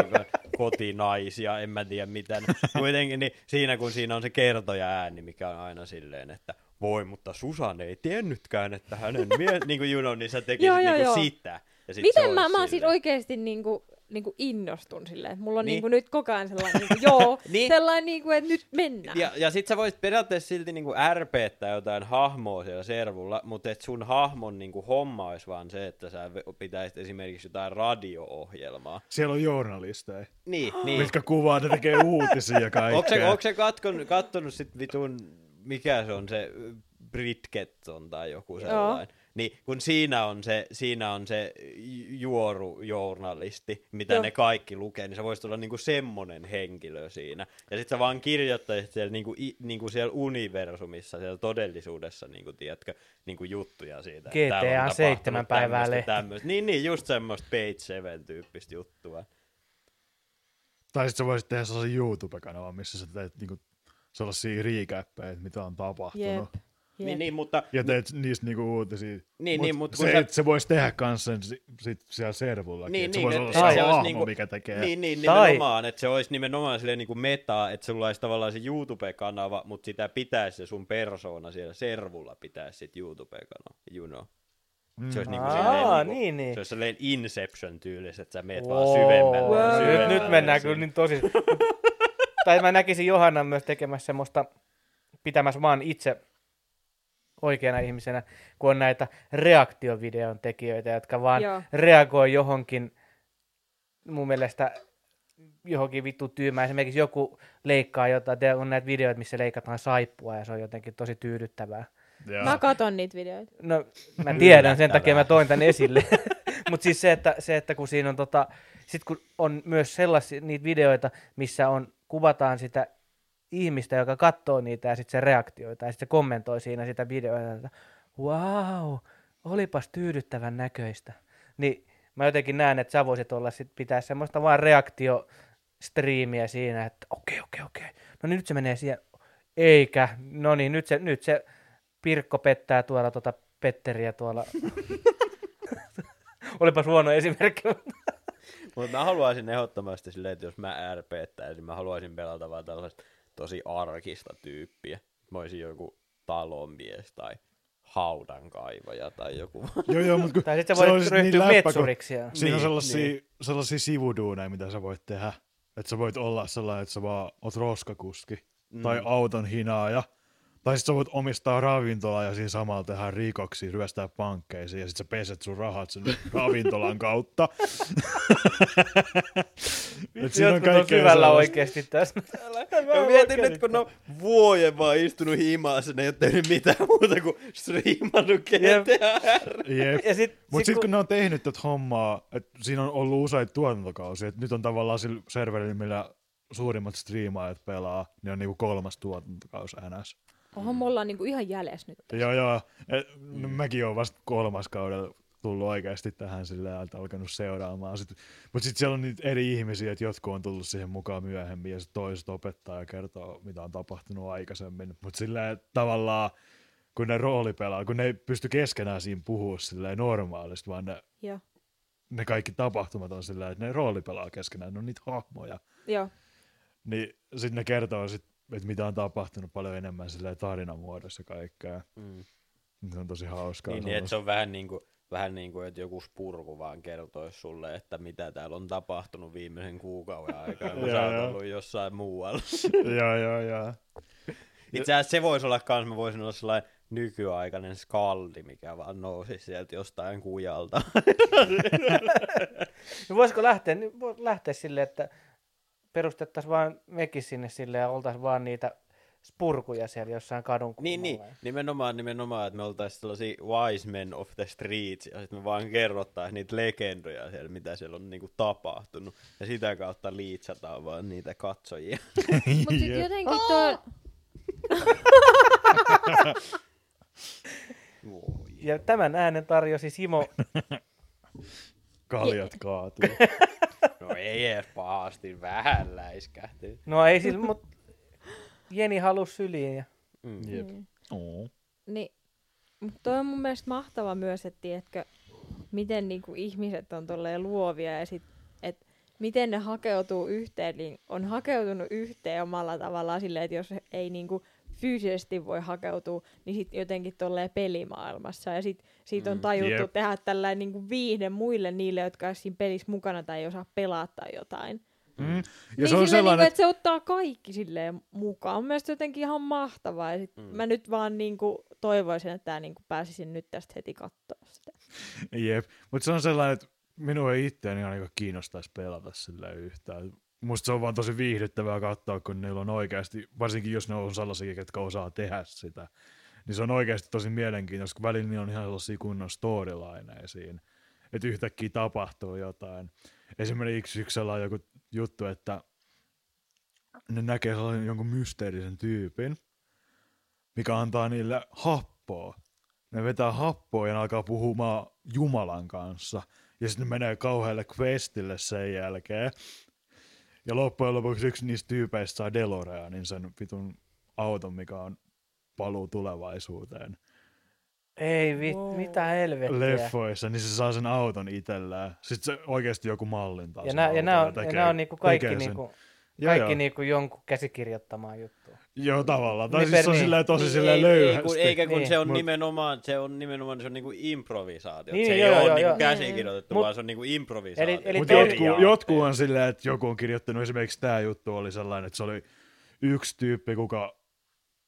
kotinaisia, en mä tiedä mitä, kuitenkin, niin siinä kun siinä on se kertoja ääni, mikä on aina silleen, että voi, mutta Susan ei tiennytkään, että hänen mie... niin kuin know, niin sä tekisit Joo, joo, niinku joo. sitä. Ja sit Miten mä, mä siis silleen. oikeesti niinku, niinku innostun silleen, että mulla on Niin. niinku nyt koko ajan sellainen, niinku, joo, Niin. sellainen niinku, että nyt mennään. Ja, ja sit sä voisit periaatteessa silti niinku RPttää jotain hahmoa siellä servulla, mutta et sun hahmon niinku homma olisi vaan se, että sä pitäisit esimerkiksi jotain radio-ohjelmaa. Siellä on journalisteja, Niin, niin. mitkä kuvaa, ne tekee uutisia ja Onko se, kaikkea. onko se katkon, kattonut sit vitun, mikä se on se Britgetton tai joku sellainen? Niin, kun siinä on se, siinä on se juorujournalisti, mitä Joo. ne kaikki lukee, niin se voisi olla niinku semmonen henkilö siinä. Ja sit sä vaan kirjoittaisit siellä, niinku, i, niinku siellä universumissa, siellä todellisuudessa, niinku, tiedätkö, niinku juttuja siitä. että täällä on GTA tapahtunut seitsemän päivää tämmöstä, lehti. tämmöstä. Niin, niin, just semmoista Page 7 tyyppistä juttua. Tai sitten sä voisit tehdä sellaisen YouTube-kanavan, missä sä teet niinku sellaisia recappeja, että mitä on tapahtunut. Jep. Jep. Niin, niin, mutta Ja teet niistä niinku uutisia. Niin, niin, mut kun se, sä- se voisi tehdä kans sen si- sit siellä servullakin. Niin, että se niin, voisi olla se se olisi niinku- mikä tekee. Niin, niin Tai- nimenomaan, että se olisi nimenomaan silleen niin kuin metaa, että sulla olisi tavallaan se YouTube-kanava, mutta sitä pitäisi se sun persoona siellä servulla pitäisi sit YouTube-kanava, you know. Mm. Se olisi niinku Aa, silleen, niinku, niin, niin. se olisi silleen Inception tyylis, että sä meet Wow. vaan syvemmälle. Wow. ja Nyt, syvemmälle nyt mennään kyllä niin tosi... tai mä näkisin Johannan myös tekemässä semmoista, pitämässä vaan itse oikeana ihmisenä, kun on näitä reaktiovideon tekijöitä, jotka vaan Joo. reagoi johonkin mun mielestä johonkin vittu tyymään. Esimerkiksi joku leikkaa jotain, te- on näitä videoita, missä leikataan saippua ja se on jotenkin tosi tyydyttävää. Joo. Mä katon niitä videoita. No, mä tiedän, sen takia mä toin tän esille. Mutta siis se että, se, että kun siinä on tota, sit kun on myös sellaisia niitä videoita, missä on, kuvataan sitä ihmistä, joka katsoo niitä ja sitten se reaktioita ja sitten se kommentoi siinä sitä videoita, että wow, olipas tyydyttävän näköistä. Niin mä jotenkin näen, että sä voisit olla sit pitää semmoista vaan reaktio striimiä siinä, että okei, okei, okei. No niin nyt se menee siihen. Eikä. No niin, nyt se, nyt se Pirkko pettää tuolla tuota Petteriä tuolla. Olipas huono esimerkki. Mutta mä haluaisin ehdottomasti silleen, että jos mä RPttäisin, mä haluaisin pelata vaan tällaista tosi arkista tyyppiä. Mä olisin joku talonmies tai haudankaivaja tai joku. Joo, joo, mutta kun tai sitten voit ryhtyä niin metsuriksi. Ja... Siinä on Niin, sellaisia, niin. sellaisia sivuduuneja, mitä sä voit tehdä. Että sä voit olla sellainen, että sä vaan oot roskakuski. Mm. Tai auton hinaaja. Tai sitten sä voit omistaa ravintolaa ja siinä samalla tehdä rikoksia, ryöstää pankkeisiin ja sitten sä peset sun rahat sen ravintolan kautta. Et siinä on on kaikkea syvällä sellaista. oikeasti tässä. Mä mietin nyt, kun ne on vuoden vaan istunut himaassa, ne ei ole tehnyt mitään muuta kuin striimannut GTA. Jep. Ja sit, Mutta sit, sitten kun kun, ne on tehnyt tätä hommaa, että siinä on ollut useita tuotantokausia, että nyt on tavallaan sillä serverillä, millä suurimmat striimaajat pelaa, niin on niinku kolmas tuotantokausi NS. Oho, me ollaan niinku ihan jäljessä nyt. Joo, joo. Et, no, mäkin olen vasta kolmas kaudella tullut oikeasti tähän sillä että alkanut seuraamaan. Sit, mutta sitten siellä on niitä eri ihmisiä, että jotkut on tullut siihen mukaan myöhemmin ja sit toiset opettaa ja kertoo, mitä on tapahtunut aikaisemmin. Mutta sillä tavallaan, kun ne roolipelaa, kun ne ei pysty keskenään siinä puhua silleen normaalisti, vaan ne, Joo. ne kaikki tapahtumat on sillä että ne roolipelaa keskenään, ne on niitä hahmoja. Joo. Niin sitten ne kertoo, sit, että mitä on tapahtunut paljon enemmän silleen tarinamuodossa kaikkea. Mm. Se on tosi hauskaa. Niin, niin, että se on vähän niin kuin, vähän niin kuin, että joku spurku vaan kertoisi sulle, että mitä täällä on tapahtunut viimeisen kuukauden aikana, kun sä oot ollut jossain muualla. joo, joo, joo. Itse asiassa se voisi olla kans, mä voisin olla sellainen nykyaikainen skaldi, mikä vaan nousi sieltä jostain kujalta. niin voisiko lähteä, niin voi lähteä silleen, että perustettaisiin vaan mekin sinne silleen ja oltaisiin vaan niitä spurkuja siellä jossain kadun niin, niin, nimenomaan, nimenomaan, että me oltaisiin sellaisia wise men of the streets, ja sitten me vaan kerrottaisiin niitä legendoja siellä, mitä siellä on niinku tapahtunut, ja sitä kautta liitsataan vaan niitä katsojia. Mutta sitten jotenkin tuo... Voi. Ja tämän äänen tarjosi Simo. Kaljat kaatuu. No ei edes pahasti, vähän läiskähti. No ei sillä, mutta Jeni halusi syliin. Ja... Mm. Jep. Niin. Oh. Niin, mutta toi on mun mielestä mahtava myös, että tiedätkö, miten niinku ihmiset on tolleen luovia ja sit, et miten ne hakeutuu yhteen, niin on hakeutunut yhteen omalla tavallaan silleen, että jos ei niinku fyysisesti voi hakeutua, niin sitten jotenkin tolleen pelimaailmassa. Ja sit, siitä on Mm. tajuttu Jep. tehdä tällainen niinku viihde muille niille, jotka on siinä pelissä mukana tai ei osaa pelaa tai jotain. Mm. Ja niin se on sellainen, niinku, että että se ottaa kaikki silleen mukaan. Mun mielestä jotenkin ihan mahtavaa. Ja sit Mm. mm. Mä nyt vaan niinku toivoisin, että tää niinku pääsisin nyt tästä heti katsoa sitä. Jep, mutta se on sellainen, että minua ei itseäni ainakaan kiinnostaisi pelata sillä yhtään. Musta se on vaan tosi viihdyttävää katsoa, kun niillä on oikeasti, varsinkin jos ne on sellaisia, jotka osaa tehdä sitä, niin se on oikeasti tosi mielenkiintoista, kun välillä niillä on ihan sellaisia kunnon storylineja siinä, että yhtäkkiä tapahtuu jotain. Esimerkiksi yksi sellainen joku juttu, että ne näkee sellainen jonkun mysteerisen tyypin, mikä antaa niille happoa. Ne vetää happoa ja ne alkaa puhumaan Jumalan kanssa. Ja sitten ne menee kauhealle questille sen jälkeen. Ja loppujen lopuksi yksi niistä tyypeistä saa DeLoreanin sen vitun auton, mikä on paluu tulevaisuuteen. Ei vit, Wow. mitä helvettiä. Leffoissa, niin se saa sen auton itsellään. Sitten se oikeasti joku mallintaa Ja sen nämä, ja on, ja tekee- nämä on niinku kaikki, niinku, kaikki joo. niinku jonkun käsikirjoittamaa juttua. Joo, tavallaan. Tai Niin siis se on per- silleen tosi Niin, silleen ei, löyhästi. ei, kun, eikä kun Niin. se on Mut- nimenomaan, se on nimenomaan se on niinku improvisaatio. Niin, se ei joo, ole joo, niinku joo. käsikirjoitettu, Mut- vaan se on niinku improvisaatio. Eli- eli Mutta toi- jotkut, jotkut on silleen, että joku on kirjoittanut, esimerkiksi tämä juttu oli sellainen, että se oli yksi tyyppi, kuka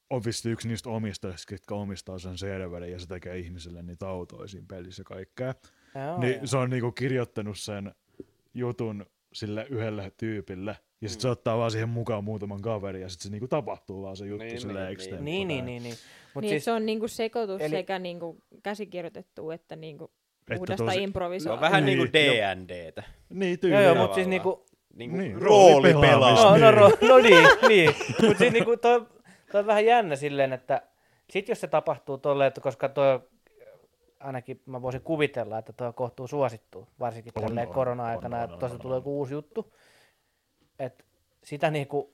on vissi yksi niistä omistajista, jotka omistaa sen serverin ja se tekee ihmisille niitä autoja siinä pelissä ja kaikkea. Joo, niin joo. se on niinku kirjoittanut sen jutun sille yhdelle tyypille ja sitten se ottaa vaan siihen mukaan muutaman kaverin ja sitten se niinku tapahtuu vaan se juttu Niin, niin, sille niin, niin, niin. Niin, niin, niin. niin. Mut niin, siis, se on niinku sekoitus eli- sekä niinku käsikirjoitettu että niinku Että puhdasta tosi- se improvisaatiota. on vähän Niin, niinku jo- D&Dtä. Niin, joo, tyyliin. joo, tavallaan. mutta siis niinku, Niinku Niin, niin, roolipelaamista. roolipelaa. no, no, Niin. ro, no niin, niin. mutta siis niinku toi, toi on vähän jännä silleen, että sit jos se tapahtuu tolleen, että koska toi ainakin mä voisin kuvitella, että toi on kohtuu suosittu, varsinkin On, tälleen on, korona-aikana, on, että tuosta tulee joku uusi juttu. Että sitä niinku,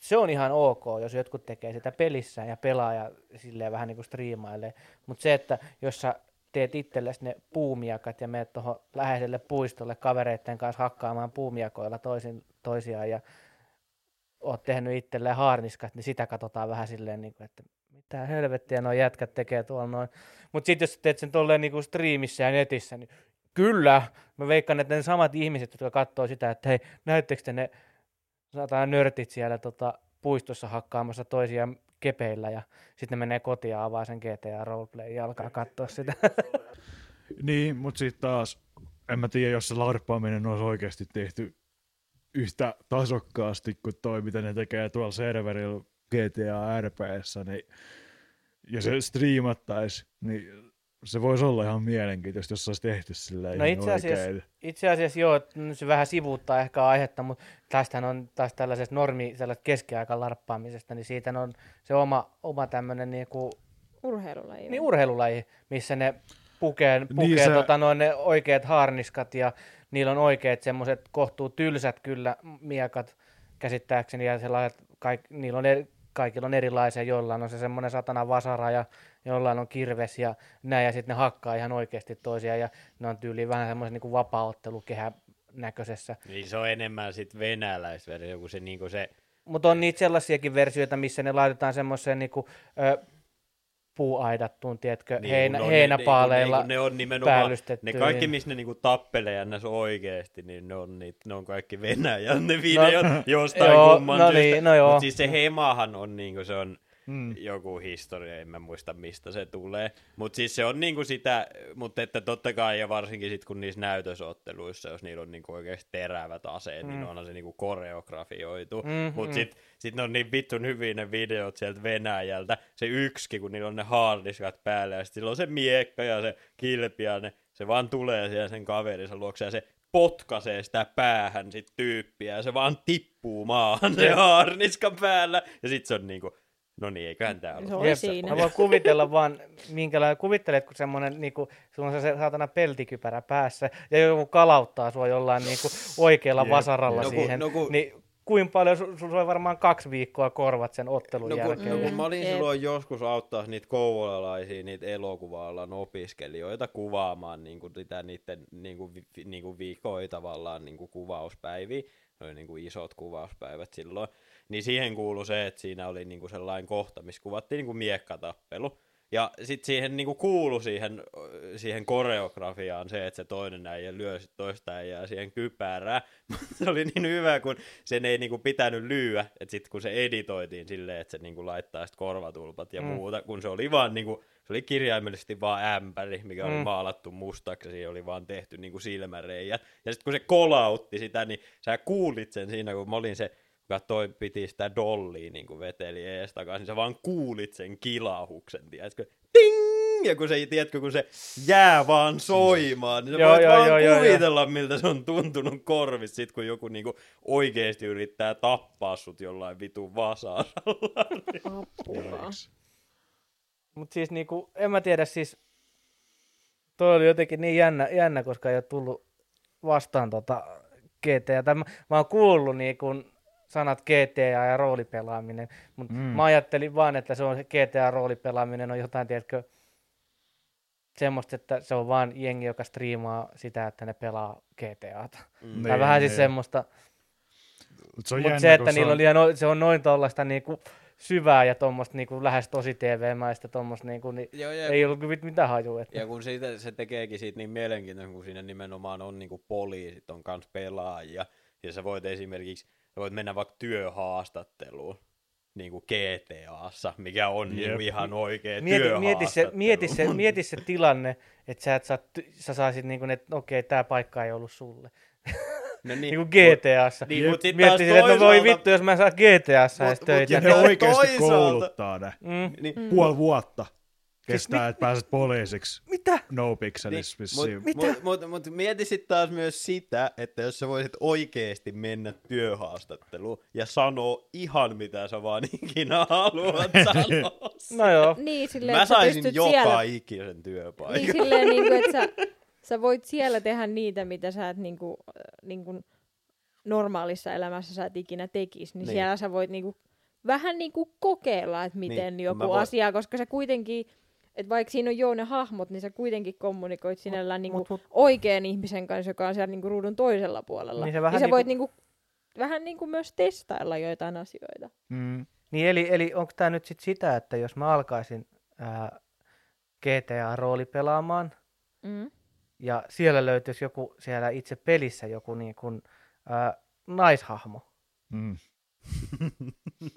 se on ihan ok, jos jotkut tekee sitä pelissä ja pelaa ja silleen vähän niinku striimailee. Mutta se, että jos sä teet itsellesi ne puumiakat ja menet tuohon läheiselle puistolle kavereiden kanssa hakkaamaan puumiakoilla toisin, toisiaan ja oot tehnyt itselleen haarniskat, niin sitä katsotaan vähän silleen, niin kuin, että mitä helvettiä nuo jätkät tekee tuolla noin. Mutta sitten jos teet sen tolleen niin striimissä ja netissä, niin kyllä, mä veikkaan, että ne samat ihmiset, jotka katsoo sitä, että hei, näyttekö te ne saatana nörtit siellä tota, puistossa hakkaamassa toisiaan kepeillä ja sitten ne menee kotiin ja avaa sen GTA Roleplay ja alkaa katsoa sitä. Niin, mutta sitten taas, en mä tiedä, jos se larppaaminen olisi oikeasti tehty yhtä tasokkaasti kuin toi, mitä ne tekee tuolla serverillä GTA RPssä, niin ja se striimattaisi, niin se voisi olla ihan mielenkiintoista, jos se olisi tehty sillä No itse asiassa, oikein. itse asiassa joo, että se vähän sivuuttaa ehkä aihetta, mutta tästähän on taas tällaisesta normi, keskiaikan larppaamisesta, niin siitä on se oma, oma tämmöinen niinku, Urheilulaji. niin urheilulaji, missä ne pukee, pukee Niin niin se- tota, noin ne oikeat harniskat ja niillä on oikeat semmoiset kohtuu tylsät kyllä miekat käsittääkseni ja sellaiset, kaik, niillä on eri, kaikilla on erilaisia, jollain on se semmoinen satana vasara ja jollain on kirves ja näin ja sitten ne hakkaa ihan oikeasti toisiaan ja ne on tyyliin vähän semmoisen niin vapaaottelukehän näköisessä. Niin se on enemmän sit venäläisversio kuin se, niinku se Mutta on niitä sellaisiakin versioita, missä ne laitetaan semmoiseen niinku, ö, puuaidattuun, tiedätkö, Niin, heinä, on heinäpaaleilla Ne, ne, ne on nimenomaan, ne kaikki, missä ne niinku tappelee ns. oikeesti, niin ne on, niitä, ne on kaikki Venäjän ne videot no, jostain joo, kumman no syystä. niin, no joo. Mut siis se Hemahan on niinku, se on Mm. joku historia, en mä muista mistä se tulee. Mutta siis se on niinku sitä, mutta että totta kai ja varsinkin sit kun niissä näytösotteluissa, jos niillä on niinku oikeasti terävät aseet, mm. niin onhan se niinku koreografioitu. Mm, Mutta mm. sit, sit ne on niin vittun hyviä ne videot sieltä Venäjältä. Se yksi, kun niillä on ne hardiskat päällä ja sit sillä on se miekka ja se kilpi ja ne, se vaan tulee siellä sen kaverinsa luokse ja se potkaisee sitä päähän sit tyyppiä ja se vaan tippuu maahan se haarniskan päällä ja sit se on niinku, no niin, eiköhän Se ollut. oli Jep, siinä. Mä voin kuvitella vaan, minkälainen, kuvittelet, kun semmoinen, niinku, sulla on se saatana peltikypärä päässä, ja joku kalauttaa sua jollain niinku, oikealla Jep, vasaralla. No kun- siihen, no kun- niin kuinka paljon, su- sulla on varmaan kaksi viikkoa korvat sen ottelun No kun, jälkeen. no, kun Mm, mä olin jep. silloin joskus auttaa niitä kouvolalaisia, niitä elokuva-alan opiskelijoita kuvaamaan niin kuin sitä niiden niin kuin, vi, niin kuin viikkoja tavallaan niin kuin kuvauspäiviä. Ne oli niin kuin isot kuvauspäivät silloin. Niin siihen kuului se, että siinä oli niin kuin sellainen kohta, missä kuvattiin niin kuin miekkatappelu. Ja sitten siihen niinku kuulu siihen, siihen koreografiaan se, että se toinen äijä lyö sit toista äijää siihen kypärään. se oli niin hyvä, kun sen ei niinku pitänyt lyöä, että sitten kun se editoitiin silleen, että se niinku laittaa sit korvatulpat ja mm. muuta, kun se oli vaan niinku, se oli kirjaimellisesti vaan ämpäri, mikä oli Mm. maalattu mustaksi ja siihen oli vaan tehty niinku silmäreijät. Ja sitten kun se kolautti sitä, niin sä kuulit sen siinä, kun mä olin se joka toi piti sitä dollia niin kuin veteli ees takaisin, sä vaan kuulit sen kilahuksen, tiedätkö? Ting! Ja kun se, tiedätkö, kun se jää vaan soimaan, niin sä Joo, voit joo, vaan joo, joo, kuvitella, miltä se on tuntunut korvissa, sit kun joku niinku oikeesti yrittää tappaa sut jollain vitun vasaralla. Apua. Mutta siis niinku, en mä tiedä siis, toi oli jotenkin niin jännä, jännä koska ei ole tullut vastaan tota GTA. Tai mä, mä oon kuullut niinku sanat GTA ja roolipelaaminen, mutta Mm. mä ajattelin vaan, että se on se GTA roolipelaaminen on jotain, tiedätkö, semmoista, että se on vaan jengi, joka striimaa sitä, että ne pelaa GTAta. Mm. Tai Niin, vähän siis niin. semmoista, Mut se on mutta jännä, se, että kun niillä on liian, no- se on noin tollaista niinku syvää ja tuommoista niinku lähes tosi TV-mäistä tuommoista, niinku, niin Joo, ja, ei ollut kyllä mitään hajua. Että... ja kun siitä, se tekeekin siitä niin mielenkiintoista, kun siinä nimenomaan on niinku poliisit, on kans pelaajia, ja sä voit esimerkiksi, sä voit mennä vaikka työhaastatteluun, niin kuin GTAssa, mikä on Jep. niinku ihan oikea Mieti, mieti, se, mieti, se, mieti se tilanne, että sä, et saa, sä saisit niinku, ne, että okei, tämä paikka ei ollut sulle. No Niin kuin GTAssa. Niin, mut sit taas Miettisin, että no voi toisaalta- vittu, jos mä saan GTAssa edes Mut- mut töitä. Ja Ja ne oikeasti toisaalta- kouluttaa ne. Mm. Niin, Mm. Puoli vuotta kestää, että pääset poliisiksi Mitä? no pixelis Niin, vissiin. Mutta mut, mut, mut mieti sitten taas myös sitä, että jos sä voisit oikeesti mennä työhaastatteluun ja sanoa ihan mitä sä vaan ikinä haluat sanoa. No joo. Niin, silleen, Mä saisin joka siellä... ikisen työpaikan. Niin silleen, niin kuin, että sä, sä voit siellä tehdä niitä, mitä sä et niin kuin, niin kuin normaalissa elämässä sä et ikinä tekisi. Niin, Niin. siellä sä voit niin kuin, vähän niin kuin kokeilla, että miten Niin, joku voin- asia, koska sä kuitenkin, että vaikka siinä on joo ne hahmot, niin sä kuitenkin kommunikoit sinällään niin kuin mut- mut- oikean ihmisen kanssa, joka on siellä niin kuin ruudun toisella puolella. Niin se niin vähän sä niinku- voit niin kuin, vähän niin kuin myös testailla joitain asioita. Mm. Niin eli, eli onko tämä nyt sit sitä, että jos mä alkaisin ää, GTA-rooli pelaamaan, Mm. ja siellä löytyisi joku siellä itse pelissä joku niin kuin, ää, naishahmo, Mm.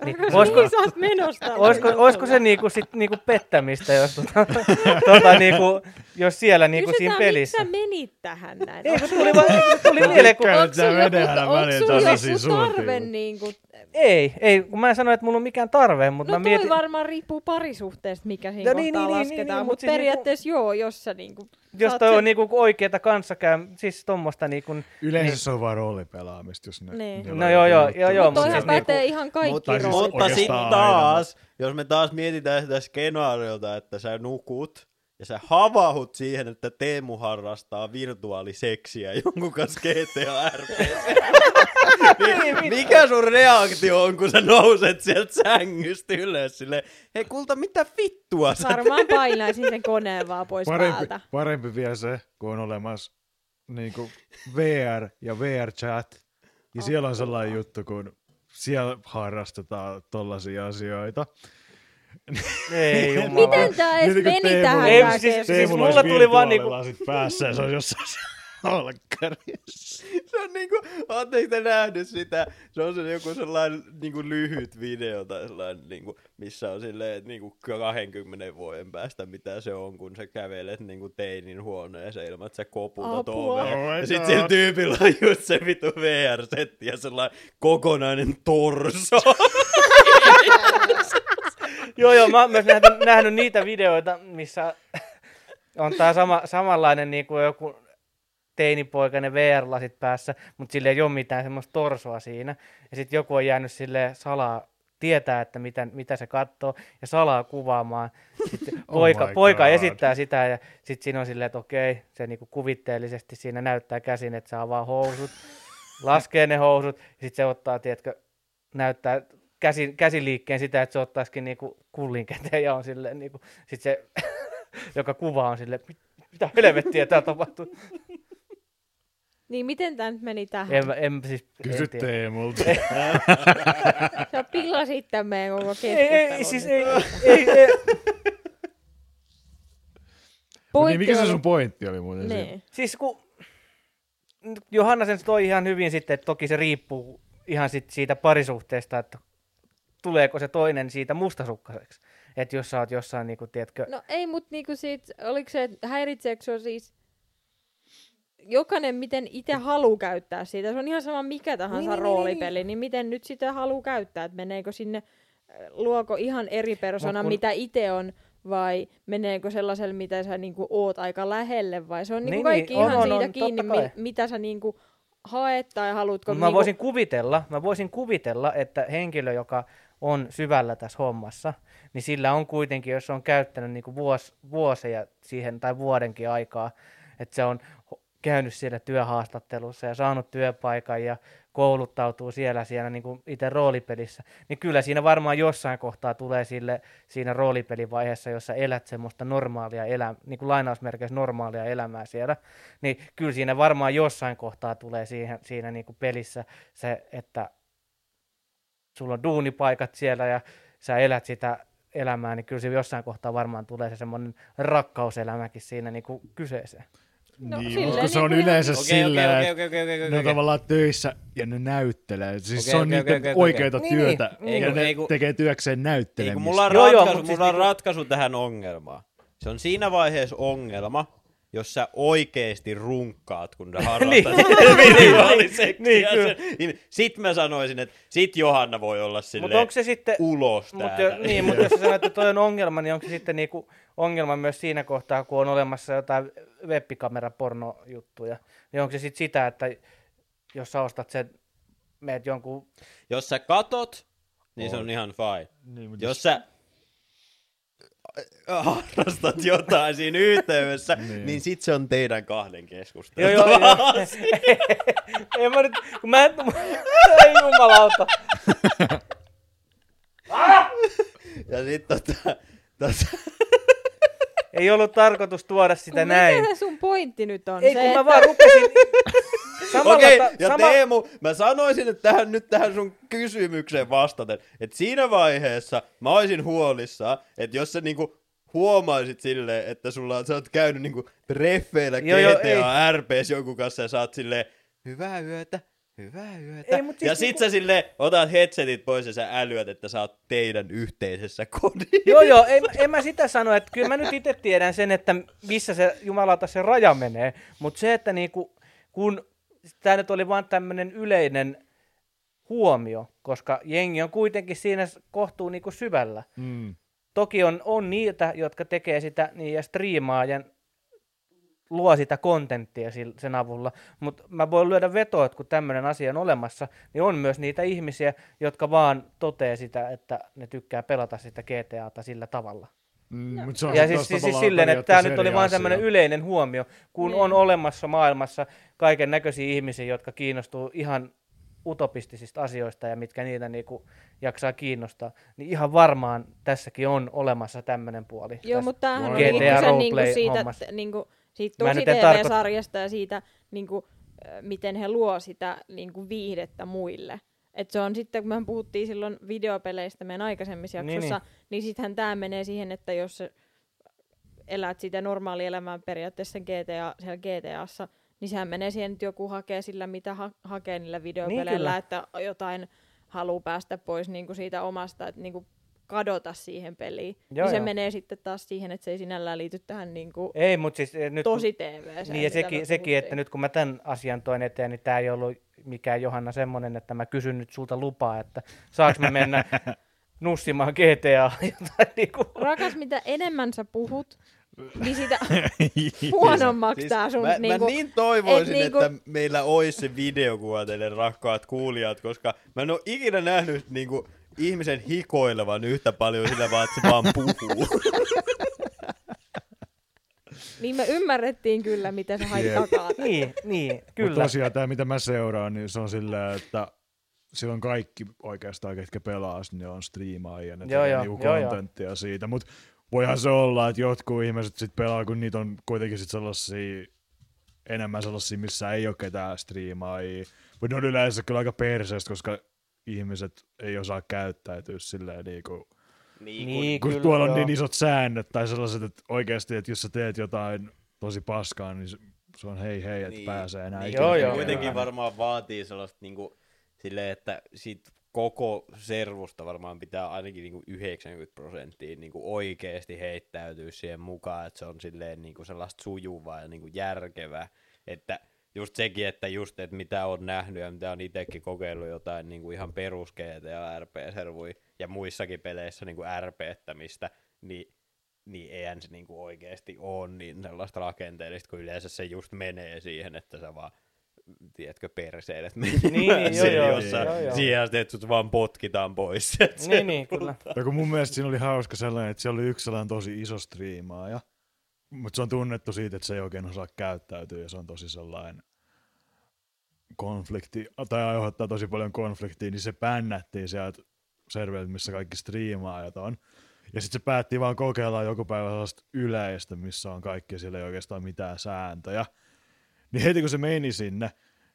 Niin Olisiko- sä menossa? Olisiko, olisiko se niinku, sit, niinku pettämistä, jos, tota, tota, niinku, jos siellä niinku siinä Kysytään, pelissä? miksi sä menit tähän näin? Ei, kun tuli, vaan, tuli mieleen, kun... Onko sulla joku, tarve suuntiin. Niin Ei, ei, kun mä en sano, että mulla on mikään tarve, mutta No mä mietin... varmaan riippuu parisuhteesta, mikä siinä No no, niin, kohtaa niin, niin, lasketaan, niin, niin, mut mutta siis niinku- periaatteessa joo, jos sä niinku... Jos toi sen- on niinku oikeeta kanssakäy, siis tommosta niinku... Yleensä Niin. se on vaan roolipelaamista, jos ne... Niin. niillä No joo, joo, joo, joo, Mutta mut toihan siis pätee niinku- ihan kaikki Mutta, siis mutta sitten oikeastaan taas, jos me taas mietitään sitä skenaariota, että sä nukut ja sä havahut siihen, että Teemu harrastaa virtuaaliseksiä jonkun kanssa GTA RPC. niin, mikä sun reaktio on, kun sä nouset sieltä sängystä ylös silleen, hei kulta, mitä vittua sä Varmaan painaisin sen koneen vaan pois Parempi, päältä. parempi vielä se, kun on olemassa niin kuin VR ja VR-chat. Ja siellä on sellainen juttu, kun siellä harrastetaan tollaisia asioita. Ei jumala. Miten tää edes Niin meni tähän Ei, siis- siis Teemulla mulla tuli vaan niinku- virtuaalilasit päässä ja se on jossain olkkarissa. Se on niinku, ootteko te nähnyt sitä? Se on se joku sellainen niinku lyhyt video tai sellainen, niinku, missä on silleen, että niinku 20 vuoden päästä mitä se on, kun sä kävelet niinku teinin huoneeseen ilman, että sä koputat oveen. Oh ja sit sillä tyypillä on just se vitu VR-setti ja sellainen kokonainen torso. Joo, joo, mä oon myös nähnyt, nähnyt niitä videoita, missä on tää sama, samanlainen niin kuin joku teinipoikainen VR-lasit päässä, mutta sillä ei ole mitään semmoista torsoa siinä. Ja sitten joku on jäänyt sille salaa tietää, että mitä, mitä se katsoo, ja salaa kuvaamaan. Sitten Oh poika, poika God. esittää sitä, ja sitten siinä on silleen, että okei, se niinku kuvitteellisesti siinä näyttää käsin, että se avaa housut, laskee ne housut, ja sitten se ottaa, tiedätkö, näyttää käsi, käsiliikkeen sitä, että se ottaisikin niinku kullin käteen, ja on silleen, niinku, sit se, joka kuva on silleen, "Mit- mitä helvettiä täällä tapahtuu. Niin miten tää nyt meni tähän? En, en siis, Kysy. Teemulta. Sä pilasit tämän meidän koko Ei, keskustelun. ei, siis nyt. ei, ei, ei, Mut niin, mikä se sun pointti oli muuten siinä? Niin. Siis kun Johanna sen toi ihan hyvin sitten, että toki se riippuu ihan sit siitä parisuhteesta, että tuleeko se toinen siitä mustasukkaiseksi. Että jos sä oot jossain, niin kuin, tiedätkö, No ei, mutta niinku siitä, oliko se, että häiritseekö se on siis jokainen miten itse haluaa käyttää siitä. Se on ihan sama mikä tahansa Niin, niin, niin, roolipeli, niin, niin miten nyt sitä haluaa käyttää. Että meneekö sinne, äh, luoko ihan eri persona, kun- mitä itse on, vai meneekö sellaiselle, mitä sä niinku oot aika lähelle, vai se on niinku Niin, kaikki niin, ihan on, siitä on, kiinni, mi- mitä sä niinku haet tai haluatko mä niinku... voisin kuvitella, mä voisin kuvitella, että henkilö, joka on syvällä tässä hommassa, niin sillä on kuitenkin, jos on käyttänyt niin kuin vuos, vuosia siihen tai vuodenkin aikaa, että se on käynyt siellä työhaastattelussa ja saanut työpaikan ja kouluttautuu siellä, siellä niin kuin itse roolipelissä, niin kyllä siinä varmaan jossain kohtaa tulee sille siinä roolipelivaiheessa, jossa elät semmoista normaalia elämää, niin kuin lainausmerkeissä normaalia elämää siellä, niin kyllä siinä varmaan jossain kohtaa tulee siihen, siinä niin kuin pelissä se, että sulla on duunipaikat siellä ja sä elät sitä elämää, niin kyllä se jossain kohtaa varmaan tulee se semmoinen rakkauselämäkin siinä niin kuin kyseeseen. No, niin, silleen mutta se on ihan- yleensä Okei, sillä, okei, että okei, okei, okei, ne on tavallaan töissä ja ne näyttelee. Siis Okei, se on okei, niiden okei, oikeita okei. työtä. Niin, ja niin. ne Ei, kun- tekee työkseen Ei, näyttelemistä. mulla on, Joo, joo, ratkaisu, mut siis mulla on niinku- ratkaisu tähän ongelmaan. Se on siinä vaiheessa ongelma, jos sä oikeesti runkkaat, kun sä harrastat Niin. Niin, niin sit mä sanoisin, että sit Johanna voi olla silleen onko se sitten, ulos Mutta täältä. niin, mutta jos sä sanot, että toi on ongelma, niin onko se sitten niinku ongelma myös siinä kohtaa, kun on olemassa jotain webbikamerapornojuttuja, niin onko se sitten sitä, että jos sä ostat sen, meet jonkun, Jos sä katot, niin se On. on ihan fine. Niin, mutta Jos sä harrastat jotain siinä yhteydessä, Niin. niin sit se on teidän kahden keskustelu. joo joo, joo. ei mä nyt, kun mä en, ei jumalauta. Ja sit tota, tota Ei ollut tarkoitus tuoda sitä Kun näin. Mikä sun pointti nyt on? Ei, se, kun mä että- vaan rupesin, samalla, Okei, ta- ja sama, Teemu, mä sanoisin, että tähän, nyt tähän sun kysymykseen vastaten, että siinä vaiheessa mä olisin huolissaan, että jos sä niinku huomaisit silleen, että sulla on, sä oot käynyt niinku treffeillä GTA RPs jonkun kanssa ja sä oot silleen, hyvää yötä, Hyvää yötä. Ei, mut siis ja sit niinku- sä sille otat headsetit pois ja sä älyät, että sä oot teidän yhteisessä kodissa. Joo, joo, en, en mä sitä sano, että kyllä mä nyt itse tiedän sen, että missä se jumalauta se raja menee, mutta se, että niinku, kun tämä nyt oli vaan tämmöinen yleinen huomio, koska jengi on kuitenkin siinä kohtuu niinku syvällä. Mm. Toki on, on niitä, jotka tekee sitä niin ja striimaa ja luo sitä kontenttia sen avulla, mutta mä voin lyödä vetoa, että kun tämmöinen asia on olemassa, niin on myös niitä ihmisiä, jotka vaan totee sitä, että ne tykkää pelata sitä GTAta sillä tavalla. Mm, on Ja siis, siis, siis silleen, että tämä nyt oli asia. tämmöinen yleinen huomio, kun Niin. on olemassa maailmassa kaiken näköisiä ihmisiä, jotka kiinnostuu ihan utopistisista asioista ja mitkä niitä niinku jaksaa kiinnostaa, niin ihan varmaan tässäkin on olemassa tämmöinen puoli. Joo, mutta tämähän GTA oli niinku sen niinku siitä, t- niinku, siitä tosi TV-sarjasta ja siitä, niinku, miten he luo sitä niinku, viihdettä muille. Et se on sitten, kun me puhuttiin silloin videopeleistä meidän aikaisemmissa Niin, jaksoissa, niin, niin sittenhän tämä menee siihen, että jos elät sitä normaalielämää periaatteessa sen GTA, siellä GTAssa, niin sehän menee siihen, että joku hakee sillä, mitä ha- hakee niillä videopeleillä, kyllä. että jotain haluaa päästä pois niinku siitä omasta, että niinku kadota siihen peliin. Joo, niin se joo. menee sitten taas siihen, että se ei sinällään liity tähän niinku Ei, mutta siis eh, nyt... tosi TV. Niin ja sekin, sekin, että nyt kun mä tämän asian toin eteen, niin tämä ei ollut mikään Johanna semmoinen, että mä kysyn nyt sulta lupaa, että saaks mä mennä nussimaan GTA jotain niinku. Rakas, mitä enemmän sä puhut, niin sitä huonommaksi tää sun... mä, niinku, mä niin toivoisin, et niinku- että meillä olisi se videokuva teille rakkaat kuulijat, koska mä en ole ikinä nähnyt niinku, ihmisen hikoilevan yhtä paljon sillä vaan, että se vaan puhuu. Niin me ymmärrettiin kyllä, mitä sä hait Jep. takaa. Niin, niin, Mutta kyllä. tosiaan tämä, mitä mä seuraan, niin se on silleen, että silloin kaikki oikeastaan, ketkä pelaa, ne on striimaajia, ne Joo, tekee joo, niinku joo, joo. kontenttia siitä, mutta voihan se olla, että jotkut ihmiset sit pelaa, kun niitä on kuitenkin sit sellaisia, enemmän sellaisia, missä ei ole ketään striimaajia, mutta ne on yleensä kyllä aika perseestä, koska ihmiset ei osaa käyttäytyä silleen niinku, Niin, kun kyllä, tuolla on joo. niin isot säännöt tai sellaiset, että oikeasti, että jos sä teet jotain tosi paskaa, niin se- se on hei hei, että Niin. niin. pääsee enää Niin, ikinä Joo, joo, kuitenkin joo. varmaan vaatii sellaista niinku, silleen, että siitä koko servusta varmaan pitää ainakin niinku 90 prosenttia niinku oikeasti heittäytyä siihen mukaan, että se on silleen niinku sellaista sujuvaa ja niinku järkevää, että just sekin, että just, että mitä on nähnyt ja mitä on itsekin kokeillut jotain niinku ihan perus GTA RP-servui ja muissakin peleissä niinku RP-ttämistä, niin niin eihän se niinku oikeasti ole niin sellaista rakenteellista, kun yleensä se just menee siihen, että sä vaan, tiedätkö, perseilet menemään Niin, niin, joo, siihen joo, siihen asti, että sut vaan potkitaan pois. Niin, niin, kyllä. Ja kun mun mielestä siinä oli hauska sellainen, että siellä oli yksi sellainen tosi iso striimaaja, mutta se on tunnettu siitä, että se ei oikein osaa käyttäytyä ja se on tosi sellainen konflikti, tai aiheuttaa tosi paljon konfliktia, niin se bännättiin sieltä serveriltä, missä kaikki striimaajat on. Ja sitten se päätti vaan kokeilla joku päivä sellaista yleistä, missä on kaikki, siellä ei oikeastaan mitään sääntöjä. Niin heti kun se meni sinne,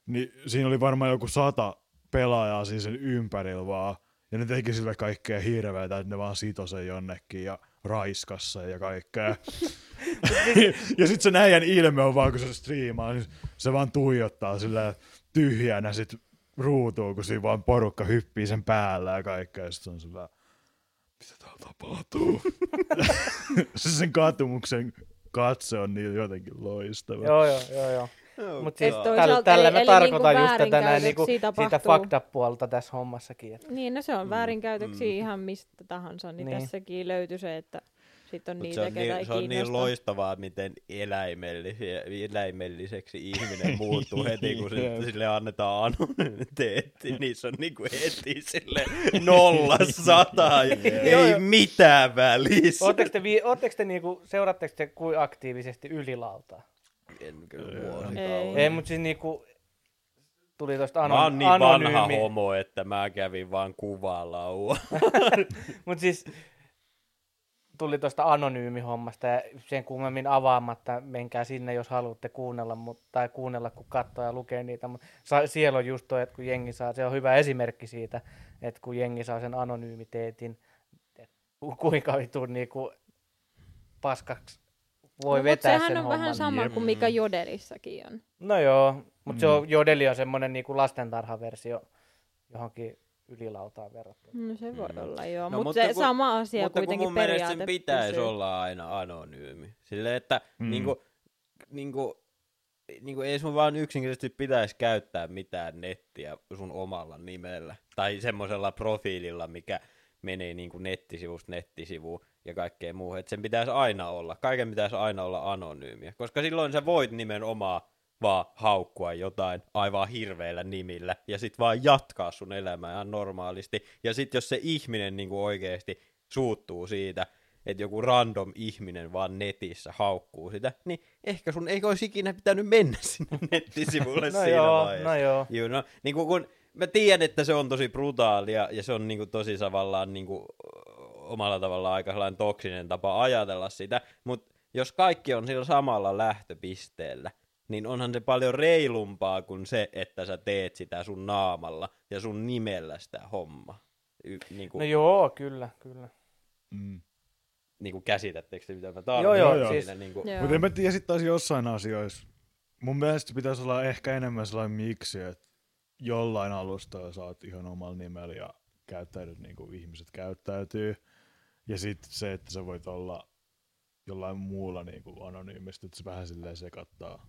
niin siinä oli varmaan joku sata pelaajaa siinä sen ympärillä vaan. Ja ne teki sille kaikkea hirveätä, että ne vaan sito sen jonnekin ja raiskassa ja kaikkea. ja sitten se näijän ilme on vaan, kun se striimaa, niin se vaan tuijottaa sillä tyhjänä sit ruutuun, kun siinä vaan porukka hyppii sen päällä ja kaikkea. Ja sit se on sillä, mitä täällä tapahtuu? se sen katumuksen katse on niin jotenkin loistava. Joo, joo, joo, joo. Oh, Mutta siis tällä, tällä eli- mä eli tarkoitan niinku just tätä näin niinku, siitä tapahtuu. fucked up puolta tässä hommassakin. Että. Niin, no se on väärinkäytöksiä mm. ihan mistä tahansa, niin, Niin. tässäkin löytyy se, että sitten on Mut niitä, se on, ketä ei niin, se on niin loistavaa, miten eläimelliseksi ihminen muuttuu heti, kun sille, sille annetaan anonymiteetti, niin se on niinku heti sille nolla sataa, ei joo. mitään välissä. Ootteko te, vi- ootteko te niinku, seuraatteko te kuin aktiivisesti ylilautaa? En kyllä Ei. vuosikausia. Ei. Ei, mutta siis niinku, tuli tosta ano- Mä oon niin vanha anonyymi. homo, että mä kävin vaan kuvalaua. Mutta siis tuli tuosta anonyymihommasta ja sen kummemmin avaamatta, menkää sinne, jos haluatte kuunnella, mut, tai kuunnella, kun katsoo ja lukee niitä. Mutta siellä on just toi, että kun jengi saa, se on hyvä esimerkki siitä, että kun jengi saa sen ku- kuinka vitun niinku paskaksi voi no, vetää sehän sen on homman. vähän sama Jep. kuin mikä Jodelissakin on. No joo, mutta Mm. se on, Jodeli on semmoinen niinku lastentarhaversio johonkin ylilautaan verrattuna. No se voi Mm. olla joo, No, no, mutta se kun- sama asia Mutta kun kuitenkin mun mielestä periaate sen pitäisi pysyy. olla aina anonyymi. Silleen, että Mm. mm. niinku, niinku, niinku ei sun vaan yksinkertaisesti pitäisi käyttää mitään nettiä sun omalla nimellä. Tai semmoisella profiililla, mikä menee niinku nettisivusta nettisivuun ja kaikkea muuhun. Et sen pitäisi aina olla. Kaiken pitäisi aina olla anonyymiä. Koska silloin sä voit nimenomaan vaan haukkua jotain aivan hirveillä nimillä ja sit vaan jatkaa sun elämää ihan normaalisti. Ja sit jos se ihminen niinku oikeesti suuttuu siitä, että joku random ihminen vaan netissä haukkuu sitä, niin ehkä sun ei olisi ikinä pitänyt mennä sinne nettisivulle No siinä joo, vaiheessa. no joo. You know, niin kuin kun mä tiedän, että se on tosi brutaalia ja se on niin kuin tosi tavallaan niin kuin, omalla tavallaan aika sellainen toksinen tapa ajatella sitä, mutta jos kaikki on sillä samalla lähtöpisteellä, niin onhan se paljon reilumpaa kuin se, että sä teet sitä sun naamalla ja sun nimellä sitä hommaa. Y- niin kuin, No joo, kyllä, kyllä. Mm. niin kuin käsitättekö te, mitä mä Joo, tarkoitan? joo, joo. siis, Niin kuin, Joo. Mutta en mä tiedä, sit taas jossain asioissa. Mun mielestä pitäisi olla ehkä enemmän sellainen miksi, että jollain alustalla saat ihan omalla nimellä ja käyttäydyt niin kuin ihmiset käyttäytyy. Ja sitten se, että sä voit olla jollain muulla niin kuin anonyymisti, että se vähän silleen sekattaa.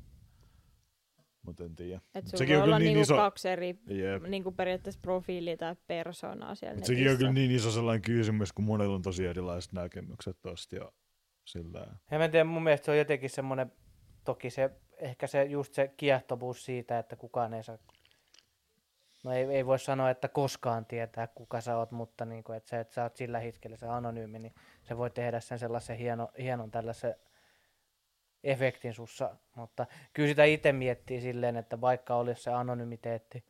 Mutta en tiedä. Et Mut sulla sekin voi on olla kyllä niin niinku iso- kaksi eri Jep. niinku periaatteessa profiilia tai persoonaa siellä Mut sekin on kyllä niin iso sellainen kysymys, kun monella on tosi erilaiset näkemykset tosta ja sillä ja mä en tiedä, mun mielestä se on jotenkin semmoinen, toki se, ehkä se just se kiehtovuus siitä, että kukaan ei saa, no ei, ei voi sanoa, että koskaan tietää, kuka sä oot, mutta niin kuin, että, se, että sä oot sillä hetkellä se anonyymi, niin se voi tehdä sen sellaisen hieno, hienon tällaisen efektin sussa, mutta kyllä sitä itse miettii silleen, että vaikka olisi se anonymiteetti,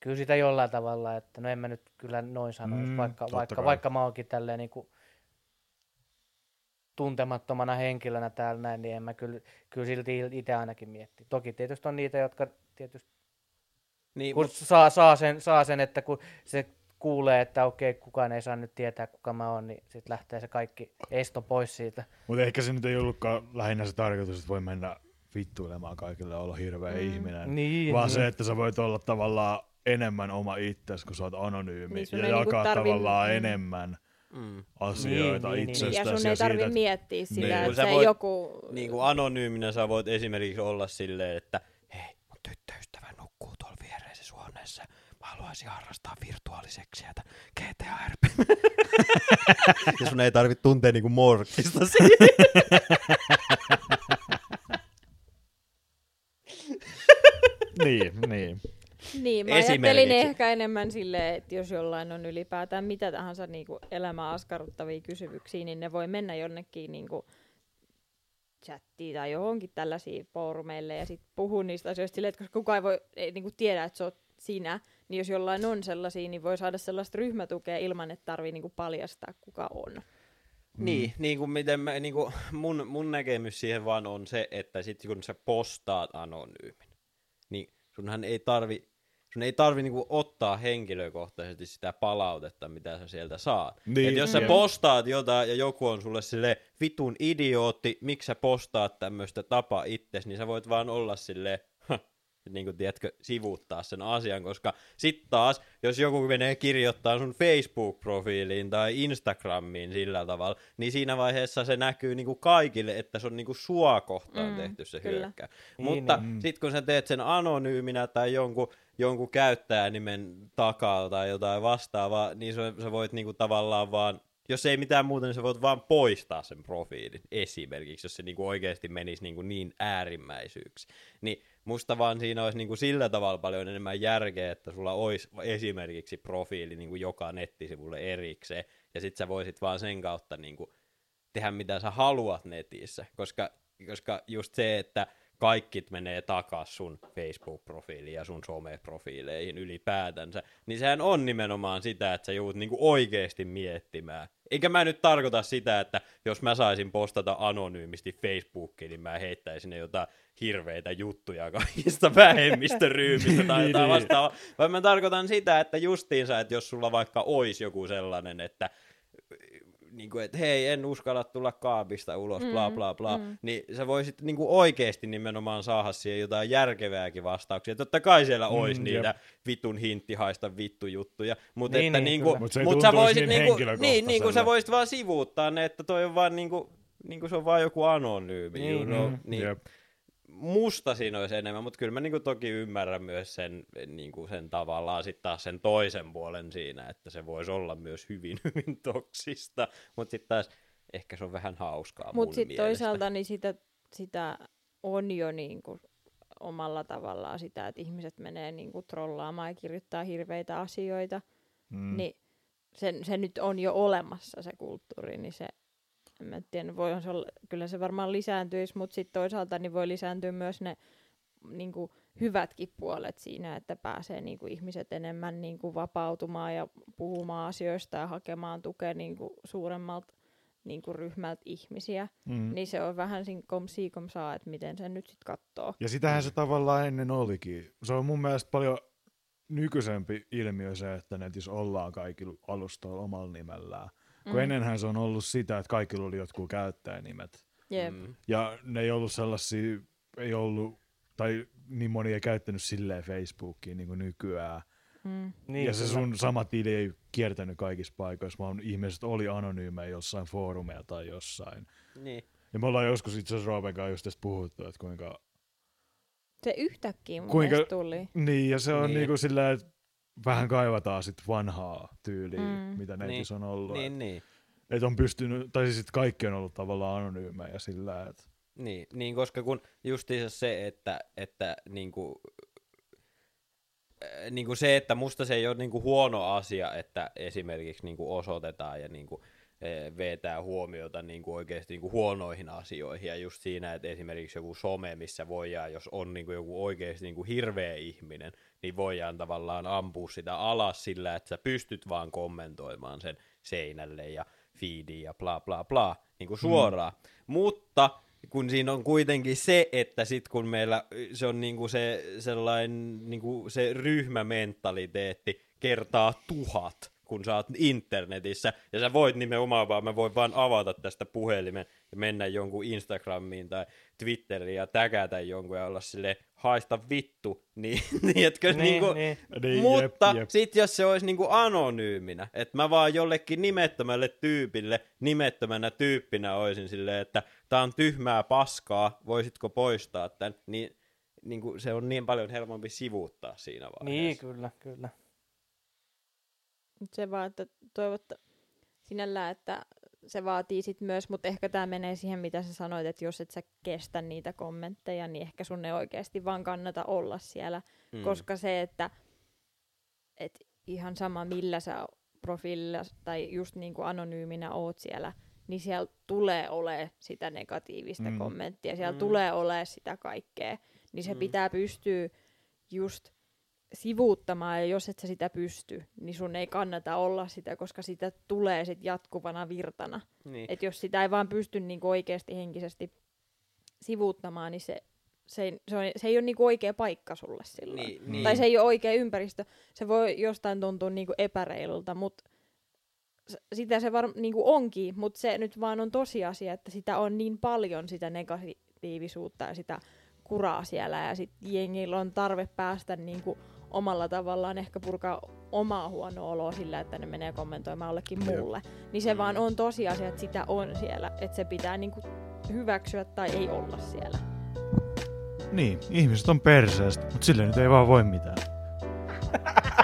kyllä sitä jollain tavalla, että no en mä nyt kyllä noin sanoisi, Mm, vaikka, vaikka, kai. vaikka mä oonkin tälleen niin kuin tuntemattomana henkilönä täällä näin, niin en mä kyllä, kyllä silti itse ainakin mietti. Toki tietysti on niitä, jotka tietysti niin, kun mut, saa, saa, sen, saa sen, että kun se kuulee, että okei, kukaan ei saa nyt tietää, kuka mä oon, niin sitten lähtee se kaikki esto pois siitä. Mutta ehkä se nyt ei ollutkaan lähinnä se tarkoitus, että voi mennä vittuilemaan kaikille olla hirveä mm. ihminen. Niin, vaan niin. se, että sä voit olla tavallaan enemmän oma itsesi, kun sä oot anonyymi. Niin ja niinku jakaa tarvi- tavallaan mm. enemmän mm. asioita Niin, niin, niin. itsestäsi. Ja sun ei tarvi siitä, miettiä sitä, Niin. että se voit- joku... niin kuin anonyyminä sä voit esimerkiksi olla silleen, että hei, mun tyttöystävä nukkuu tuolla huoneessa. Mä haluaisin harrastaa virtuaaliseksiä tämän GTA-RP. ja sun ei tarvitse tuntea niinku morkkista siitä. niin, niin. Niin, mä ajattelin ehkä enemmän silleen, että jos jollain on ylipäätään mitä tahansa niin kuin elämää askarruttavia kysymyksiä, niin ne voi mennä jonnekin niin kuin chattiin tai johonkin tällaisiin foorumeille ja sitten puhua niistä asioista silleen, että koska kukaan ei voi ei, niin kuin tiedä, että sä oot sinä, niin jos jollain on sellaisia, niin voi saada sellaista ryhmätukea ilman, että tarvii niin kuin paljastaa, kuka on. Niin, niin kuin miten mä, niin kuin mun, mun näkemys siihen vaan on se, että sit kun sä postaat anonyymin, niin sunhan ei tarvi, sun ei tarvi niinku ottaa henkilökohtaisesti sitä palautetta, mitä sä sieltä saat. Niin, Et jos sä jep. postaat jotain ja joku on sulle sille vitun idiootti, miksi sä postaat tämmöistä tapa itses, niin sä voit vaan olla silleen, "Hah", niin kuin tiedätkö, sivuuttaa sen asian, koska sit taas, jos joku menee kirjoittaa sun Facebook-profiiliin tai Instagramiin sillä tavalla, niin siinä vaiheessa se näkyy niinku kaikille, että se on niinku sua kohtaan Mm, tehty se kyllä. hyökkäys. Niin, Mutta niin. sit kun sä teet sen anonyyminä tai jonkun, jonkun käyttäjänimen takaa tai jotain vastaavaa, niin sä, sä voit niinku tavallaan vaan, jos ei mitään muuta, niin sä voit vaan poistaa sen profiilin esimerkiksi, jos se niinku oikeasti menisi niinku niin äärimmäisyyksi. Niin musta vaan siinä olisi niinku sillä tavalla paljon enemmän järkeä, että sulla olisi esimerkiksi profiili niinku joka nettisivulle erikseen, ja sit sä voisit vaan sen kautta niinku tehdä mitä sä haluat netissä, koska, koska just se, että kaikki menee takas sun Facebook-profiiliin ja sun some-profiileihin ylipäätänsä, niin sehän on nimenomaan sitä, että sä joudut niinku oikeasti miettimään. Eikä mä nyt tarkoita sitä, että jos mä saisin postata anonyymisti Facebookiin, niin mä heittäisin ne jotain hirveitä juttuja kaikista vähemmistöryhmistä tai jotain Niin. vastaavaa, vaan mä tarkoitan sitä, että justiinsa, että jos sulla vaikka olisi joku sellainen, että niin kuin, että hei, en uskalla tulla kaapista ulos, bla Mm, bla bla, mm. niin sä voisit niin kuin oikeasti nimenomaan saada siihen jotain järkevääkin vastauksia. Totta kai siellä Mm, olisi jep. niitä vitun hinttihaista vittu juttuja, mutta Niin, että niin, niinku, kyllä. Mut mut sä voisit niin niinku, niin, niin kuin sä voisit vaan sivuuttaa ne, että toi on vaan niinku, niinku se on vaan joku anonyymi, Niin, you know? mm, niin, Jep. Musta siinä olisi enemmän, mutta kyllä mä niinku toki ymmärrän myös sen, niinku sen tavallaan sitten taas sen toisen puolen siinä, että se voisi olla myös hyvin, hyvin toksista, mutta sitten taas ehkä se on vähän hauskaa Mutta mun sitten toisaalta niin sitä, sitä on jo niinku omalla tavallaan sitä, että ihmiset menee niinku trollaamaan ja kirjoittaa hirveitä asioita, mm. niin se, se nyt on jo olemassa se kulttuuri, niin se, en mä tiedä, voihan se olla, kyllä se varmaan lisääntyisi, mutta sitten toisaalta niin voi lisääntyä myös ne niinku, hyvätkin puolet siinä, että pääsee niinku, ihmiset enemmän niinku, vapautumaan ja puhumaan asioista ja hakemaan tukea niinku, suuremmalta niinku, ryhmältä ihmisiä. Mm. Niin se on vähän siinä kom si kom saa, että miten sen nyt sitten katsoo. Ja sitähän se tavallaan ennen olikin. Se on mun mielestä paljon nykyisempi ilmiö se, että netissä ollaan kaikilla alustoilla omalla nimellään. Kun Mm. ennenhän se on ollut sitä, että kaikilla oli jotkut käyttäjänimet. Jep. Mm. Ja ne ei ollut sellaisia, ei ollut, tai niin moni ei käyttänyt silleen Facebookia niin kuin nykyään. Mm. Niin, ja se sun sama tili ei kiertänyt kaikissa paikoissa, vaan ihmiset oli anonyymejä jossain foorumeilla tai jossain. Niin. Ja me ollaan joskus itse asiassa Roopen kanssa just tästä puhuttu, että kuinka... Se yhtäkkiä mun Kuinka- tuli. Niin, ja se on Niin. niin. niinku sillä, että vähän kaivataan sit vanhaa tyyliä, Mm. mitä netissä on ollut. Niin, Niin. niin. Että on pystynyt, tai siis kaikki on ollut tavallaan anonyymejä sillä, että... Niin, niin, koska kun justiinsa se, että, että niinku, äh, niinku se, että musta se ei ole niinku huono asia, että esimerkiksi niinku osoitetaan ja niinku, vetää huomiota niinku oikeasti niinku huonoihin asioihin ja just siinä, että esimerkiksi joku some, missä voidaan, jos on niinku joku oikeasti niinku hirveä ihminen, niin voidaan tavallaan ampua sitä alas sillä, että sä pystyt vaan kommentoimaan sen seinälle ja feediin ja bla bla bla, niin kuin suoraan. Mm. Mutta kun siinä on kuitenkin se, että sit kun meillä se on niinku se sellainen niinku se ryhmämentaliteetti kertaa tuhat, kun sä oot internetissä, ja sä voit nimenomaan vaan, mä voin vaan avata tästä puhelimen ja mennä jonkun Instagramiin tai Twitteriin ja täkätä jonkun ja olla sille haista vittu, niin, niin etkö Niin, niinku, niin. Niin, mutta jep, jep. sit jos se olisi niinku anonyyminä, että mä vaan jollekin nimettömälle tyypille, nimettömänä tyyppinä olisin silleen, että tää on tyhmää paskaa, voisitko poistaa tän, niin niinku se on niin paljon helpompi sivuuttaa siinä Niin, vaiheessa. kyllä, kyllä. Se vaan, että toivotta sinällään, että se vaatii sit myös, mutta ehkä tämä menee siihen, mitä sä sanoit, että jos et sä kestä niitä kommentteja, niin ehkä sun ei oikeasti vaan kannata olla siellä, Mm. koska se, että et ihan sama millä sä profiililla tai just niin kuin anonyyminä oot siellä, niin siellä tulee ole sitä negatiivista Mm. mm. kommenttia, siellä Mm. tulee ole sitä kaikkea, niin se mm. pitää pystyä just sivuuttamaan, ja jos et sä sitä pysty, niin sun ei kannata olla sitä, koska sitä tulee sit jatkuvana virtana. Niin. Et jos sitä ei vaan pysty niinku oikeasti henkisesti sivuuttamaan, niin se, se, ei, se, on, se ei ole niinku oikea paikka sulle silloin. Niin, niin. Tai se ei ole oikea ympäristö. Se voi jostain tuntua niinku epäreilulta, mutta sitä se var, niinku onkin, mutta se nyt vaan on tosiasia, että sitä on niin paljon sitä negatiivisuutta ja sitä kuraa siellä ja sitten jengillä on tarve päästä niinku omalla tavallaan ehkä purkaa omaa huonoa oloa sillä, että ne menee kommentoimaan jollekin muulle. Niin se vaan on tosiasia, että sitä on siellä, että se pitää niinku hyväksyä tai ei olla siellä. Niin, ihmiset on perseestä, mutta sille nyt ei vaan voi mitään.